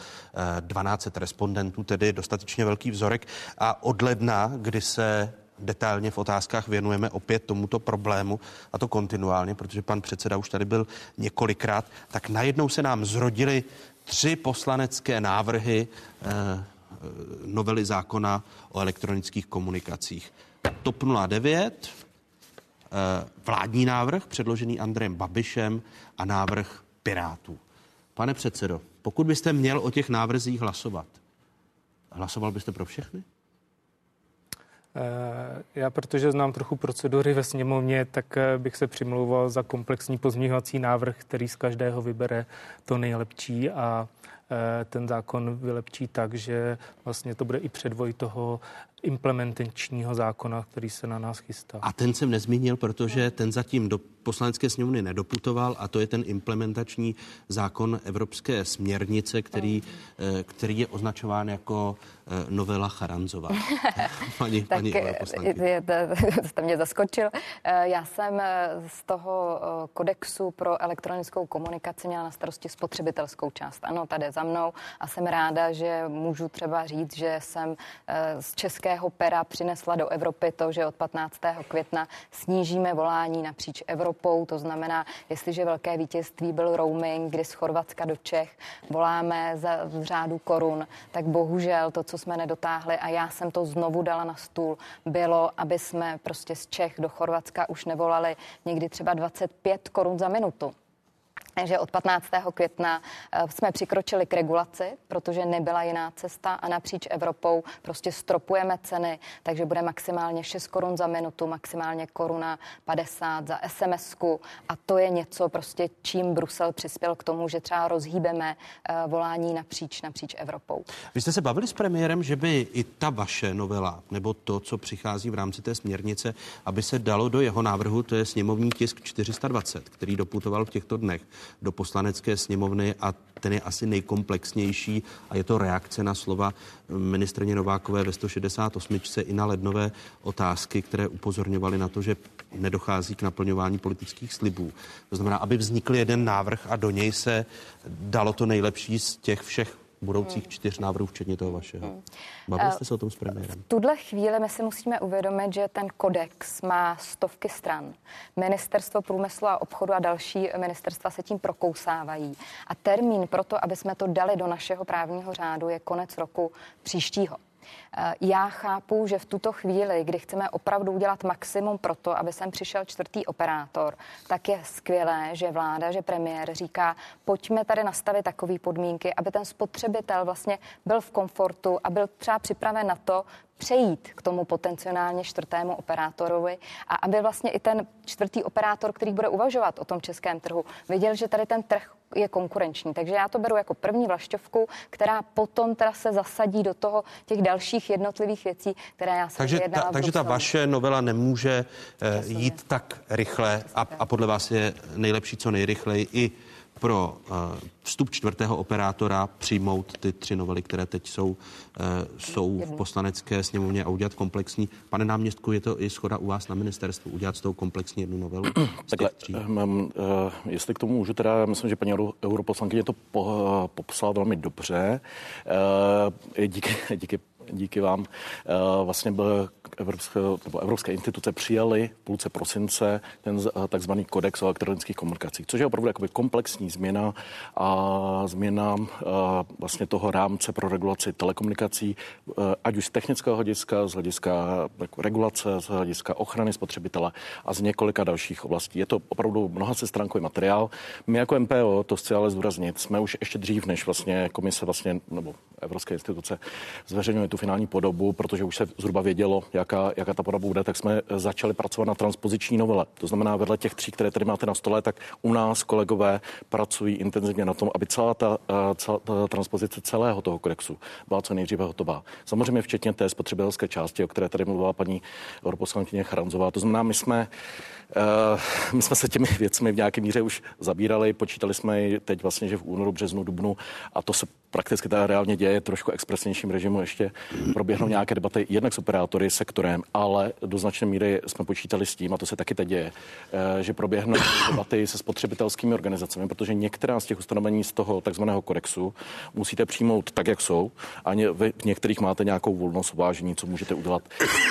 Speaker 1: 12 eh, respondentů, tedy dostatečně velký vzorek. A od ledna, kdy se detailně v otázkách věnujeme opět tomuto problému, a to kontinuálně, protože pan předseda už tady byl několikrát, tak najednou se nám zrodily tři poslanecké návrhy eh, novely zákona o elektronických komunikacích. TOP 09, Eh, vládní návrh předložený Andrejem Babišem a návrh Pirátů. Pane předsedo, pokud byste měl o těch návrzích hlasovat, hlasoval byste pro všechny?
Speaker 22: Eh, já, protože znám trochu procedury ve sněmovně, tak eh, bych se přimlouval za komplexní pozměňovací návrh, který z každého vybere to nejlepší a ten zákon vylepčí tak, že vlastně to bude i předvoj toho implementačního zákona, který se na nás chystá.
Speaker 1: A ten jsem nezmínil, protože ten zatím do poslanecké sněmovny nedoputoval a to je ten implementační zákon Evropské směrnice, který, eh, který je označován jako eh, novela Charanzová. [LAUGHS]
Speaker 26: paní, tak paní je, [LAUGHS] jste mě zaskočil. Eh, já jsem z toho kodexu pro elektronickou komunikaci měla na starosti spotřebitelskou část. Ano, tady za mnou a jsem ráda, že můžu třeba říct, že jsem z českého pera přinesla do Evropy to, že od 15. května snížíme volání napříč Evropou. To znamená, jestliže velké vítězství byl roaming, kdy z Chorvatska do Čech voláme za řádu korun, tak bohužel to, co jsme nedotáhli a já jsem to znovu dala na stůl, bylo, aby jsme prostě z Čech do Chorvatska už nevolali někdy třeba 25 korun za minutu. Takže od 15. května eh, jsme přikročili k regulaci, protože nebyla jiná cesta a napříč Evropou prostě stropujeme ceny, takže bude maximálně 6 korun za minutu, maximálně koruna 50 za sms a to je něco prostě, čím Brusel přispěl k tomu, že třeba rozhýbeme eh, volání napříč, napříč Evropou.
Speaker 1: Vy jste se bavili s premiérem, že by i ta vaše novela, nebo to, co přichází v rámci té směrnice, aby se dalo do jeho návrhu, to je sněmovní tisk 420, který doputoval v těchto dnech do poslanecké sněmovny a ten je asi nejkomplexnější a je to reakce na slova ministrně Novákové ve 168. i na lednové otázky, které upozorňovaly na to, že nedochází k naplňování politických slibů. To znamená, aby vznikl jeden návrh a do něj se dalo to nejlepší z těch všech budoucích hmm. čtyř návrhů, včetně toho vašeho. Hmm. Bavili jste se o tom s premiérem?
Speaker 26: V tuhle chvíli my si musíme uvědomit, že ten kodex má stovky stran. Ministerstvo průmyslu a obchodu a další ministerstva se tím prokousávají. A termín pro to, aby jsme to dali do našeho právního řádu, je konec roku příštího. Eh, já chápu, že v tuto chvíli, kdy chceme opravdu udělat maximum pro to, aby sem přišel čtvrtý operátor, tak je skvělé, že vláda, že premiér říká, pojďme tady nastavit takové podmínky, aby ten spotřebitel vlastně byl v komfortu a byl třeba připraven na to, přejít k tomu potenciálně čtvrtému operátorovi a aby vlastně i ten čtvrtý operátor, který bude uvažovat o tom českém trhu, viděl, že tady ten trh je konkurenční. Takže já to beru jako první vlašťovku, která potom teda se zasadí do toho těch dalších jednotlivých věcí, které já jsem
Speaker 1: takže ta, takže ta vaše novela nemůže uh, jít tak rychle a, a podle vás je nejlepší co nejrychleji i pro uh, vstup čtvrtého operátora přijmout ty tři novely, které teď jsou, uh, jsou v poslanecké sněmovně a udělat komplexní. Pane náměstku, je to i schoda u vás na ministerstvu, udělat s tou komplexní jednu novelu?
Speaker 6: Takhle, mám, uh, jestli k tomu můžu teda, myslím, že paní europoslankyně to po, popsala velmi dobře. Uh, díky, [LAUGHS] díky díky vám vlastně byl evropské, nebo evropské instituce přijaly v půlce prosince ten takzvaný kodex o elektronických komunikacích, což je opravdu jakoby komplexní změna a změna vlastně toho rámce pro regulaci telekomunikací, ať už z technického hlediska, z hlediska jako regulace, z hlediska ochrany spotřebitele a z několika dalších oblastí. Je to opravdu mnoha stránkový materiál. My jako MPO, to chci ale zdůraznit, jsme už ještě dřív, než vlastně komise vlastně, nebo evropské instituce zveřejňuje tu finální podobu, protože už se zhruba vědělo, jaká, jaká ta podoba bude, tak jsme začali pracovat na transpoziční novele. To znamená, vedle těch tří, které tady máte na stole, tak u nás kolegové pracují intenzivně na tom, aby celá ta, eh, celá ta transpozice celého toho kodexu byla co nejdříve hotová. Samozřejmě včetně té spotřebitelské části, o které tady mluvila paní europoslankyně Charanzová. To znamená, my jsme Uh, my jsme se těmi věcmi v nějaké míře už zabírali, počítali jsme teď vlastně, že v únoru, březnu, dubnu a to se prakticky teda reálně děje trošku expresnějším režimu ještě proběhnou nějaké debaty jednak s operátory, sektorem, ale do značné míry jsme počítali s tím, a to se taky teď děje, uh, že proběhnou debaty se spotřebitelskými organizacemi, protože některá z těch ustanovení z toho takzvaného kodexu musíte přijmout tak, jak jsou, a v některých máte nějakou volnost uvážení, co můžete udělat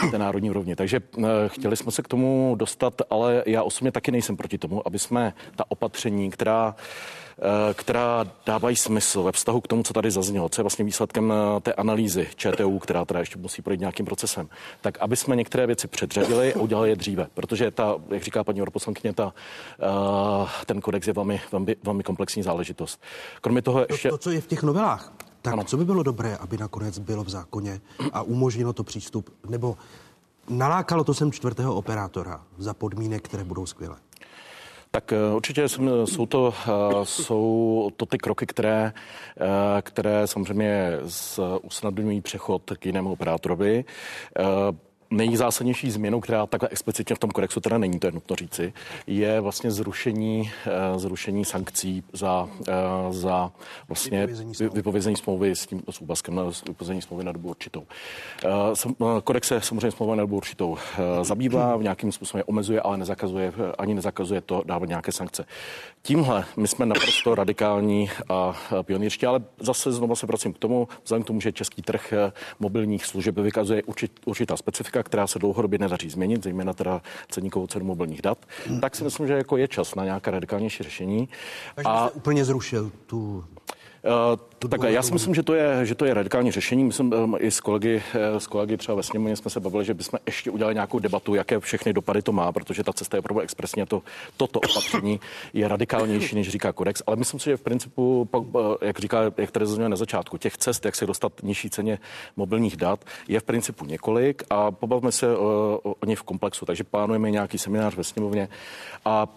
Speaker 6: na té národní úrovni. Takže uh, chtěli jsme se k tomu dostat, ale já osobně taky nejsem proti tomu, aby jsme ta opatření, která eh, která dávají smysl ve vztahu k tomu, co tady zaznělo, co je vlastně výsledkem eh, té analýzy ČTU, která teda ještě musí projít nějakým procesem, tak aby jsme některé věci předřadili a udělali je dříve, protože ta, jak říká paní europoslankyně, ta, uh, ten kodex je velmi, velmi, velmi komplexní záležitost. Kromě toho ještě...
Speaker 1: To, to co je v těch novelách, tak ano. co by bylo dobré, aby nakonec bylo v zákoně a umožnilo to přístup, nebo Nalákalo to sem čtvrtého operátora za podmínek, které budou skvělé.
Speaker 6: Tak určitě jsou to, jsou to ty kroky, které, které samozřejmě usnadňují přechod k jinému operátorovi nejzásadnější změnou, která takhle explicitně v tom kodexu teda není, to je nutno říci, je vlastně zrušení, eh, zrušení sankcí za, eh, za vlastně vypovězení smlouvy, vypovězení smlouvy s tím s úvazkem na vypovězení smlouvy na dobu určitou. Eh, kodex se samozřejmě smlouva na dobu určitou zabývá, v nějakým způsobem omezuje, ale nezakazuje, ani nezakazuje to dávat nějaké sankce. Tímhle my jsme naprosto radikální a pionýrští, ale zase znovu se vracím k tomu, vzhledem k tomu, že český trh mobilních služeb vykazuje určit, určitá specifika, politika, která se dlouhodobě nedaří změnit, zejména teda ceníkovou cenu mobilních dat, hmm. tak si myslím, že jako je čas na nějaké radikálnější řešení.
Speaker 1: Takže a úplně zrušil tu
Speaker 6: Uh, takhle, já si myslím, že to je, že to je radikální řešení. Myslím, um, i s kolegy, uh, s kolegy třeba ve sněmovně jsme se bavili, že bychom ještě udělali nějakou debatu, jaké všechny dopady to má, protože ta cesta je opravdu expresně. To, toto opatření je radikálnější, než říká kodex, ale myslím si, že v principu, uh, jak říká, jak tady zaznělo na začátku, těch cest, jak se dostat nižší ceně mobilních dat, je v principu několik a pobavme se o, o, o nich v komplexu. Takže plánujeme nějaký seminář ve sněmovně a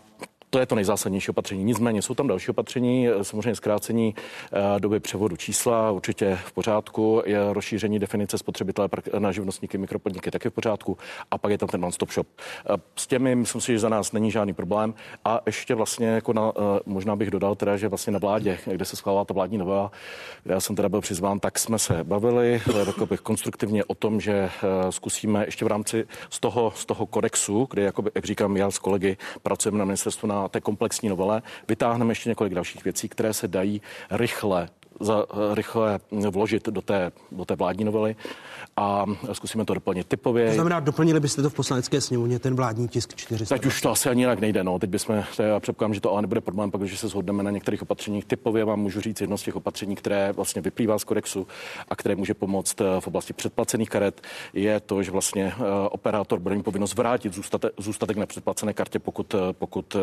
Speaker 6: to je to nejzásadnější opatření. Nicméně jsou tam další opatření, samozřejmě zkrácení eh, doby převodu čísla, určitě v pořádku, je rozšíření definice spotřebitele na živnostníky, mikropodniky taky v pořádku a pak je tam ten one-stop shop. Eh, s těmi myslím si, že za nás není žádný problém a ještě vlastně jako na, eh, možná bych dodal teda, že vlastně na vládě, kde se schválila ta vládní novela, kde já jsem teda byl přizván, tak jsme se bavili bych konstruktivně o tom, že zkusíme ještě v rámci z toho, z toho kodexu, kde, jakoby, jak říkám, já s kolegy pracujeme na ministerstvu na té komplexní novele. Vytáhneme ještě několik dalších věcí, které se dají rychle za, rychle vložit do té, do té vládní novely a zkusíme to doplnit typově.
Speaker 1: To znamená, doplnili byste to v poslanecké sněmovně, ten vládní tisk 400.
Speaker 6: Teď už to asi ani jinak nejde. No. Teď bychom, já předpokládám, že to ale nebude problém, pak, když se shodneme na některých opatřeních. Typově vám můžu říct jedno z těch opatření, které vlastně vyplývá z kodexu a které může pomoct eh, v oblasti předplacených karet, je to, že vlastně eh, operátor bude mít povinnost vrátit zůstatek, zůstatek na předplacené kartě, pokud, eh, pokud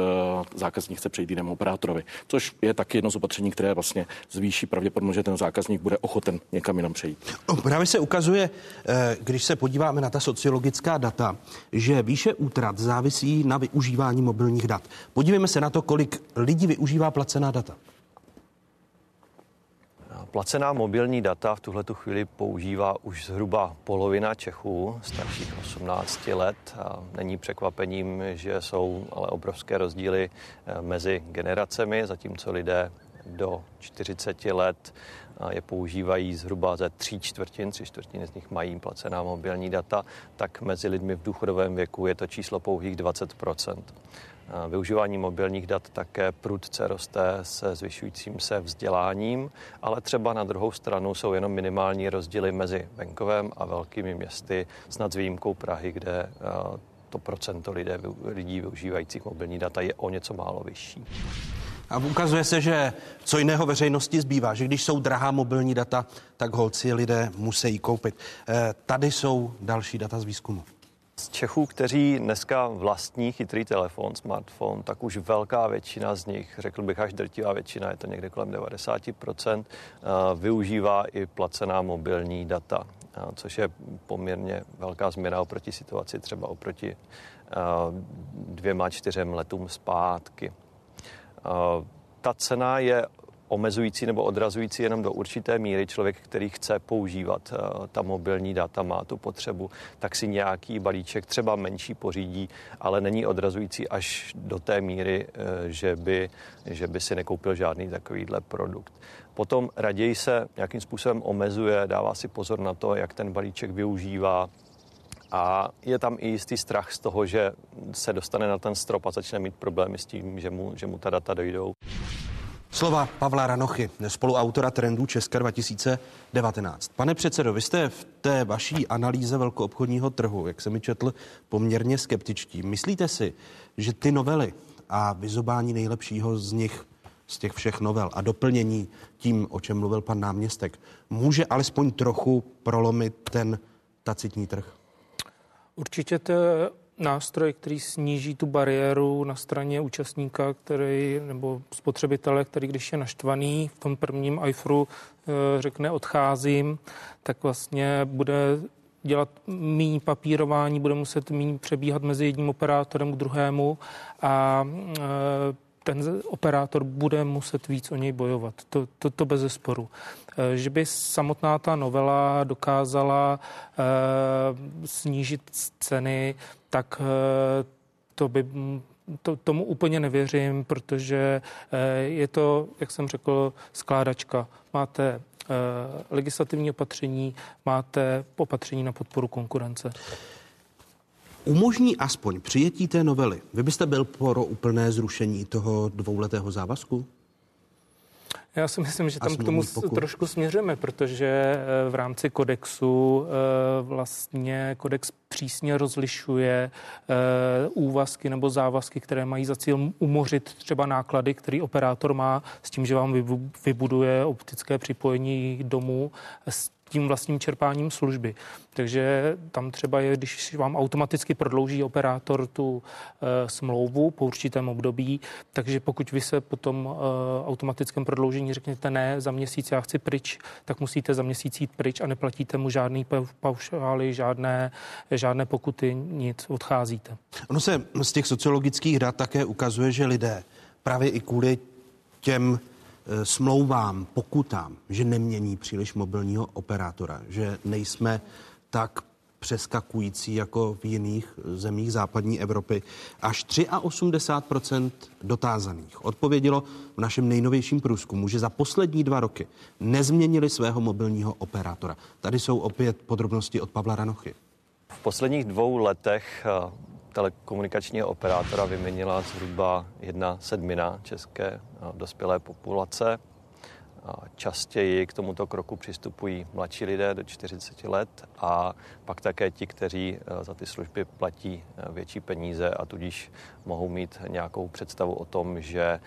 Speaker 6: zákazník chce přejít jinému operátorovi. Což je taky jedno z opatření, které vlastně zvýší pravděpodobnost, že ten zákazník bude ochoten někam jinam přejít.
Speaker 1: Právě se ukazuje, Eh, když se podíváme na ta sociologická data, že výše útrat závisí na využívání mobilních dat. Podívejme se na to, kolik lidí využívá placená data.
Speaker 2: Placená mobilní data v tuhle chvíli používá už zhruba polovina Čechů starších 18 let. A není překvapením, že jsou ale obrovské rozdíly eh, mezi generacemi, zatímco lidé do 40 let je používají zhruba ze tří čtvrtin, tři čtvrtiny z nich mají placená mobilní data, tak mezi lidmi v důchodovém věku je to číslo pouhých 20% Využívání mobilních dat také prudce roste se zvyšujícím se vzděláním, ale třeba na druhou stranu jsou jenom minimální rozdíly mezi venkovem a velkými městy, snad s výjimkou Prahy, kde to procento lidé, lidí využívajících mobilní data je o něco málo vyšší.
Speaker 1: A ukazuje se, že co jiného veřejnosti zbývá, že když jsou drahá mobilní data, tak holci lidé musí koupit. E, tady jsou další data z výzkumu.
Speaker 2: Z Čechů, kteří dneska vlastní chytrý telefon, smartphone, tak už velká většina z nich, řekl bych až drtivá většina, je to někde kolem 90%, eh, využívá i placená mobilní data, eh, což je poměrně velká změna oproti situaci třeba oproti dvěma, čtyřem letům zpátky. Ta cena je omezující nebo odrazující jenom do určité míry. Člověk, který chce používat uh, ta mobilní data, má tu potřebu, tak si nějaký balíček třeba menší pořídí, ale není odrazující až do té míry, uh, že, by, že by si nekoupil žádný takovýhle produkt. Potom raději se nějakým způsobem omezuje, dává si pozor na to, jak ten balíček využívá, a je tam i jistý strach z toho, že se dostane na ten strop a začne mít problémy s tím, že mu, že mu ta data dojdou.
Speaker 1: Slova Pavla Ranochy, spoluautora trendů Česka 2019. Pane předsedo, vy jste v té vaší analýze velkoobchodního trhu, jak jsem mi četl, poměrně skeptičtí. Myslíte si, že ty novely a vyzobání nejlepšího z nich, z těch všech novel a doplnění tím, o čem mluvil pan náměstek, může alespoň trochu prolomit ten tacitní trh?
Speaker 22: Určitě to nástroj, který sníží tu bariéru na straně účastníka, který, nebo spotřebitele, který když je naštvaný v tom prvním iFru eh, řekne odcházím, tak vlastně bude dělat méně papírování, bude muset méně přebíhat mezi jedním operátorem k druhému a ten operátor bude muset víc o něj bojovat. To, to, to bez zesporu. Eh, že by samotná ta novela dokázala uh, snížit ceny, tak uh, to by to, tomu úplně nevěřím, protože je to, jak jsem řekl, skládačka. Máte legislativní opatření, máte opatření na podporu konkurence
Speaker 1: umožní aspoň přijetí té novely. Vy byste byl pro úplné zrušení toho dvouletého závazku?
Speaker 22: Já si myslím, že tam k tomu pokud. trošku směřujeme, protože eh, v rámci kodexu eh, vlastně kodex přísně rozlišuje eh, úvazky nebo závazky, které mají za cíl umořit třeba náklady, který operátor má s tím, že vám vybuduje optické připojení domů s tím vlastním čerpáním služby. Takže tam třeba je, když vám automaticky prodlouží operátor tu e, smlouvu po určitém období, takže pokud vy se po tom e, automatickém prodloužení řeknete ne, za měsíc já chci pryč, tak musíte za měsíc jít pryč a neplatíte mu žádný paušály, žádné, žádné pokuty, nic, odcházíte.
Speaker 1: Ono se z těch sociologických dat také ukazuje, že lidé právě i kvůli těm smlouvám, pokutám, že nemění příliš mobilního operátora, že nejsme tak přeskakující jako v jiných zemích západní Evropy. Až 83% dotázaných odpovědělo v našem nejnovějším průzkumu, že za poslední dva roky nezměnili svého mobilního operátora. Tady jsou opět podrobnosti od Pavla Ranochy.
Speaker 2: V posledních dvou letech eh, telekomunikačního operátora vyměnila zhruba jedna sedmina české dospělé populace. Častěji k tomuto kroku přistupují mladší lidé do 40 let a pak také ti, kteří eh, za ty služby platí eh, větší peníze a tudíž mohou mít nějakou představu o tom, že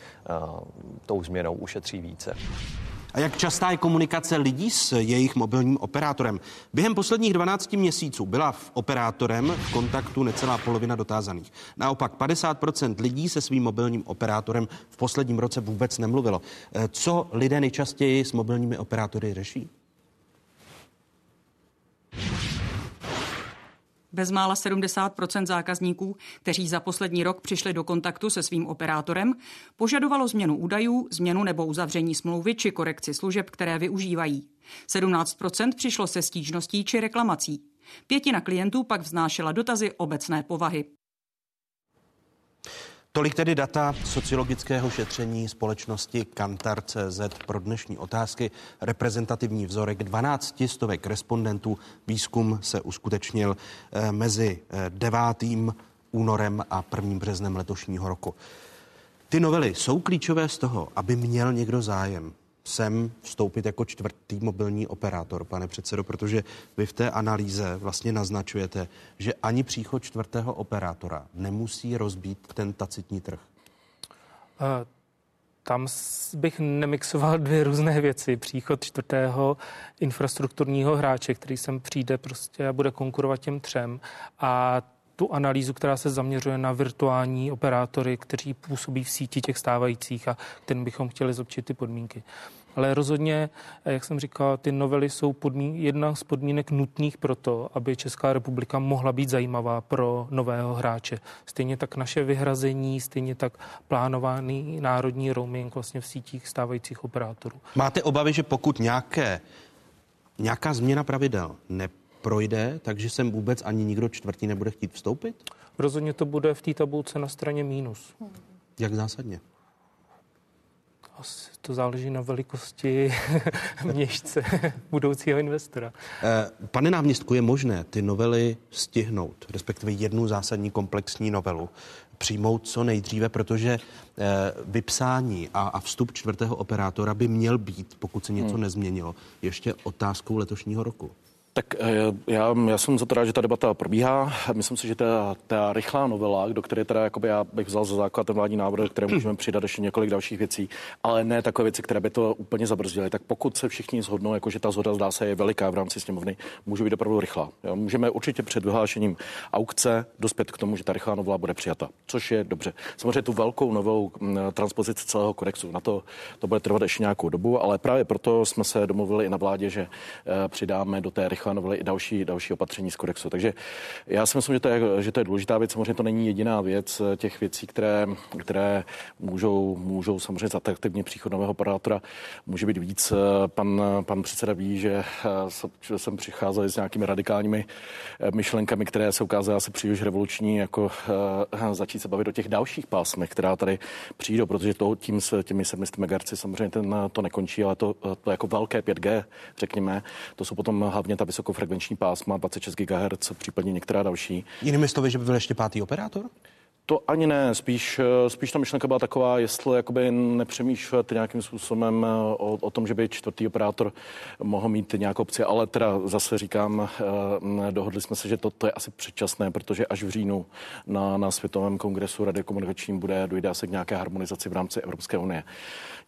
Speaker 2: tou změnou ušetří více.
Speaker 1: A jak častá je komunikace lidí s jejich mobilním operátorem? Během posledních 12 měsíců byla v operátorem v kontaktu necelá polovina dotázaných. Naopak 50% lidí se svým mobilním operátorem v posledním roce vůbec nemluvilo. Eh, co lidé nejčastěji s mobilními operátory řeší?
Speaker 18: Bezmála 70% zákazníků, kteří za poslední rok přišli do kontaktu se svým operátorem, požadovalo změnu údajů, změnu nebo uzavření smlouvy či korekci služeb, které využívají. 17% přišlo se stížností či reklamací. Pětina klientů pak vznášela dotazy obecné povahy.
Speaker 1: Tolik tedy data sociologického šetření společnosti Kantar.cz pro dnešní otázky. Reprezentativní vzorek 12 stovek respondentů. Výzkum se uskutečnil eh, mezi 9. Eh, únorem a 1. březnem letošního roku. Ty novely jsou klíčové z toho, aby měl někdo zájem sem vstoupit jako čtvrtý mobilní operátor, pane předsedo, protože vy v té analýze vlastně naznačujete, že ani příchod čtvrtého operátora nemusí rozbít ten tacitní trh.
Speaker 22: Uh, tam bych nemixoval dvě různé věci. Příchod čtvrtého infrastrukturního hráče, který sem přijde prostě a bude konkurovat těm třem a tu analýzu, která se zaměřuje na virtuální operátory, kteří působí v síti těch stávajících a kterým bychom chtěli zlepšit ty podmínky. Ale rozhodně, jak jsem říkal, ty novely jsou podmín, jedna z podmínek nutných pro to, aby Česká republika mohla být zajímavá pro nového hráče. Stejně tak naše vyhrazení, stejně tak plánovaný národní roaming vlastně v sítích stávajících operátorů.
Speaker 1: Máte obavy, že pokud nějaké, nějaká změna pravidel neprojde, takže sem vůbec ani nikdo čtvrtý nebude chtít vstoupit?
Speaker 22: Rozhodně to bude v té tabulce na straně mínus.
Speaker 1: Jak zásadně?
Speaker 22: Asi to záleží na velikosti [LAUGHS] měšce budoucího investora.
Speaker 1: Eh, pane náměstku, je možné ty novely stihnout, respektive jednu zásadní komplexní novelu, přijmout co nejdříve, protože eh, vypsání a, a vstup čtvrtého operátora by měl být, pokud se něco hmm. nezměnilo, ještě otázkou letošního roku.
Speaker 27: Tak eh, já, já jsem za to rád, že ta debata probíhá. Myslím si, že ta, ta rychlá novela, do které teda jakoby já bych vzal za základ ten vládní návrh, které můžeme přidat ještě několik dalších věcí, ale ne takové věci, které by to úplně zabrzdily. Tak pokud se všichni zhodnou, jakože ta zhoda zdá se je veliká v rámci sněmovny, může být opravdu rychlá. Jo, můžeme určitě před vyhlášením aukce dospět k tomu, že ta rychlá novela bude přijata, což je dobře. Samozřejmě tu velkou novou mm, transpozici celého kodexu, na to, to bude trvat ještě nějakou dobu, ale právě proto jsme se domluvili i na vládě, že eh, přidáme do té rychlé
Speaker 6: novely i další, další opatření z kodexu. Takže já si myslím, že to je, že to je důležitá věc. Samozřejmě to není jediná věc těch věcí, které, které můžou, můžou samozřejmě zatraktivně příchod nového operátora. Může být víc. Pan, pan předseda ví, že, že jsem přicházel s nějakými radikálními myšlenkami, které se ukázaly asi příliš revoluční, jako začít se bavit o těch dalších pásmech, která tady přijdou, protože to tím s těmi 700 MHz samozřejmě ten, to nekončí, ale to, to jako velké 5G, řekněme, to jsou potom hlavně ta vysokofrekvenční pásma 26 GHz, případně některá další.
Speaker 1: Jinými slovy, že by byl ještě pátý operátor?
Speaker 6: To ani ne, spíš, spíš ta myšlenka byla taková, jestli jakoby nepřemýšlet nějakým způsobem o, o tom, že by čtvrtý operátor mohl mít nějakou opci, ale teda zase říkám, eh, dohodli jsme se, že to, to je asi předčasné, protože až v říjnu na, na Světovém kongresu radiokomunikačním bude, dojde asi k nějaké harmonizaci v rámci Evropské unie.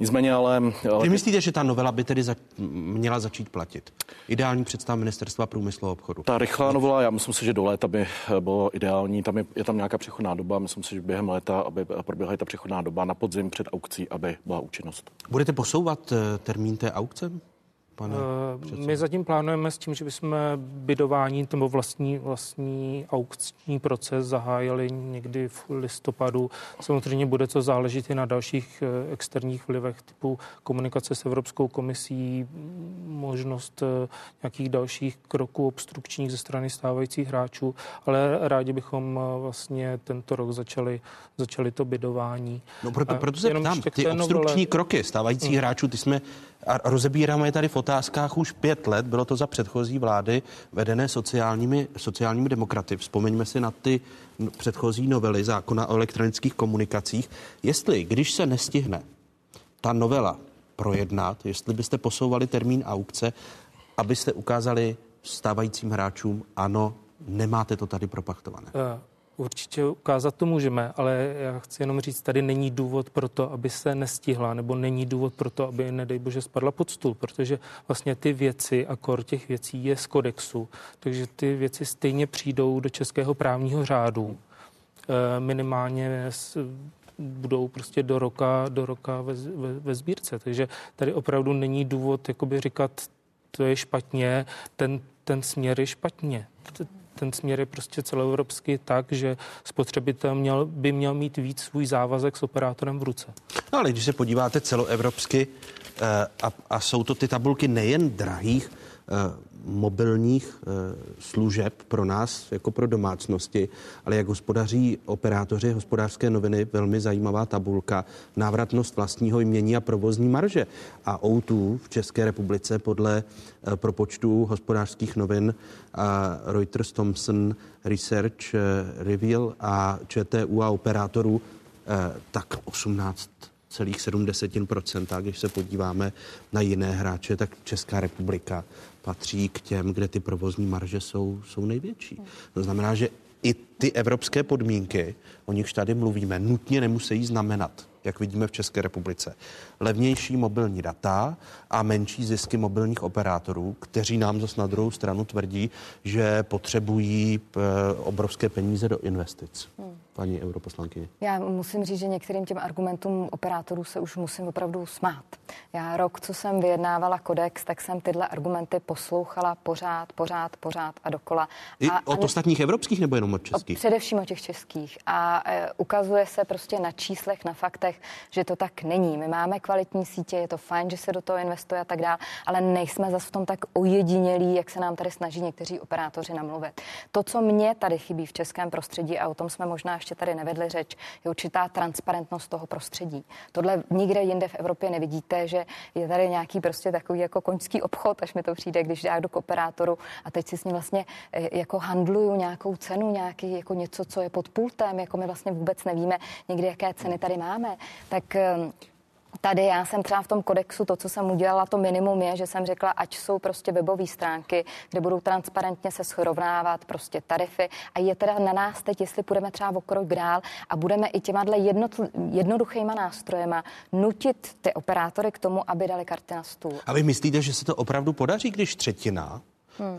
Speaker 6: Nicméně ale...
Speaker 1: Vy myslíte, že ta novela by tedy za, měla začít platit? Ideální představ ministerstva průmyslu a obchodu.
Speaker 6: Ta rychlá novela, já myslím si, že do léta by bylo ideální. Tam je, je tam nějaká přechodná doba. Myslím si, že během léta, aby proběhla ta přechodná doba na podzim před aukcí, aby byla účinnost.
Speaker 1: Budete posouvat eh, termín té aukce?
Speaker 22: Pane uh, My zatím plánujeme s tím, že bychom bydování nebo vlastní, vlastní aukční proces zahájili někdy v listopadu. Samozřejmě bude to záležet i na dalších eh, externích vlivech typu komunikace s Evropskou komisí, možnost eh, nějakých dalších kroků obstrukčních ze strany stávajících hráčů, ale rádi bychom vlastně tento rok začali, začali to bydování.
Speaker 1: No proto, proto se ptám, ty obstrukční novele... kroky stávajících hmm. hráčů, ty jsme a rozebíráme je tady v otázkách už pět let. Bylo to za předchozí vlády vedené sociálními, sociálními demokraty. Vzpomeňme si na ty předchozí novely zákona o elektronických komunikacích. Jestli, když se nestihne ta novela projednat, jestli byste posouvali termín aukce, abyste ukázali stávajícím hráčům, ano, nemáte to tady propachtované.
Speaker 22: Určitě ukázat to můžeme, ale já chci jenom říct, tady není důvod pro to, aby se nestihla, nebo není důvod pro to, aby, nedej bože, spadla pod stůl, protože vlastně ty věci a kor těch věcí je z kodexu, takže ty věci stejně přijdou do českého právního řádu. E, minimálně budou prostě do roka, do roka ve, ve, ve sbírce. Takže tady opravdu není důvod jakoby říkat, to je špatně, ten, ten směr je špatně ten směr je prostě celoevropský tak, že spotřebitel měl, by měl mít víc svůj závazek s operátorem v ruce.
Speaker 1: No ale když se podíváte celoevropsky, eh, a, a jsou to ty tabulky nejen drahých eh, mobilních eh, služeb pro nás, jako pro domácnosti, ale jak hospodaří operátoři hospodářské noviny, velmi zajímavá tabulka, návratnost vlastního jmění a provozní marže. A O2 v České republice podle eh, propočtu hospodářských novin a Reuters Thomson Research eh, Reveal a ČTU a operátorů tak 18 celých 70%, když se podíváme na jiné hráče, tak Česká republika patří k těm, kde ty provozní marže jsou, jsou největší. To znamená, že i ty evropské podmínky, o nichž tady mluvíme, nutně nemusí znamenat, jak vidíme v České republice, levnější mobilní data a menší zisky mobilních operátorů, kteří nám zase na druhou stranu tvrdí, že potřebují eh, obrovské peníze do investic. Hmm paní europoslankyně?
Speaker 26: Já musím říct, že některým těm argumentům operátorů se už musím opravdu smát. Já rok, co jsem vyjednávala kodex, tak jsem tyhle argumenty poslouchala pořád, pořád, pořád a dokola.
Speaker 1: I a od ani... ostatních evropských nebo jenom od českých?
Speaker 26: O, především od těch českých. A e, ukazuje se prostě na číslech, na faktech, že to tak není. My máme kvalitní sítě, je to fajn, že se do toho investuje a tak dále, ale nejsme zase v tom tak ojedinělí, jak se nám tady snaží někteří operátoři namluvit. To, co mě tady chybí v českém prostředí, a o tom jsme možná ještě tady nevedli řeč, je určitá transparentnost toho prostředí. Tohle nikde jinde v Evropě nevidíte, že je tady nějaký prostě takový jako koňský obchod, až mi to přijde, když jdu k operátoru a teď si s ním vlastně eh, jako handluju nějakou cenu, nějaký jako něco, co je pod pultem, jako my vlastně vůbec nevíme někdy, jaké ceny tady máme. Tak ehm, Tady já jsem třeba v tom kodexu, to, co jsem udělala, to minimum je, že jsem řekla, ať jsou prostě webové stránky, kde budou transparentně se srovnávat prostě tarify a je teda na nás teď, jestli půjdeme třeba o krok dál a budeme i těma jednot, jednoduchýma nástrojema nutit ty operátory k tomu, aby dali karty na stůl.
Speaker 1: A vy myslíte, že se to opravdu podaří, když třetina, hmm. uh,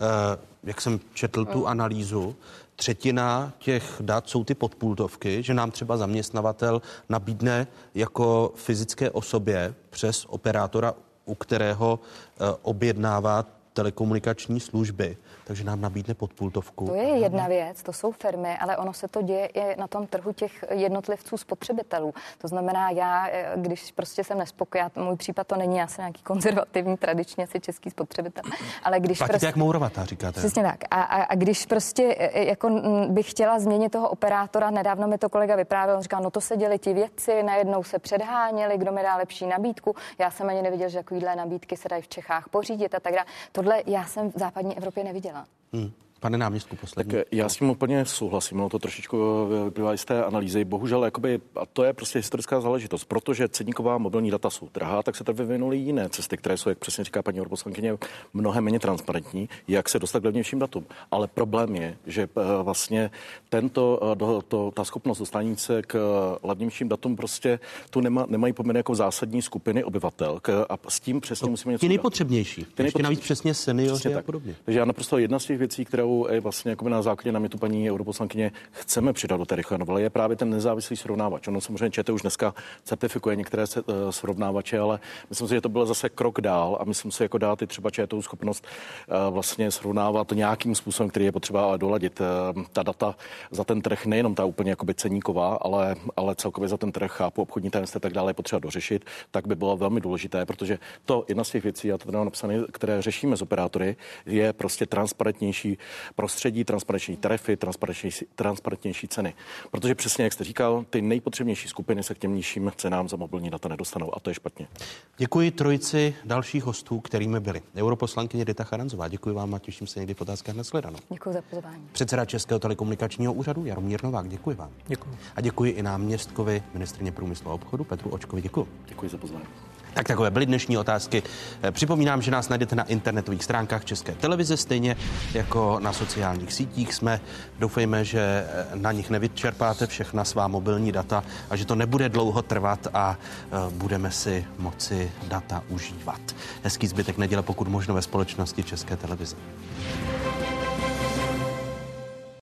Speaker 1: jak jsem četl tu hmm. analýzu, třetina těch dat jsou ty podpultovky, že nám třeba zaměstnavatel nabídne jako fyzické osobě přes operátora, u kterého eh, objednává telekomunikační služby, takže nám nabídne podpultovku.
Speaker 26: To je jedna věc, to jsou firmy, ale ono se to děje i na tom trhu těch jednotlivců spotřebitelů. To znamená, já, eh, když prostě jsem nespokojená, můj případ to není, já jsem nějaký konzervativní, tradičně si český spotřebitel, ale když
Speaker 1: Platíte
Speaker 26: prostě...
Speaker 1: jak Mourovatá, říkáte.
Speaker 26: Přesně tak. A, a, a když prostě e, jako bych chtěla změnit toho operátora, nedávno mi to kolega vyprávěl, on říkal, no to se děli ti věci, najednou se předháněli, kdo mi dá lepší nabídku. Já jsem ani neviděl, že takovýhle nabídky se dají v Čechách pořídit a tak dále. Tohle já jsem v západní Evropě neviděla.
Speaker 1: Hmm. Pane náměstku, poslední.
Speaker 6: Tak já s tím úplně souhlasím, no to trošičku eh, vyplývá z té analýzy. Bohužel, jakoby, a to je prostě historická záležitost, protože ceníková mobilní data jsou drahá, tak se tady vyvinuly jiné cesty, které jsou, jak přesně říká paní europoslankyně, mnohem méně transparentní, jak se dostat k levnějším datům. Ale problém je, že eh, vlastně tento, eh, to, ta schopnost dostání se k levnějším datům prostě tu nema, nemají poměrně jako zásadní skupiny obyvatel k, a s tím přesně
Speaker 1: to,
Speaker 6: musíme něco
Speaker 1: Ti nejpotřebnější. Ty nejpotřebnější. Navíc přesně seniori
Speaker 6: přesně
Speaker 1: a
Speaker 6: tak.
Speaker 1: podobně.
Speaker 6: Takže já naprosto jedna z těch věcí, kterou kterou vlastně jako na základě námětu paní europoslankyně chceme přidat do té rychlé novely, je právě ten nezávislý srovnávač. Ono samozřejmě ČT už dneska certifikuje některé se, uh, srovnávače, ale myslím si, že to byl zase krok dál a myslím si, jako dát i třeba ČT schopnost uh, vlastně srovnávat nějakým způsobem, který je potřeba doladit. Uh, ta data za ten trh, nejenom ta úplně jakoby ceníková, ale, ale celkově za ten trh chápu obchodní tajemství tak dále je potřeba dořešit, tak by bylo velmi důležité, protože to jedna z těch věcí, já to mám napsané, které řešíme s operátory, je prostě transparentnější prostředí, transparentní tarify, transparentnější, transparentnější ceny. Protože přesně, jak jste říkal, ty nejpotřebnější skupiny se k těm nižším cenám za mobilní data nedostanou a to je špatně.
Speaker 1: Děkuji trojici dalších hostů, kterými byli. Europoslankyně Dita Charanzová. Děkuji vám a těším se někdy v otázkách na sledanou.
Speaker 26: Děkuji za pozvání.
Speaker 1: Předseda Českého telekomunikačního úřadu Jaromír Novák, děkuji vám.
Speaker 22: Děkuji.
Speaker 1: A děkuji i náměstkovi ministrně průmyslu a obchodu Petru Očkovi. Děkuji.
Speaker 6: Děkuji za pozvání.
Speaker 1: Tak takové byly dnešní otázky. Eh, připomínám, že nás najdete na internetových stránkách České televize, stejně jako na sociálních sítích jsme. Doufejme, že eh, na nich nevyčerpáte všechna svá mobilní data a že to nebude dlouho trvat a eh, budeme si moci data užívat. Hezký zbytek neděle, pokud možno ve společnosti České televize.